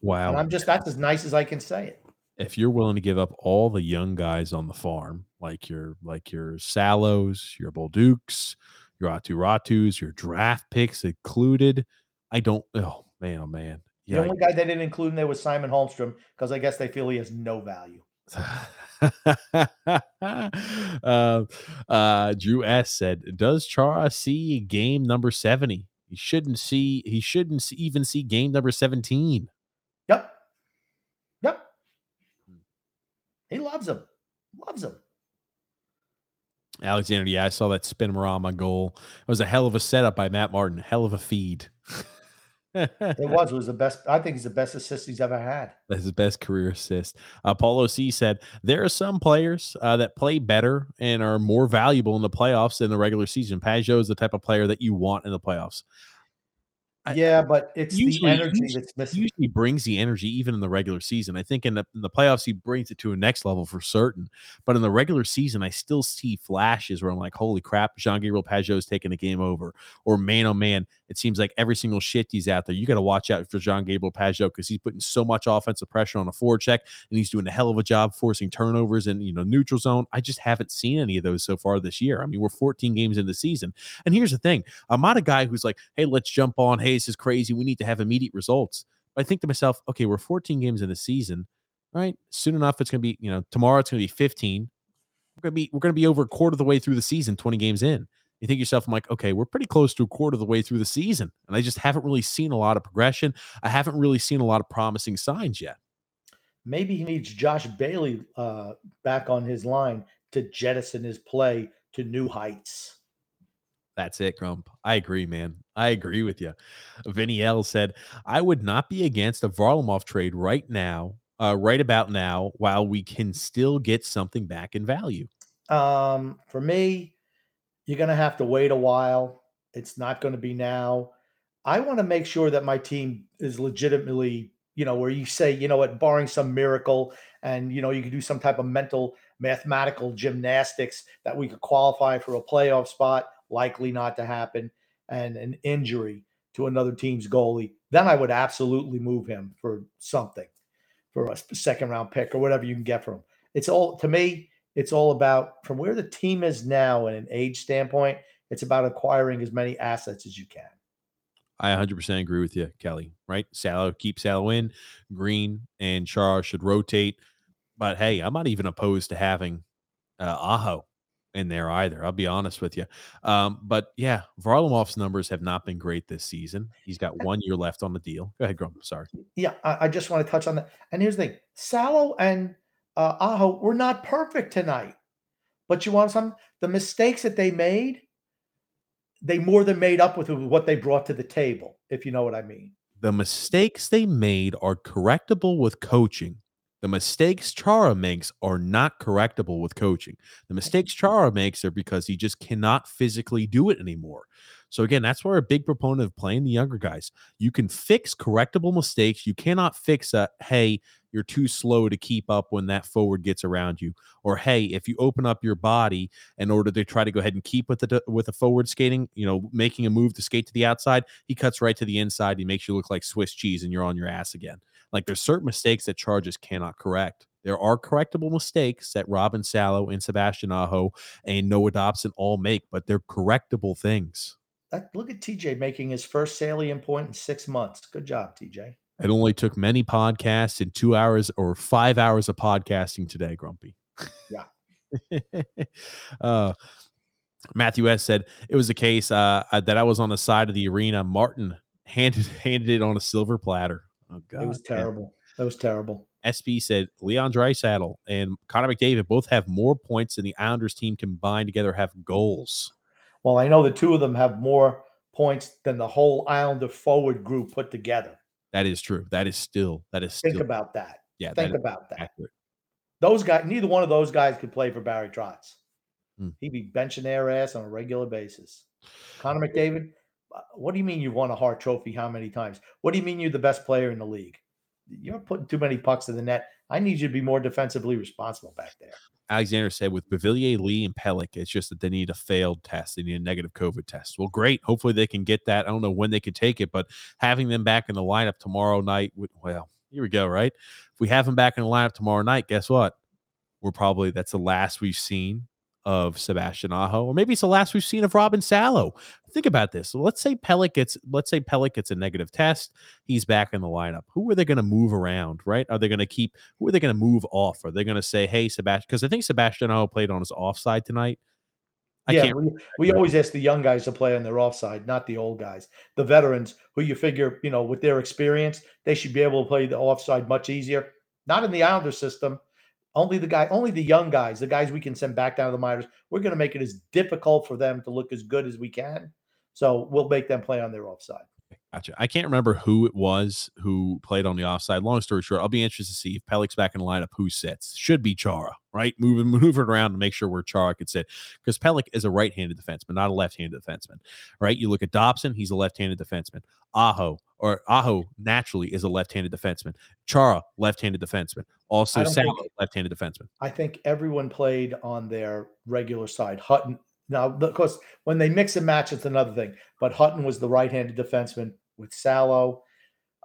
Wow. And I'm just, that's as nice as I can say it. if you're willing to give up all the young guys on the farm, like your like your Salos, your Bolducs, your Aatu Rätys, your draft picks included, I don't. Oh man, oh man, The only guy they didn't include in there was Simon Holmstrom because I guess they feel he has no value. uh, uh, Drew S said, "Does Chara see game number seventy? He shouldn't see. He shouldn't see, even see game number seventeen. Yep. Yep. Hmm. He loves him. Loves him. Alexander, yeah, I saw that spin Marama goal. It was a hell of a setup by Matt Martin. Hell of a feed. It was. It was the best. I think he's the best assist he's ever had. That's his best career assist. Uh, Paulo C said there are some players uh, that play better and are more valuable in the playoffs than the regular season. Pageau is the type of player that you want in the playoffs. I- yeah, but it's usually- the energy usually- that's missing. Usually brings the energy even in the regular season. I think in the, in the playoffs he brings it to a next level for certain. But in the regular season, I still see flashes where I'm like, holy crap, Jean Gabriel Pageau is taking the game over. Or man, oh man, it seems like every single shift he's out there, you got to watch out for Jean Gabriel Pageau because he's putting so much offensive pressure on a forward check and he's doing a hell of a job forcing turnovers in you know neutral zone. I just haven't seen any of those so far this year. I mean, we're 14 games in the season. And here's the thing: I'm not a guy who's like, hey, let's jump on. Hey, this is crazy. We need to have immediate results. But I think to myself, okay, we're 14 games in the season, right? Soon enough, it's gonna be, you know, tomorrow it's gonna be 15. We're gonna be we're gonna be over a quarter of the way through the season, 20 games in. You think yourself, I'm like, okay, we're pretty close to a quarter of the way through the season. And I just haven't really seen a lot of progression. I haven't really seen a lot of promising signs yet. Maybe he needs Josh Bailey uh, back on his line to jettison his play to new heights. That's it, Grump. I agree, man. I agree with you. Vinny L said, I would not be against a Varlamov trade right now, uh, right about now, while we can still get something back in value. Um, for me, you're going to have to wait a while. It's not going to be now. I want to make sure that my team is legitimately, you know, where you say, you know what, barring some miracle and, you know, you can do some type of mental mathematical gymnastics that we could qualify for a playoff spot, likely not to happen, and an injury to another team's goalie, then I would absolutely move him for something, for a second round pick or whatever you can get from him. It's all, to me, it's all about from where the team is now in an age standpoint, it's about acquiring as many assets as you can. I 100% agree with you, Kelly, right? Salo, keep Salo in. Greene and Char should rotate. But hey, I'm not even opposed to having uh, Aho in there either. I'll be honest with you. Um, but yeah, Varlamov's numbers have not been great this season. He's got one year left on the deal. Go ahead, Grump. Sorry. Yeah, I, I just want to touch on that. And here's the thing Salo and uh, Aho were not perfect tonight. But you want some the mistakes that they made, they more than made up with what they brought to the table, if you know what I mean. The mistakes they made are correctable with coaching. The mistakes Chara makes are not correctable with coaching. The mistakes Chara makes are because he just cannot physically do it anymore. So again, that's why we're a big proponent of playing the younger guys. You can fix correctable mistakes. You cannot fix a hey, you're too slow to keep up when that forward gets around you, or hey, if you open up your body in order to try to go ahead and keep with the with the forward skating, you know, making a move to skate to the outside, he cuts right to the inside. He makes you look like Swiss cheese, and you're on your ass again. Like there's certain mistakes that charges cannot correct. There are correctable mistakes that Robin Salo and Sebastian Aho and Noah Dobson all make, but they're correctable things. That, look at TJ making his first salient point in six months. Good job, TJ. It only took many podcasts and two hours or five hours of podcasting today, Grumpy. Yeah. uh, Matthew S said it was a case uh, that I was on the side of the arena. Martin handed handed it on a silver platter. Oh God, it was terrible. That was terrible. SP said Leon Draisaitl and Connor McDavid both have more points than the Islanders team combined together have goals. Well, I know the two of them have more points than the whole Islander forward group put together. That is true. That is still that is think still, about that. Yeah, think that about that. accurate. Those guys, neither one of those guys could play for Barry Trotz. Hmm. He'd be benching their ass on a regular basis. Connor McDavid, uh, what do you mean you won a Hart Trophy? How many times? What do you mean you're the best player in the league? You're putting too many pucks in the net. I need you to be more defensively responsible back there. Alexander said with Bavillier, Lee, and Pelech, it's just that they need a failed test. They need a negative COVID test. Well, great. Hopefully they can get that. I don't know when they could take it, but having them back in the lineup tomorrow night, well, here we go, right? If we have them back in the lineup tomorrow night, guess what? We're probably that's the last we've seen of Sebastian Aho, or maybe it's the last we've seen of Robin Salo. Think about this. So let's say Pelech gets let's say Pelech gets a negative test. He's back in the lineup. Who are they going to move around? Right? Are they going to keep? Who are they going to move off? Are they going to say, "Hey, Sebastian"? Because I think Sebastian Aho played on his offside tonight. I yeah, can't. we, we always ask the young guys to play on their offside, not the old guys. The veterans, who you figure, you know, with their experience, they should be able to play the offside much easier. Not in the Islander system. Only the guy, only the young guys, the guys we can send back down to the minors. We're going to make it as difficult for them to look as good as we can. So we'll make them play on their offside. Gotcha. I can't remember who it was who played on the offside. Long story short, I'll be interested to see if Pelech's back in the lineup. Who sits? Should be Chara, right? Moving, moving around to make sure where Chara could sit because Pelech is a right-handed defenseman, not a left-handed defenseman, right? You look at Dobson; he's a left-handed defenseman. Aho or Aho naturally is a left-handed defenseman. Chara, left-handed defenseman. Also, think- left-handed defenseman. I think everyone played on their regular side. Hutton, now, of course, when they mix and match, it's another thing. But Hutton was the right handed defenseman with Salo.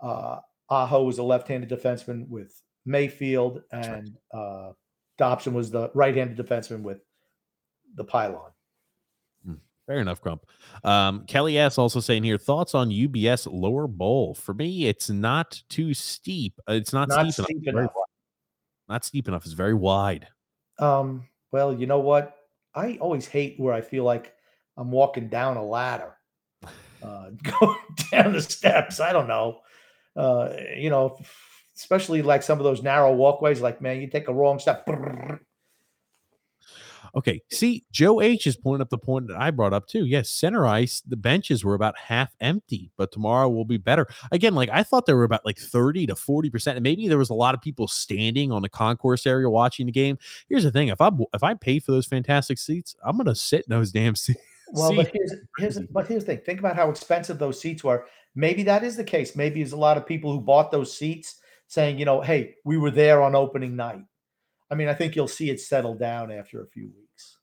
Uh, Aho was a left handed defenseman with Mayfield. And uh, Dobson was the right handed defenseman with the pylon. Fair enough, Grump. Um, Kelly S also saying here thoughts on UBS lower bowl. For me, it's not too steep. Uh, It's not, Not steep, steep enough. Enough. Not steep enough. It's very wide. Um, well, you know what? I always hate where I feel like I'm walking down a ladder, uh, going down the steps. I don't know. Uh, you know, especially like some of those narrow walkways. Like, man, you take a wrong step. Okay. See, Joe H is pointing up the point that I brought up too. Yes, center ice, the benches were about half empty, but tomorrow will be better. Again, like I thought there were about like 30 to 40%. And maybe there was a lot of people standing on the concourse area watching the game. Here's the thing if I if I pay for those fantastic seats, I'm gonna sit in those damn seats. Well, but here's here's but here's the thing. Think about how expensive those seats were. Maybe that is the case. Maybe there's a lot of people who bought those seats saying, you know, hey, we were there on opening night. I mean, I think you'll see it settle down after a few weeks.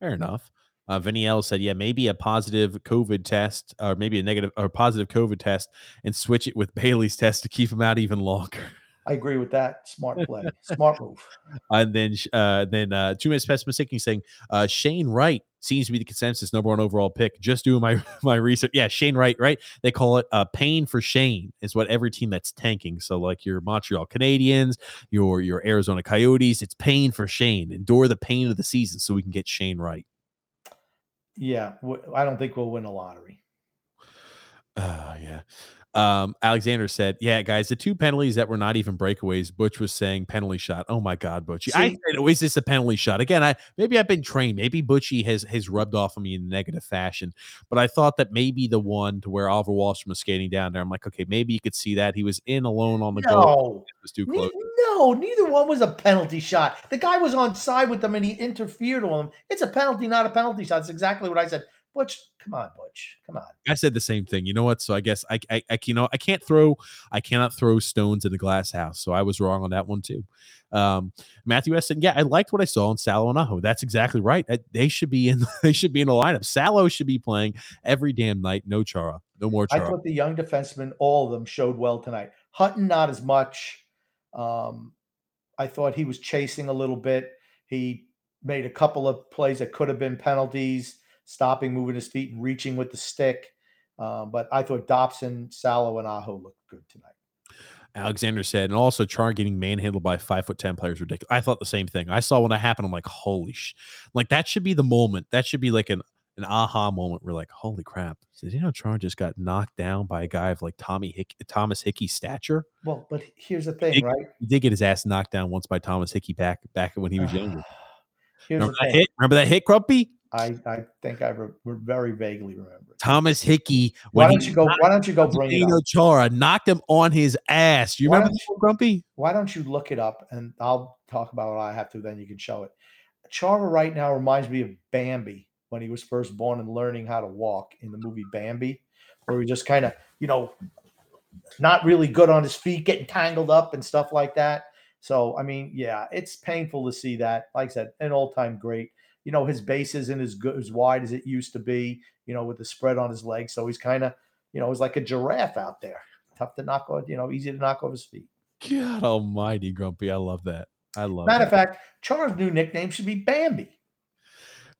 Fair enough. Uh, L said, yeah, maybe a positive COVID test or maybe a negative or positive COVID test and switch it with Bailey's test to keep him out even longer. I agree with that. Smart play. Smart move. And then, uh, then uh, two minutes pessimistic. He's saying uh, Shane Wright seems to be the consensus number one overall pick. Just doing my my research. Yeah, Shane Wright. Right? They call it uh, pain for Shane. Is what every team that's tanking. So like your Montreal Canadiens, your your Arizona Coyotes. It's pain for Shane. Endure the pain of the season so we can get Shane Wright. Yeah, w- I don't think we'll win a lottery. Uh, yeah. Um, Alexander said, "Yeah, guys, the two penalties that were not even breakaways. Butch was saying penalty shot. Oh my God, Butch! I said, oh, is this a penalty shot again? I maybe I've been trained. Maybe Butchie has has rubbed off on me in a negative fashion. But I thought that maybe the one to where Oliver Wahlstrom was skating down there. I'm like, okay, maybe you could see that he was in alone on the goal. No, It was too close. no, neither one was a penalty shot. The guy was on side with them and he interfered on him. It's a penalty, not a penalty shot. That's exactly what I said. Butch, come on, Butch, come on. I said the same thing. You know what? So I guess I, I, I you know, I can't throw, I cannot throw stones in the glass house. So I was wrong on that one too. Um, Matthew S. said, yeah, I liked what I saw in Salo and Aho. That's exactly right. They should be in, they should be in the lineup. Salo should be playing every damn night. No Chara, no more I Chara. thought the young defensemen, all of them, showed well tonight. Hutton, not as much. Um, I thought he was chasing a little bit. He made a couple of plays that could have been penalties, stopping, moving his feet, and reaching with the stick. Uh, but I thought Dobson, Salo, and Aho looked good tonight. Alexander said, and also Char getting manhandled by five foot ten players ridiculous. I thought the same thing. I saw when that happened. I'm like, holy sh! Like that should be the moment. That should be like an an aha moment. We're like, holy crap! So, you know, Char just got knocked down by a guy of like Tommy Hick, Thomas Hickey stature. Well, but here's the thing, He- right? He did get his ass knocked down once by Thomas Hickey back back when he was younger. Here's Remember the that thing. hit? Remember that hit, Grumpy? I, I think I re- very vaguely remember. Thomas Hickey. Why don't you go? Why don't you go bring it Dino up? Chara knocked him on his ass. You Why remember don't Grumpy? Why don't you look it up and I'll talk about what I have to. Then you can show it. Chara right now reminds me of Bambi when he was first born and learning how to walk in the movie Bambi, where he just kind of, you know, not really good on his feet, getting tangled up and stuff like that. So, I mean, yeah, it's painful to see that. Like I said, an all time great. You know, his base isn't as good as wide as it used to be, you know, with the spread on his legs. So he's kind of, you know, he's like a giraffe out there. Tough to knock off, you know, easy to knock off his feet. God almighty, Grumpy. I love that. I love Matter that. of fact, Chara's new nickname should be Bambi.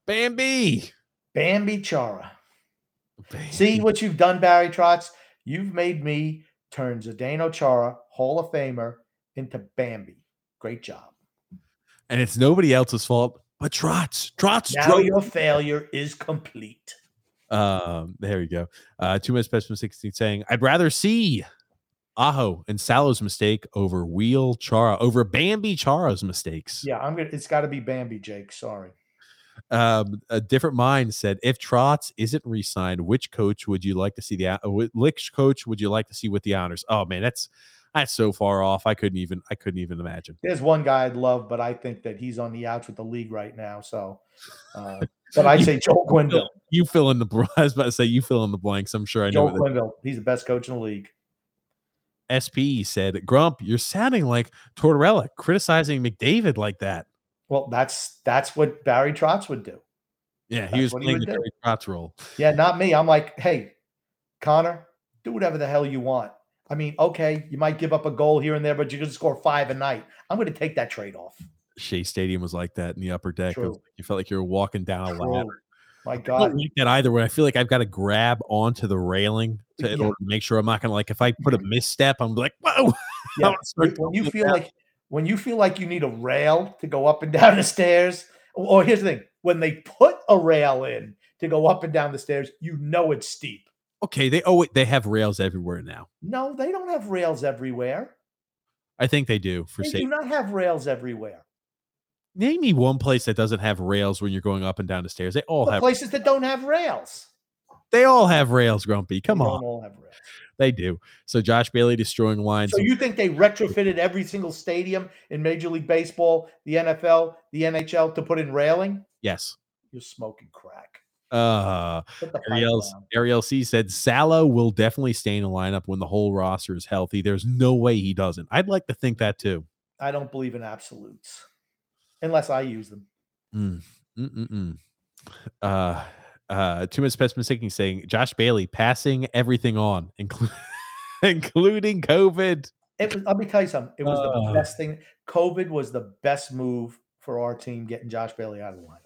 Bambi. Bambi Chara. Bambi. See what you've done, Barry Trotz? You've made me turn Zdeno Chara, Hall of Famer, into Bambi. Great job. and it's nobody else's fault but Trotz. Trotz Now drove. your failure is complete. Um, there you go. Uh, two minutes past 16 saying, I'd rather see Aho and Salo's mistake over Wheel Chara, over Bambi Chara's mistakes. Yeah, I'm gonna. It's got to be Bambi, Jake. Sorry. Um, a different mind said, if Trotz isn't re-signed, which coach would you like to see the uh, wh- which coach would you like to see with the honors? Oh man, that's that's so far off. I couldn't even I couldn't even imagine. There's one guy I'd love, but I think that he's on the outs with the league right now. So, uh, but I'd say Joel Quenneville. You fill in the I was about to say you fill in the blanks. I'm sure I know. Joel Quenneville. He's the best coach in the league. SP said, Grump, you're sounding like Tortorella criticizing McDavid like that. Well, that's that's what Barry Trotz would do. Yeah, he That's was what he playing the. Terry Trotz role. Yeah, not me. I'm like, hey, Connor, do whatever the hell you want. I mean, okay, you might give up a goal here and there, but you're going to score five a night. I'm going to take that trade off. Shea Stadium was like that in the upper deck. Like you felt like you were walking down a ladder. My God, I don't like that either. When I feel like I've got to grab onto the railing to, in order to make sure I'm not going to like if I put a misstep, I'm like, whoa. Yeah, when, when you feel down. like when you feel like you need a rail to go up and down the stairs, or here's the thing: when they put a rail in to go up and down the stairs, you know it's steep. Okay, they oh they have rails everywhere now. No, they don't have rails everywhere. I think they do for They safety. do not have rails everywhere. Name me one place that doesn't have rails when you're going up and down the stairs. They all The have. places that don't have rails. They all have rails, Grumpy. Come don't on, all have rails. they do. So Josh Bailey destroying lines. So you think they retrofitted every single stadium in Major League Baseball, the NFL, the NHL to put in railing? yes. You're smoking crack. Uh Ariel. Ariel C said Salo will definitely stay in the lineup when the whole roster is healthy. There's no way he doesn't. I'd like to think that too. I don't believe in absolutes unless I use them. Mm, mm-mm-mm. Uh, uh, two minutes past mistaking saying Josh Bailey passing everything on, including including COVID. It was, let me tell you something. It was Uh. the best thing. COVID was the best move for our team getting Josh Bailey out of the lineup.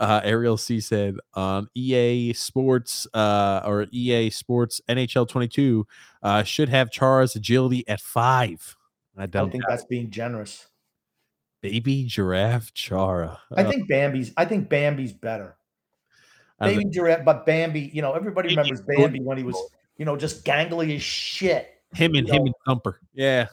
Uh, Ariel C said on EA Sports uh, or EA Sports NHL 22 uh, should have Chara's agility at five. I I don't think doubt that's being generous. baby giraffe Chara. I think Bambi's. I think Bambi's better. I Baby giraffe, but Bambi. You know, everybody remembers. Bambi when he was, you know, just gangly as shit. him and him know. and Thumper. Yeah.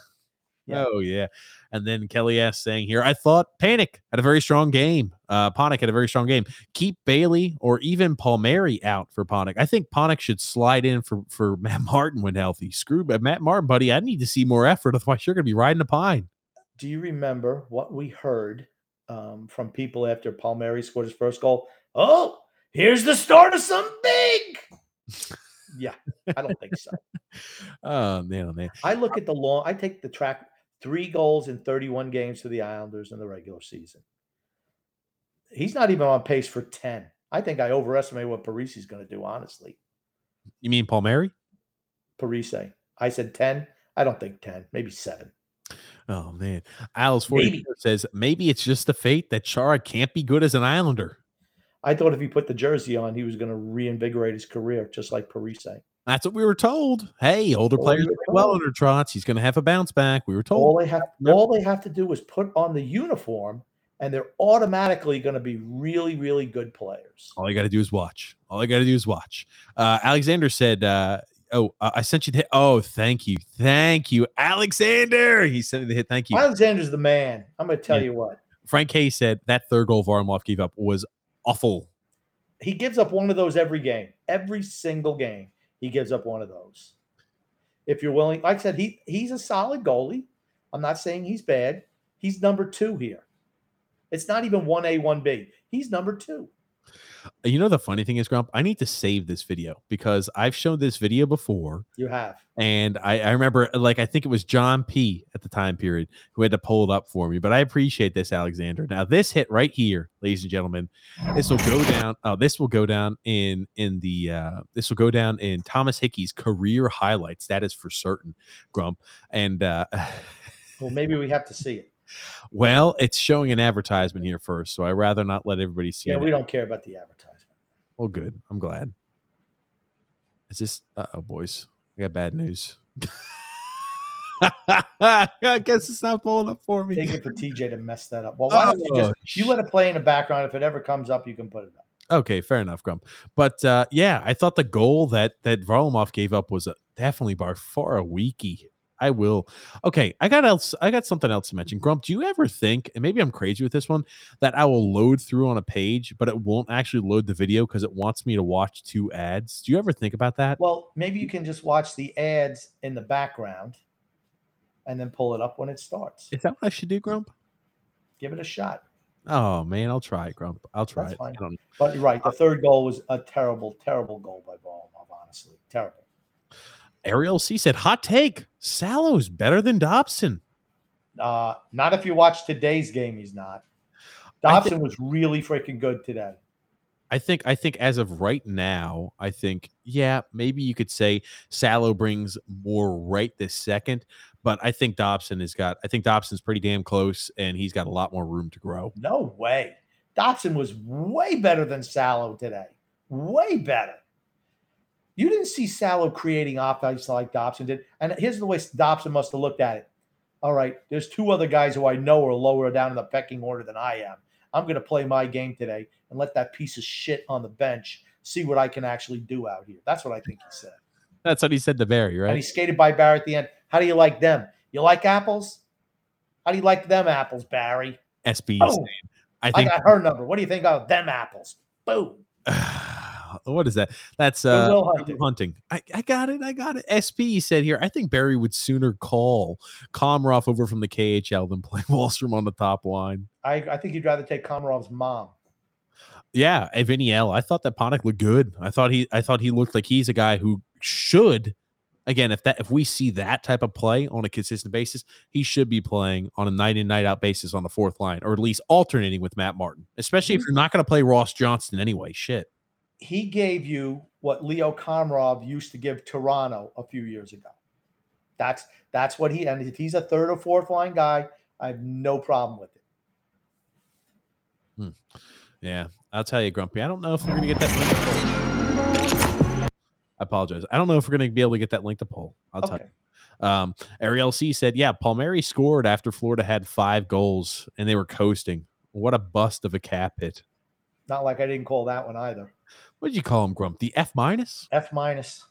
Yeah. Oh yeah. And then Kelly S saying here, I thought Panik had a very strong game. Uh Panik had a very strong game. Keep Bailey or even Palmieri out for Panik. I think Panik should slide in for for Matt Martin when healthy. Screw but Matt Martin, buddy. I need to see more effort. Otherwise, you're gonna be riding a pine. Do you remember what we heard um, from people after Palmieri scored his first goal? Oh, here's the start of something big. yeah, I don't think so. Oh man, oh man. I look at the long. I take the track three goals in 31 games for the Islanders in the regular season. He's not even on pace for 10. I think I overestimate what Parise's going to do. Honestly, You mean Palmieri? Parise. I said 10. I don't think 10. Maybe seven. Oh man, Alice forty says maybe it's just the fate that Chara can't be good as an Islander. I thought if he put the jersey on, he was going to reinvigorate his career, just like Parise. That's what we were told. Hey, older all players well under Trotz. He's going to have a bounce back. We were told. All they have, all they have to do is put on the uniform, and they're automatically going to be really, really good players. All you got to do is watch. All you got to do is watch. Uh, Alexander said, uh, "Oh, uh, I sent you the hit. Oh, thank you, thank you, Alexander." He sent me the hit. Thank you. Alexander's the man. I'm going to tell yeah. you what. Frank K said that third goal Varlamov gave up was awful. He gives up one of those every game, every single game he gives up one of those. If you're willing, like I said, he he's a solid goalie. I'm not saying he's bad. He's number two here. It's not even one A, one B. He's number two. You know the funny thing is, Grump, I need to save this video because I've shown this video before. You have. And I, I remember like I think it was John P at the time period who had to pull it up for me. But I appreciate this, Alexander. Now this hit right here, ladies and gentlemen, this will go down. Oh, this will go down in in the uh this will go down in Thomas Hickey's career highlights. That is for certain, Grump. And uh well, maybe we have to see it. Well, it's showing an advertisement here first, so I rather not let everybody see. Yeah, it. we don't care about the advertisement. Well, good. I'm glad. Is this? oh, boys, I got bad news. I guess it's not pulling up for me. Take it for TJ to mess that up. Well, why don't you just oh, you let it play in the background? If it ever comes up, you can put it up. Okay, fair enough, Grump. But uh, yeah, I thought the goal that that Varlamov gave up was a, definitely by far a weakie. I will. Okay, I got else. I got something else to mention. Mm-hmm. Grump, do you ever think, and maybe I'm crazy with this one, that I will load through on a page, but it won't actually load the video because it wants me to watch two ads? Do you ever think about that? Well, maybe you can just watch the ads in the background, and then pull it up when it starts. Is that what I should do, Grump? Give it a shot. Oh man, I'll try it, Grump. I'll try That's it. Fine. But you're right. The third goal was a terrible, terrible goal by Varlamov. Honestly, terrible. Ariel C said, "Hot take: Salo's better than Dobson." Uh, not if you watch today's game. He's not. Dobson was really freaking good today. I think I think as of right now, I think yeah, maybe you could say Salo brings more right this second, but I think Dobson has got I think Dobson's pretty damn close and he's got a lot more room to grow. No way. Dobson was way better than Salo today. Way better. You didn't see Salo creating offense like Dobson did. And here's the way Dobson must have looked at it. All right, there's two other guys who I know are lower down in the pecking order than I am. I'm going to play my game today and let that piece of shit on the bench see what I can actually do out here. That's what I think he said. That's what he said to Barry, right? And he skated by Barry at the end. How do you like them? You like apples? How do you like them apples, Barry? SB. I think I got her number. What do you think of them apples? Boom. what is that? That's uh hunting. hunting. I, I got it. I got it. SP said here. I think Barry would sooner call Komarov over from the KHL than play Wahlstrom on the top line. I, I think you'd rather take Komarov's mom. Yeah, Vinny L. I thought that Panik looked good. I thought he I thought he looked like he's a guy who should again if that if we see that type of play on a consistent basis, he should be playing on a night in night out basis on the fourth line, or at least alternating with Matt Martin. Especially if mm-hmm. you're not going to play Ross Johnston anyway. Shit he gave you what Leo Komarov used to give Toronto a few years ago. That's that's what he and if he's a third or fourth line guy, I have no problem with it. Hmm. Yeah, I'll tell you, Grumpy. I don't know if we're gonna get that link. I apologize. I don't know if we're gonna be able to get that link to pull. I'll okay. tell you. Um, Ariel C said, "Yeah, Palmieri scored after Florida had five goals and they were coasting. What a bust of a cap hit." Not like I didn't call that one either. What did you call him, Grump? The F minus? F minus.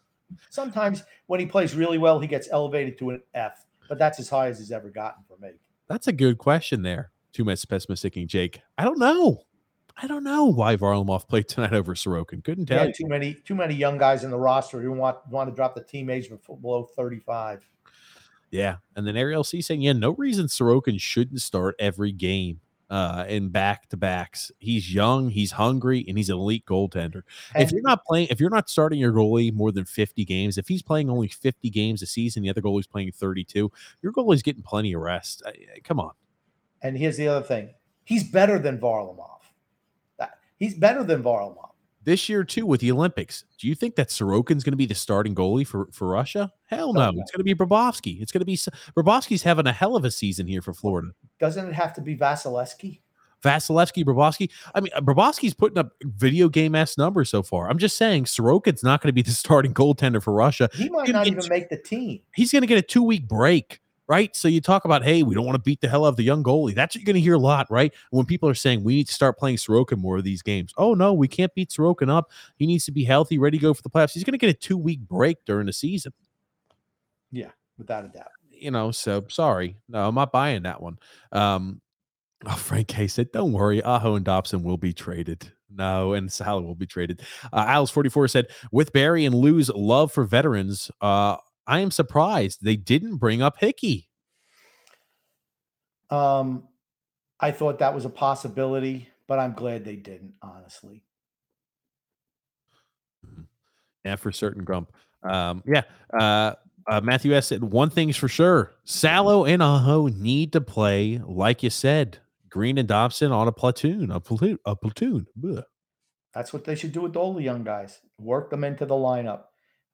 Sometimes when he plays really well, he gets elevated to an F, but that's as high as he's ever gotten for me. That's a good question there. Too much pessimistic, Jake. I don't know. I don't know why Varlamov played tonight over Sorokin. Couldn't tell. Yeah, too many, too many young guys in the roster who want want to drop the team age below thirty five. Yeah, and then Ariel C saying, "Yeah, no reason Sorokin shouldn't start every game." Uh, in back to backs. He's young, he's hungry, and he's an elite goaltender. And if you're not playing, if you're not starting your goalie more than 50 games, if he's playing only 50 games a season, the other goalie's playing 32, your goalie's getting plenty of rest. come on. And here's the other thing he's better than Varlamov. He's better than Varlamov. This year too with the Olympics. Do you think that Sorokin's going to be the starting goalie for for Russia? Hell no. Oh, it's going to be Bobrovsky. It's going to be Bobrovsky's having a hell of a season here for Florida. Doesn't it have to be Vasilevskiy? Vasilevskiy, Bobrovsky. I mean, uh, Bobrovsky's putting up video game ass numbers so far. I'm just saying Sorokin's not going to be the starting goaltender for Russia. He might not even make the team. He's going to get a two week break right? So you talk about, hey, we don't want to beat the hell out of the young goalie. That's what you're going to hear a lot, right? When people are saying we need to start playing Sorokin more of these games. Oh no, we can't beat Sorokin up. He needs to be healthy, ready to go for the playoffs. He's going to get a two week break during the season. Yeah, without a doubt. You know, so sorry, no, I'm not buying that one. Um, oh, Frank K said, "Don't worry, Aho and Dobson will be traded." No, and Salo will be traded. Uh, Alice 44 said, with Barry and Lou's love for veterans, uh, I am surprised they didn't bring up Hickey. Um, I thought that was a possibility, but I'm glad they didn't, honestly. Mm-hmm. Yeah, for certain, Grump. Um, yeah. Uh, uh, Matthew S said one thing's for sure: Salo and Aho need to play, like you said, Greene and Dobson on a platoon, a platoon, a platoon. That's what they should do with all the young guys. Work them into the lineup,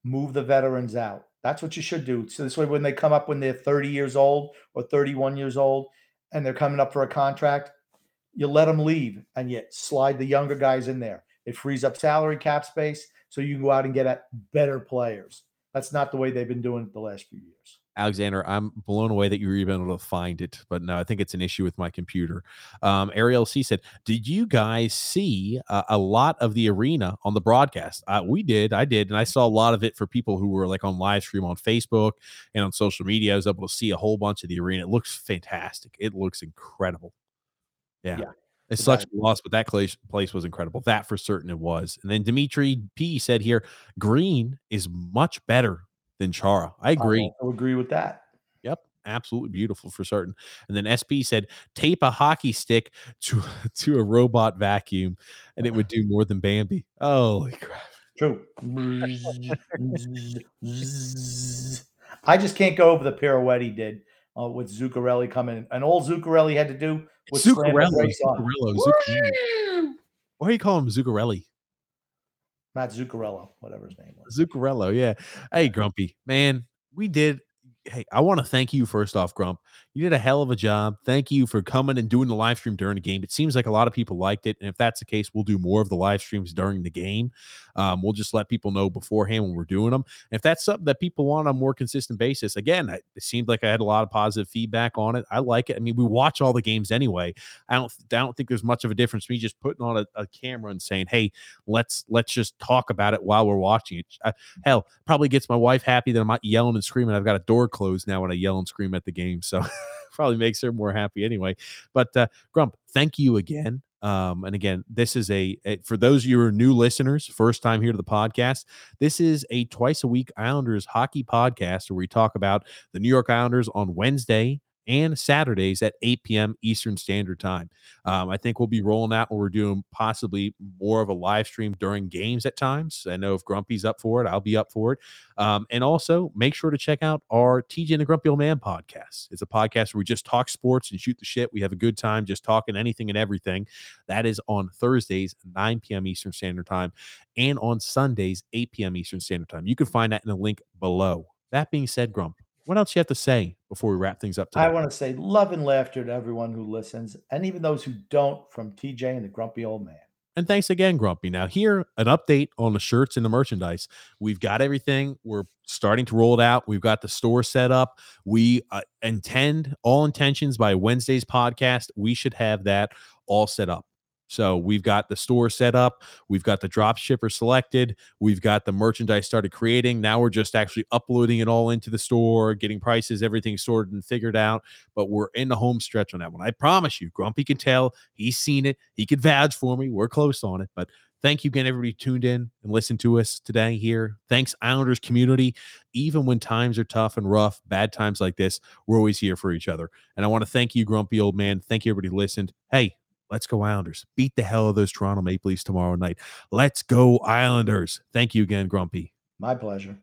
move the veterans out. That's what you should do. So this way, when they come up when they're 30 years old or 31 years old, and they're coming up for a contract, you let them leave and yet slide the younger guys in there. It frees up salary cap space so you can go out and get at better players. That's not the way they've been doing it the last few years. Alexander, I'm blown away that you were even able to find it, but no, I think it's an issue with my computer. Um, Ariel C said, "Did you guys see uh, a lot of the arena on the broadcast? Uh, we did, I did, and I saw a lot of it for people who were like on live stream on Facebook and on social media. I was able to see a whole bunch of the arena. It looks fantastic. It looks incredible. Yeah." yeah. It's such a loss, but that place, place was incredible. That for certain it was. And then Dimitri P said here, Greene is much better than Chara. I agree. I agree with that. Yep, absolutely beautiful for certain. And then SP said, tape a hockey stick to to a robot vacuum, and it would do more than Bambi. Holy crap! True. I just can't go over the pirouette he did uh, with Zuccarelli coming, and all Zuccarelli had to do was Zuccarello. Zuccarello. Zuccarello. Why do you call him Zuccarelli? Matt Zuccarello, whatever his name was. Zuccarello, yeah. Hey, Grumpy, man, we did. Hey, I want to thank you first off, Grump. You did a hell of a job. Thank you for coming and doing the live stream during the game. It seems like a lot of people liked it. And if that's the case, we'll do more of the live streams during the game. Um, we'll just let people know beforehand when we're doing them. And if that's something that people want on a more consistent basis, again, it seemed like I had a lot of positive feedback on it. I like it. I mean, we watch all the games anyway. I don't, I don't think there's much of a difference me just putting on a, a camera and saying, "Hey, let's let's just talk about it while we're watching it." I, hell, probably gets my wife happy that I'm not yelling and screaming. I've got a door closed now when I yell and scream at the game. So. probably makes her more happy anyway. But uh, Grump, thank you again. Um, and again, this is a, a, for those of you who are new listeners, first time here to the podcast. This is a twice a week Islanders hockey podcast where we talk about the New York Islanders on Wednesday and Saturdays at 8 p.m. Eastern Standard Time. Um, I think we'll be rolling out when we're doing possibly more of a live stream during games at times. I know if Grumpy's up for it, I'll be up for it. Um, and also make sure to check out our TJ and the Grumpy Old Man podcast. It's a podcast where we just talk sports and shoot the shit. We have a good time just talking anything and everything. That is on Thursdays, 9 p.m. Eastern Standard Time, and on Sundays, 8 p.m. Eastern Standard Time. You can find that in the link below. That being said, Grump, what else you have to say before we wrap things up today? I want to say love and laughter to everyone who listens, and even those who don't, from TJ and the Grumpy Old Man. And thanks again, Grumpy. Now, here, an update on the shirts and the merchandise. We've got everything. We're starting to roll it out. We've got the store set up. We uh, intend all intentions by Wednesday's podcast. We should have that all set up. So we've got the store set up, we've got the drop shipper selected, we've got the merchandise started creating. Now we're just actually uploading it all into the store, getting prices, everything sorted and figured out. But we're in the home stretch on that one. I promise you, Grumpy can tell he's seen it. He could vouch for me. We're close on it. But thank you again, everybody tuned in and listened to us today here. Thanks, Islanders community. Even when times are tough and rough, bad times like this, we're always here for each other. And I want to thank you, Grumpy Old Man. Thank you, everybody listened. Hey, Let's go Islanders. Beat the hell of those Toronto Maple Leafs tomorrow night. Let's go Islanders. Thank you again, Grumpy. My pleasure.